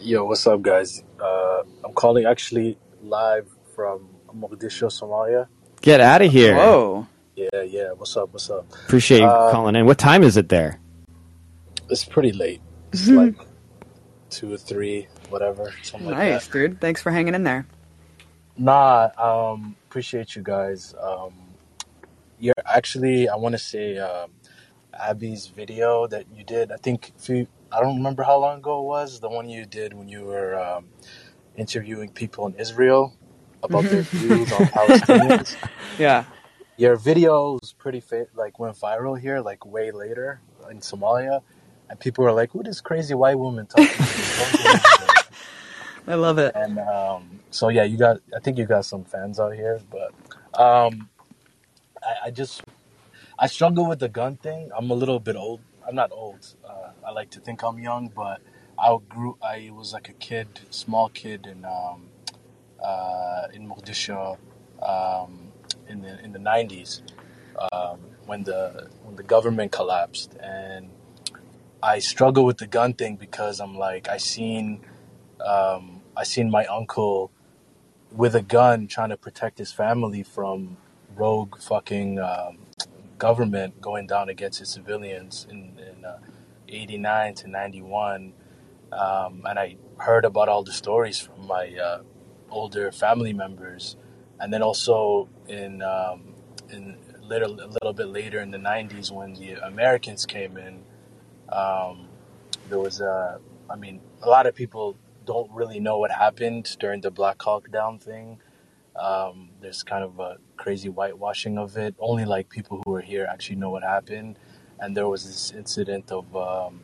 Yo, what's up, guys? Uh, I'm calling actually live from Mogadishu, Somalia. Get out of here. Whoa. Yeah, yeah. What's up? What's up? Appreciate you Uh, calling in. What time is it there? It's pretty late. It's Mm-hmm. like two or three, whatever, something like Nice, that. dude. Thanks for hanging in there. Nah, um, appreciate you guys. Um, you're actually, I want to say, um, Abby's video that you did. I think if you, I don't remember how long ago it was. The one you did when you were um, interviewing people in Israel about their views on Palestinians. Yeah. Your video was pretty fa- like went viral here, like way later in Somalia, and people were like, "Who this crazy white woman talking to?" I love it. and um, so yeah, you got. I think you got some fans out here, but um, I, I just I struggle with the gun thing. I'm a little bit old. I'm not old. Uh, I like to think I'm young, but I grew. I was like a kid, small kid in um, uh, in Mogadishu um, in the in the 90s um, when the when the government collapsed, and I struggle with the gun thing because I'm like I seen um, I seen my uncle with a gun trying to protect his family from rogue fucking um, government going down against his civilians in, in uh, 89 to 91 um, and i heard about all the stories from my uh, older family members and then also in um, in a little bit later in the 90s when the americans came in um, there was a i mean a lot of people don't really know what happened during the black hawk down thing um, there's kind of a crazy whitewashing of it. Only like people who were here actually know what happened. And there was this incident of um,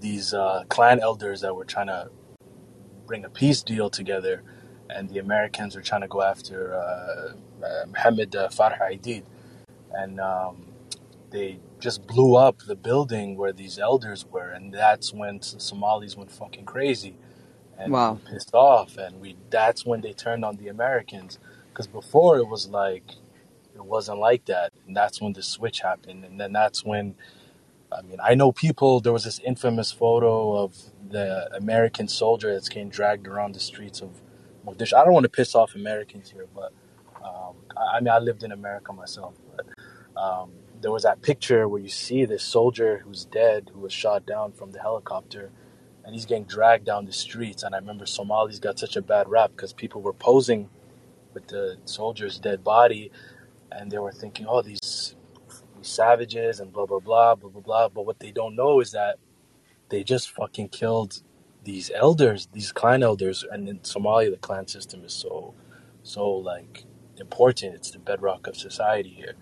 these uh, clan elders that were trying to bring a peace deal together, and the Americans were trying to go after uh, uh, Mohammed uh, Farah Aidid, and um, they just blew up the building where these elders were, and that's when the Somalis went fucking crazy and Wow. pissed off, and we that's when they turned on the Americans, because before it was like it wasn't like that, and that's when the switch happened, and then that's when I mean I know people. There was this infamous photo of the American soldier that's getting dragged around the streets of Mogadishu. I don't want to piss off Americans here, but um, I, I mean I lived in America myself, but um, there was that picture where you see this soldier who's dead, who was shot down from the helicopter, and he's getting dragged down the streets. And I remember Somalis got such a bad rap because people were posing with the soldier's dead body, and they were thinking, "Oh, these, these savages," and blah blah blah blah blah blah. But what they don't know is that they just fucking killed these elders, these clan elders, and in Somalia, the clan system is so, so like important. It's the bedrock of society here.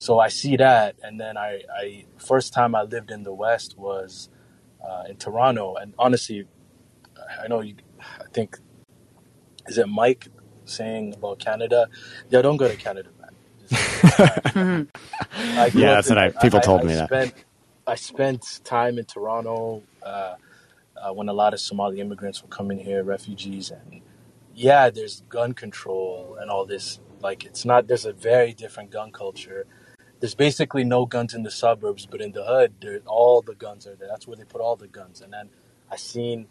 So I see that, and then I, I first time I lived in the West was uh, in Toronto, and honestly, I know you. I think is it Mike saying about Canada? Yeah, don't go to Canada, Yeah, that's in- what I- people told me that. Spent, I spent time in Toronto uh, uh, when a lot of Somali immigrants were coming here, refugees, and yeah, there's gun control and all this. Like, it's not. There's a very different gun culture. There's basically no guns in the suburbs, but in the hood, all the guns are there. That's where they put all the guns. And then I seen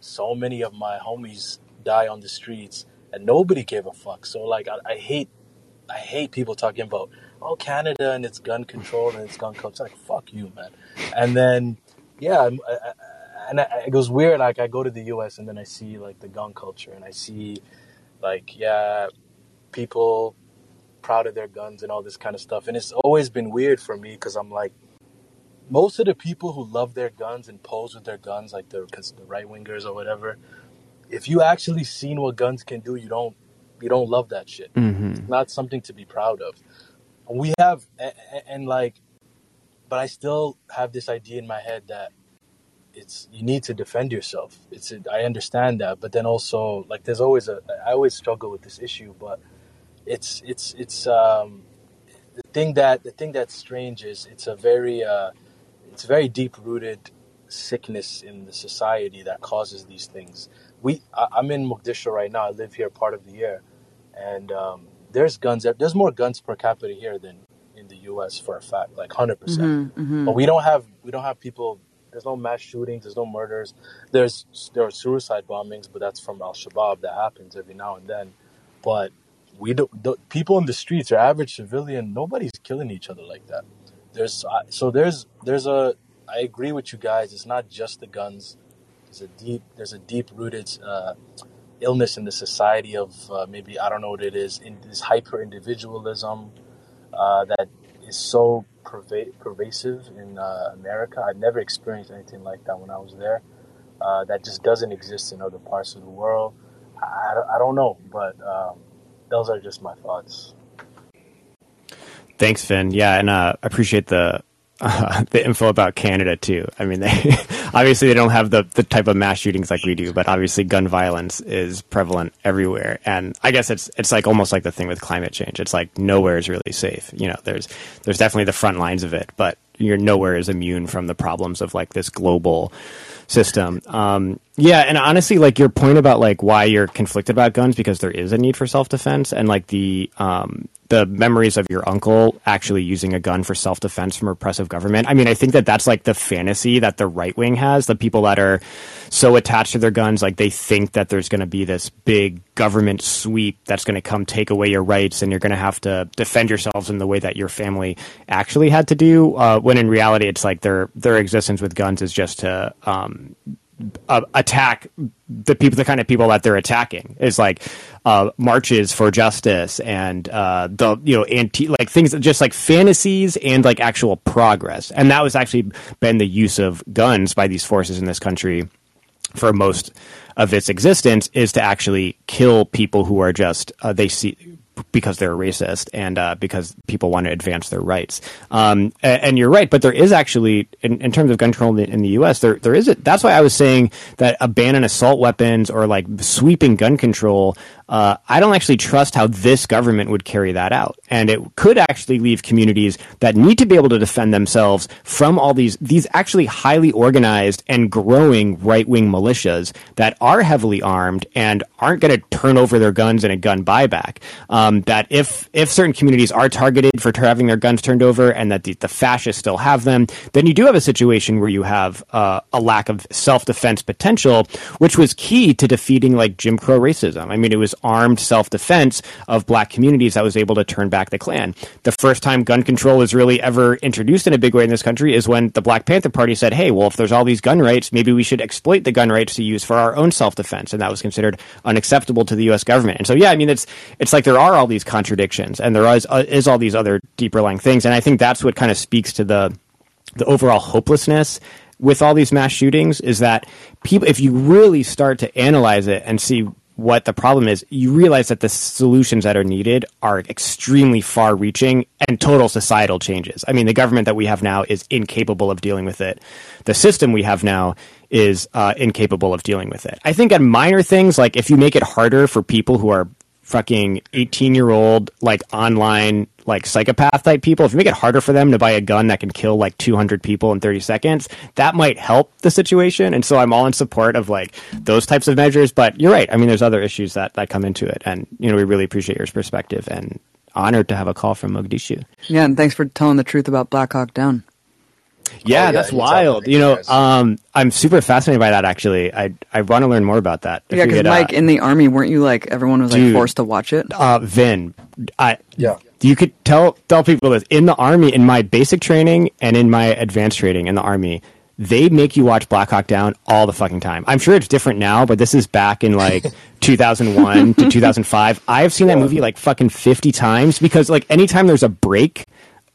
so many of my homies die on the streets, and nobody gave a fuck. So like, I, I hate, I hate people talking about oh Canada and its gun control and its gun culture. Like fuck you, man. And then yeah, I, I, and I, it was weird. Like I go to the U.S. and then I see like the gun culture, and I see like yeah, people proud of their guns and all this kind of stuff. And it's always been weird for me because I'm like, most of the people who love their guns and pose with their guns, like the, the right wingers or whatever, if you actually seen what guns can do, you don't you don't love that shit. Mhm. It's not something to be proud of. We have a- a- and like, but I still have this idea in my head that it's you need to defend yourself. It's I understand that, but then also like there's always a I always struggle with this issue, but it's it's it's um the thing that the thing that's strange is it's a very uh it's a very deep rooted sickness in the society that causes these things. We I, I'm in Mogadishu right now. I live here part of the year, and um, there's guns. There's more guns per capita here than in the U.S. for a fact, like hundred percent. hmm hmm But we don't have we don't have people. There's no mass shootings. There's no murders. There's there are suicide bombings, but that's from Al Shabaab. That happens every now and then. But we don't. The, people in the streets, or average civilian, nobody's killing each other like that. There's so there's there's a. I agree with you guys. It's not just the guns. There's a deep there's a deep rooted uh, illness in the society of uh, maybe I don't know what it is. In this hyper individualism uh, that is so perva- pervasive in uh, America. I've never experienced anything like that when I was there. Uh, that just doesn't exist in other parts of the world. I, I don't- know, but um, those are just my thoughts. Thanks, Vin. Yeah, and uh, I appreciate the uh, the info about Canada too. I mean, they obviously they don't have the the type of mass shootings like we do, but obviously gun violence is prevalent everywhere. And I guess it's it's like almost like the thing with climate change. It's like nowhere is really safe. You know, there's there's definitely the front lines of it, but you're nowhere is immune from the problems of like this global system. Um, yeah, and honestly, like your point about like why you're conflicted about guns because there is a need for self defense, and like the um, the memories of your uncle actually using a gun for self defense from oppressive government. I mean, I think that that's like the fantasy that the right wing has. The people that are so attached to their guns, like they think that there's going to be this big government sweep that's going to come take away your rights, and you're going to have to defend yourselves in the way that your family actually had to do. Uh, when in reality, it's like their their existence with guns is just to um, uh, attack the people, the kind of people that they're attacking is like uh, marches for justice and uh, the you know anti like things just like fantasies and like actual progress. And that was actually been the use of guns by these forces in this country for most of its existence is to actually kill people who are just uh, they see because they're racist and uh, because people want to advance their rights. Um, a- and, you're right, but there is actually, in, in terms of gun control in the, in the U.S., there there is. A, that's why I was saying that a ban on assault weapons or like sweeping gun control. Uh, I don't actually trust how this government would carry that out, and it could actually leave communities that need to be able to defend themselves from all these these actually highly organized and growing right wing militias that are heavily armed and aren't going to turn over their guns in a gun buyback. Um, that if if certain communities are targeted for having their guns turned over, and that the, the fascists still have them, then you do have a situation where you have uh, a lack of self defense potential, which was key to defeating like Jim Crow racism. I mean, it was armed self defense of black communities that was able to turn back the Klan. The first time gun control was really ever introduced in a big way in this country is when the Black Panther Party said, "Hey, well, if there's all these gun rights, maybe we should exploit the gun rights to use for our own self defense," and that was considered unacceptable to the U.S. government. And so, yeah, I mean, it's it's like there are all these contradictions, and there is, uh, is all these other deeper lying things, and I think that's what kind of speaks to the the overall hopelessness with all these mass shootings is that people if you really start to analyze it and see what the problem is, you realize that the solutions that are needed are extremely far reaching and total societal changes. I mean, the government that we have now is incapable of dealing with it. The system we have now is uh, incapable of dealing with it. I think on minor things, like if you make it harder for people who are fucking 18 year old, like online, like psychopath type people, if you make it harder for them to buy a gun that can kill like 200 people in 30 seconds, that might help the situation. And so I'm all in support of like those types of measures. But you're right. I mean, there's other issues that, that come into it. And, you know, we really appreciate your perspective and honored to have a call from Mogadishu. Yeah, and thanks for telling the truth about Black Hawk Down. Yeah, yeah, that's wild. You know, um, I'm super fascinated by that. Actually, I I want to learn more about that. If yeah, because could, uh, Mike, in the army, weren't you like everyone was like Dude. forced to watch it? uh, Vin, I Yeah. You could tell tell people this in the army, in my basic training and in my advanced training in the army, they make you watch Black Hawk Down all the fucking time. I'm sure it's different now, but this is back in like 2001 to 2005. I've seen that movie like fucking 50 times because like anytime there's a break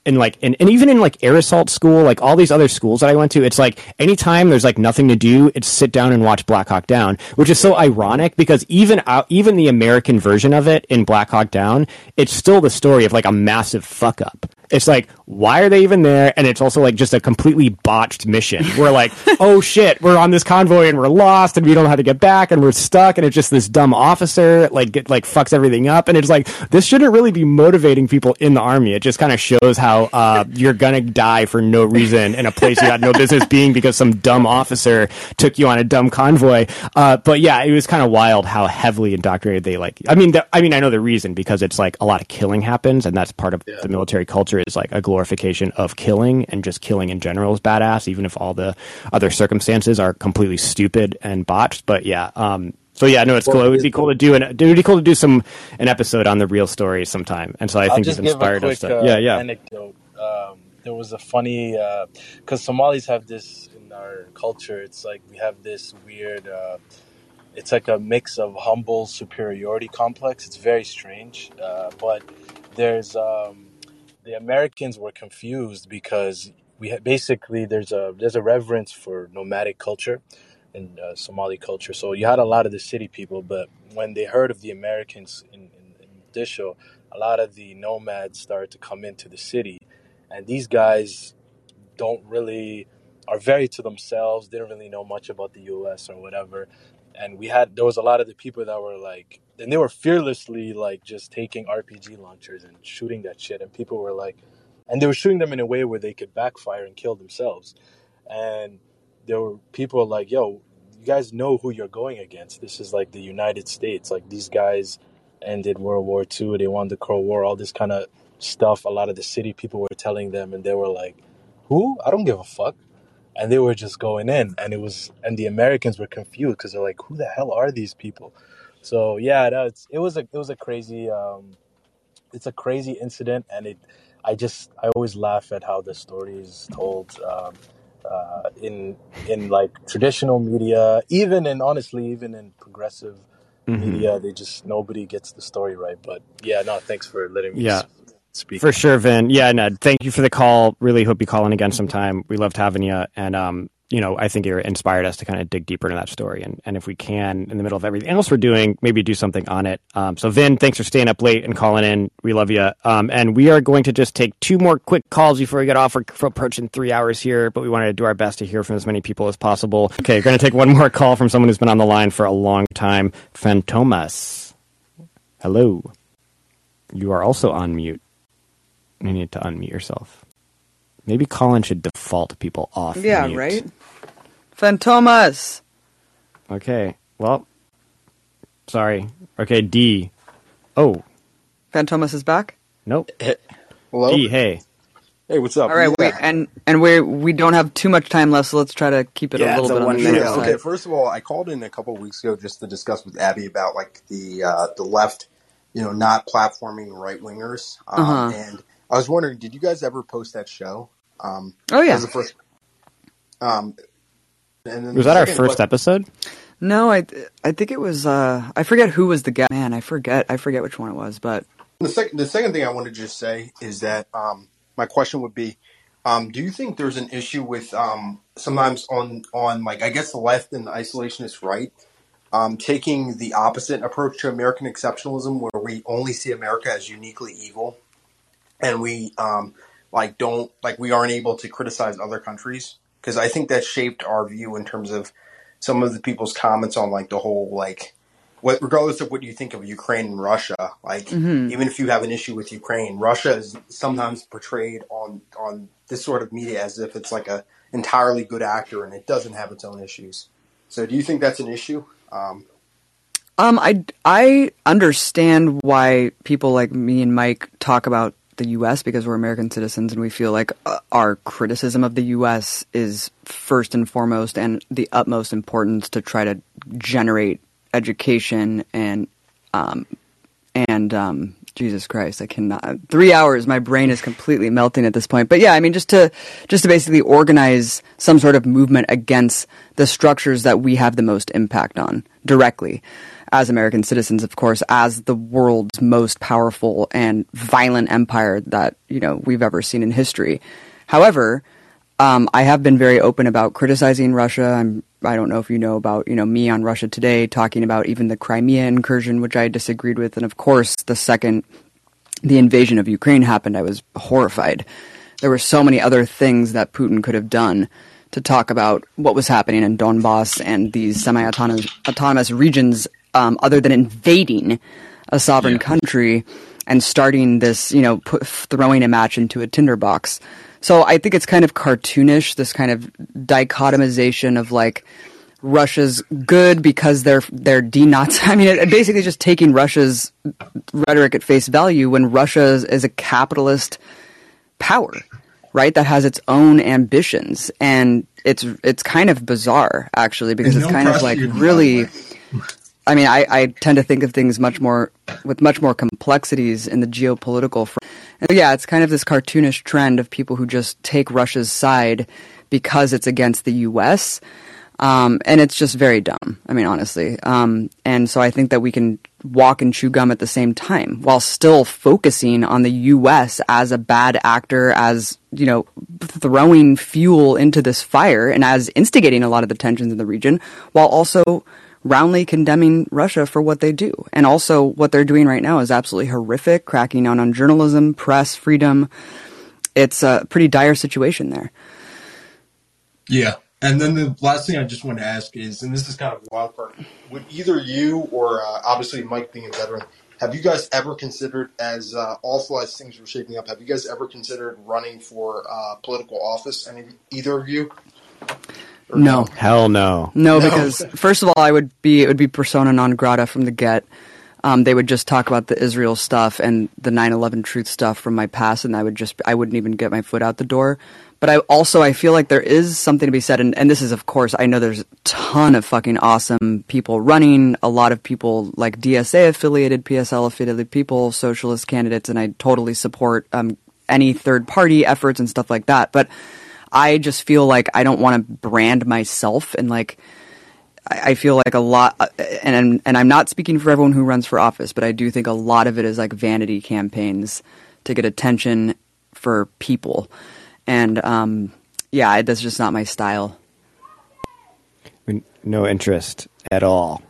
and like and, and even in like air assault school like all these other schools that i went to it's like anytime there's like nothing to do it's sit down and watch black hawk down which is so ironic because even out, even the american version of it in black hawk down it's still the story of like a massive fuck up it's like why are they even there? And it's also like just a completely botched mission. We're like, oh shit, we're on this convoy and we're lost and we don't know how to get back and we're stuck and it's just this dumb officer like get like fucks everything up and it's like this shouldn't really be motivating people in the army. It just kind of shows how uh, you're gonna die for no reason in a place you had no business being because some dumb officer took you on a dumb convoy. Uh, but yeah, it was kind of wild how heavily indoctrinated they like. I mean, the, I mean, I know the reason because it's like a lot of killing happens and that's part of the military culture is like a glorification of killing and just killing in general is badass, even if all the other circumstances are completely stupid and botched. But yeah, um, so yeah, no, it's cool. It would be cool to do an it would be cool to do some an episode on the real story sometime. And so I I'll think just you've give a inspired quick us to uh, yeah, yeah. anecdote. Um, there was a funny because Somalis have this in our culture. It's like we have this weird. Uh, it's like a mix of humble superiority complex. It's very strange, uh, but there's um, the Americans were confused because we had basically there's a there's a reverence for nomadic culture in uh, Somali culture. So you had a lot of the city people, but when they heard of the Americans in, in, in Disho, a lot of the nomads started to come into the city, and these guys don't really are very to themselves. They don't really know much about the U.S. or whatever. And we had there was a lot of the people that were like, and they were fearlessly like just taking RPG launchers and shooting that shit, and people were like, and they were shooting them in a way where they could backfire and kill themselves. And there were people like, yo, you guys know who you're going against. This is like the United States. Like these guys ended World War II. They won the Cold War. All this kind of stuff. A lot of the city people were telling them, and they were like, "Who? I don't give a fuck." And they were just going in, and it was, and the Americans were confused because they're like, "Who the hell are these people?" So yeah, that's it was a it was a crazy um, it's a crazy incident, and it I just I always laugh at how the story is told. Um, uh, in in like traditional media, even in honestly, even in progressive Mhm. media, they just nobody gets the story right. But yeah, no, thanks for letting me Yeah. speak. For sure, Vin. Yeah, Ned. Thank you for the call. Really hope you call in again sometime. We loved having you, and um, you know, I think it inspired us to kind of dig deeper into that story, and and if we can, in the middle of everything else we're doing, maybe do something on it. Um, so Vin, thanks for staying up late and calling in. We love you. Um, and we are going to just take two more quick calls before we get off. We're approaching three hours here, but we wanted to do our best to hear from as many people as possible. Okay, we're going to take one more call from someone who's been on the line for a long time. Fantomas. Hello. You are also on mute. You need to unmute yourself. Maybe Callin should default people off. Yeah, mute. right? Fantomas! Okay. Well, sorry. Okay, D. Oh, Fantomas is back? nope. Hello? D, hey. Hey, what's up? All right, we, and and we we don't have too much time left, so let's try to keep it Yeah, a little bit on one the minute. Okay, first of all, I called in a couple of weeks ago just to discuss with Abby about like the uh, the left, you know, not platforming right wingers. Um, Uh-huh. And I was wondering, did you guys ever post that show? Um, Oh, yeah. was the first. Um, and then Was that our first que- episode? No, I I think it was uh I forget who was the guy. Man, I forget I forget which one it was, but The second, the second thing I wanted to just say is that um, my question would be, um, do you think there's an issue with um, sometimes on on like I guess the left and the isolationist right um, taking the opposite approach to American exceptionalism, where we only see America as uniquely evil, and we um, like don't like we aren't able to criticize other countries because I think that shaped our view in terms of some of the people's comments on like the whole like what regardless of what you think of Ukraine and Russia, like Mhm. even if you have an issue with Ukraine, Russia is sometimes portrayed on on this sort of media as if it's like a entirely good actor and it doesn't have its own issues. So do you think that's an issue? Um, Um, I, I understand why people like me and Mike talk about the U.S. because we're American citizens and we feel like uh, our criticism of the U.S. is first and foremost and the utmost importance to try to generate education and, um, and, um, Jesus Christ, I cannot. Three hours, my brain is completely melting at this point. But yeah, I mean, just to just to basically organize some sort of movement against the structures that we have the most impact on directly, as American citizens, of course, as the world's most powerful and violent empire that you know we've ever seen in history. However, um, I have been very open about criticizing Russia. I'm, I don't know if you know about, you know, me on Russia Today talking about even the Crimea incursion, which I disagreed with, and of course the second the invasion of Ukraine happened, I was horrified. There were so many other things that Putin could have done to talk about what was happening in Donbass and these semi-autonomous autonomous regions, um, other than invading a sovereign country and starting this, you know, put, throwing a match into a tinderbox. So I think it's kind of cartoonish, this kind of dichotomization of like Russia's good because they're they're denazi. I mean, it, basically just taking Russia's rhetoric at face value when Russia is, is a capitalist power, right? That has its own ambitions, and it's it's kind of bizarre actually because And it's no kind of like prosecuting, by really. I mean, I, I tend to think of things much more with much more complexities in the geopolitical front. And yeah, it's kind of this cartoonish trend of people who just take Russia's side because it's against the U.S. Um, and it's just very dumb. I mean, honestly. Um, and so I think that we can walk and chew gum at the same time while still focusing on the U.S. as a bad actor, as you know, throwing fuel into this fire and as instigating a lot of the tensions in the region, while also roundly condemning Russia for what they do. And also, what they're doing right now is absolutely horrific, cracking down on journalism, press freedom. It's a pretty dire situation there. Yeah. And then the last thing I just want to ask is, and this is kind of wild part, would either you or uh, obviously Mike being a veteran, have you guys ever considered, as uh, awful as things were shaping up, have you guys ever considered running for uh, political office? Any either of you? Or No. Hell no. No, No. because first of all, I would be it would be persona non grata from the get. Um, they would just talk about the Israel stuff and the 9/11 truth stuff from my past, and I would just I wouldn't even get my foot out the door. But I also I feel like there is something to be said, and, and this is of course I know there's a ton of fucking awesome people running, a lot of people like DSA affiliated, PSL affiliated people, socialist candidates, and I totally support um, any third party efforts and stuff like that. But I just feel like I don't want to brand myself and like I feel like a lot, uh, and I'm- and I'm not speaking for everyone who runs for office, but I do think a lot of it is like vanity campaigns to get attention for people, and um, yeah, that's just not my style. No interest at all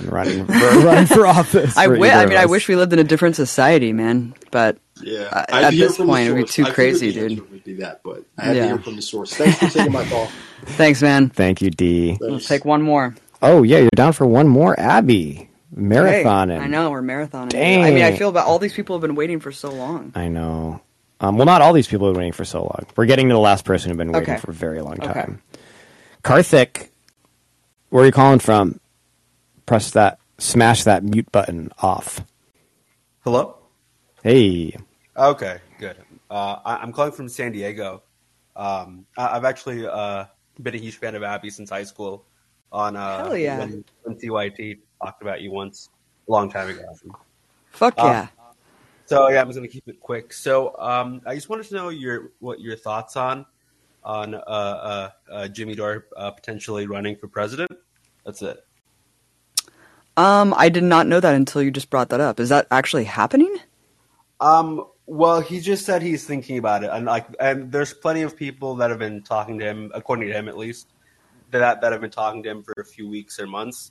in running for, running for office. I wi- I mean, I wish we lived in a different society, man. But Yeah. I at this point, it would be too I crazy, the dude. answer would be that, but I had Yeah. to hear from the source. Thanks for taking my call. Thanks, man. Thank you, D. Let's take one more. Oh yeah, you're down for one more, Abby. Marathoning. Hey, I know we're marathoning. Dang. I mean, I feel about all these people have been waiting for so long. I know. Um, well, not all these people have been waiting for so long. We're getting to the last person who've been waiting Okay. for a very long Okay. time. Karthik, where are you calling from? Press that, smash that mute button off. Hello? Hey. Okay, good. Uh, I, I'm calling from San Diego. Um, I, I've actually uh, been a huge fan of Abby since high school. On uh, Hell yeah. when, when TYT talked about you once, a long time ago. Fuck Uh, yeah. So yeah, I'm just gonna keep it quick. So um, I just wanted to know your what your thoughts on on uh, uh, uh, Jimmy Dore uh, potentially running for president. That's it. Um, I did not know that until you just brought that up. Is that actually happening? Um, well, he just said he's thinking about it, and like, and there's plenty of people that have been talking to him, according to him at least, that that have been talking to him for a few weeks or months,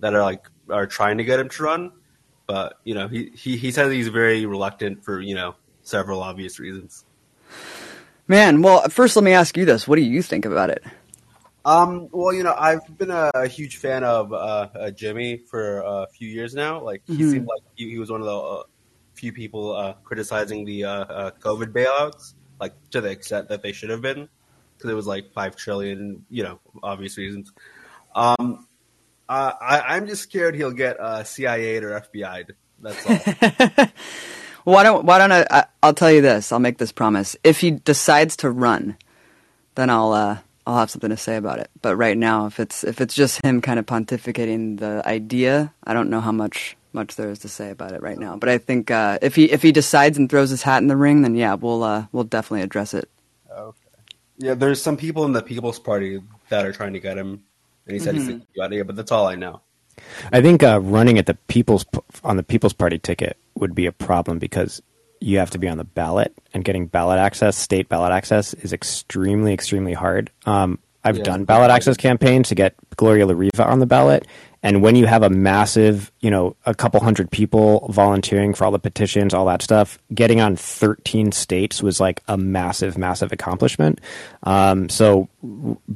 that are like are trying to get him to run, but you know, he he he says he's very reluctant for you know several obvious reasons. Man, well, first let me ask you this. What do you think about it? Um, well, you know, I've been a, a huge fan of uh, uh, Jimmy for a few years now. Like, he Mhm. seemed like he, he was one of the uh, few people uh, criticizing the uh, uh, COVID bailouts, like to the extent that they should have been, because it was like five trillion, you know, obvious reasons. Um, I, I'm just scared he'll get uh, CIA'd or FBI'd. That's all. Why don't Why don't I, I? I'll tell you this. I'll make this promise. If he decides to run, then I'll uh, I'll have something to say about it. But right now, if it's if it's just him kind of pontificating the idea, I don't know how much much there is to say about it right now. But I think uh, if he if he decides and throws his hat in the ring, then yeah, we'll uh, we'll definitely address it. Okay. yeah, there's some people in the People's Party that are trying to get him, and he said he's Mhm. thinking about it, but that's all I know. I think uh, running at the people's on the People's Party ticket would be a problem because you have to be on the ballot, and getting ballot access, state ballot access, is extremely, extremely hard. Um, I've Yeah. done ballot access campaigns to get Gloria La Riva on the ballot, And when you have a massive, you know, a couple hundred people volunteering for all the petitions, all that stuff, getting on 13 states was like a massive, massive accomplishment. Um, so,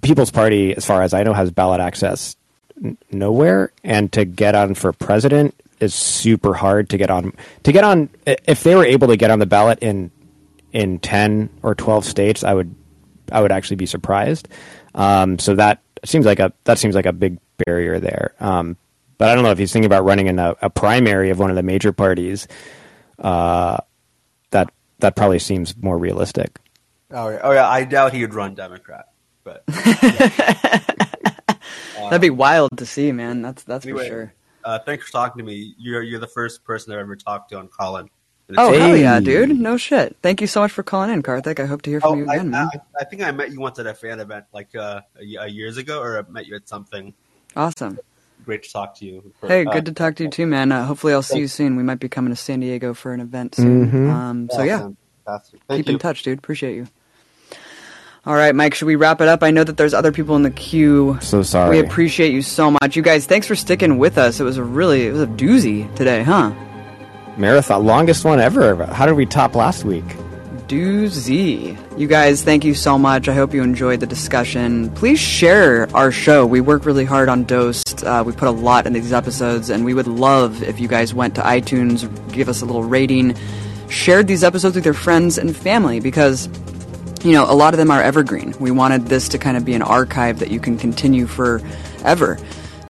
People's Party, as far as I know, has ballot access n- nowhere, and to get on for president is super hard to get on. To get on, if they were able to get on the ballot in in 10 or 12 states, I would I would actually be surprised. Um, so that seems like a that seems like a big barrier there. Um, but I don't know if he's thinking about running in a, a primary of one of the major parties. Uh, that that probably seems more realistic. Oh yeah, oh yeah. I doubt he would run Democrat, but That'd be wild to see, man. That's that's anyway, for sure. Uh, thanks for talking to me. You're you're the first person I've ever talked to on Callin. Oh it's- hell yeah, dude! No shit. Thank you so much for calling in, Karthik. I hope to hear from Oh, you I, again, man. I, I think I met you once at a fan event like uh, a, a years ago, or I met you at something. Awesome. Great to talk to you. Hey, Uh, good to talk to you too, man. Uh, hopefully, I'll see you soon. We might be coming to San Diego for an event soon. Mhm. Um, so yeah, Thank keep you. in touch, dude. Appreciate you. All right, Mike. Should we wrap it up? I know that there's other people in the queue. So sorry. We appreciate you so much, you guys. Thanks for sticking with us. It was a really, it was a doozy today, huh? Marathon, longest one ever. How did we top last week? Doozy. You guys, thank you so much. I hope you enjoyed the discussion. Please share our show. We work really hard on Dosed. Uh, we put a lot in these episodes, and we would love if you guys went to iTunes, give us a little rating, shared these episodes with your friends and family because. You know, a lot of them are evergreen. We wanted this to kind of be an archive that you can continue forever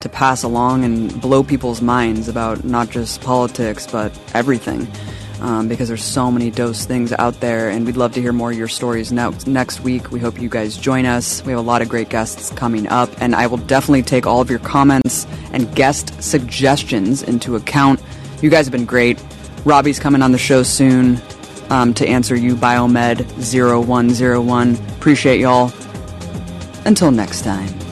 to pass along and blow people's minds about not just politics, but everything um, because there's so many dose things out there, and we'd love to hear more of your stories now, next week. We hope you guys join us. We have a lot of great guests coming up, and I will definitely take all of your comments and guest suggestions into account. You guys have been great. Robbie's coming on the show soon um, to answer you, Biomed 0101. Appreciate y'all. Until next time.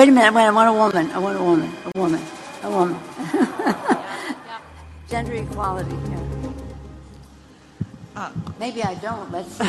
Wait a minute, wait, I want a woman. I want a woman. A woman. A woman. Gender equality here. Uh, Maybe I don't. Let's.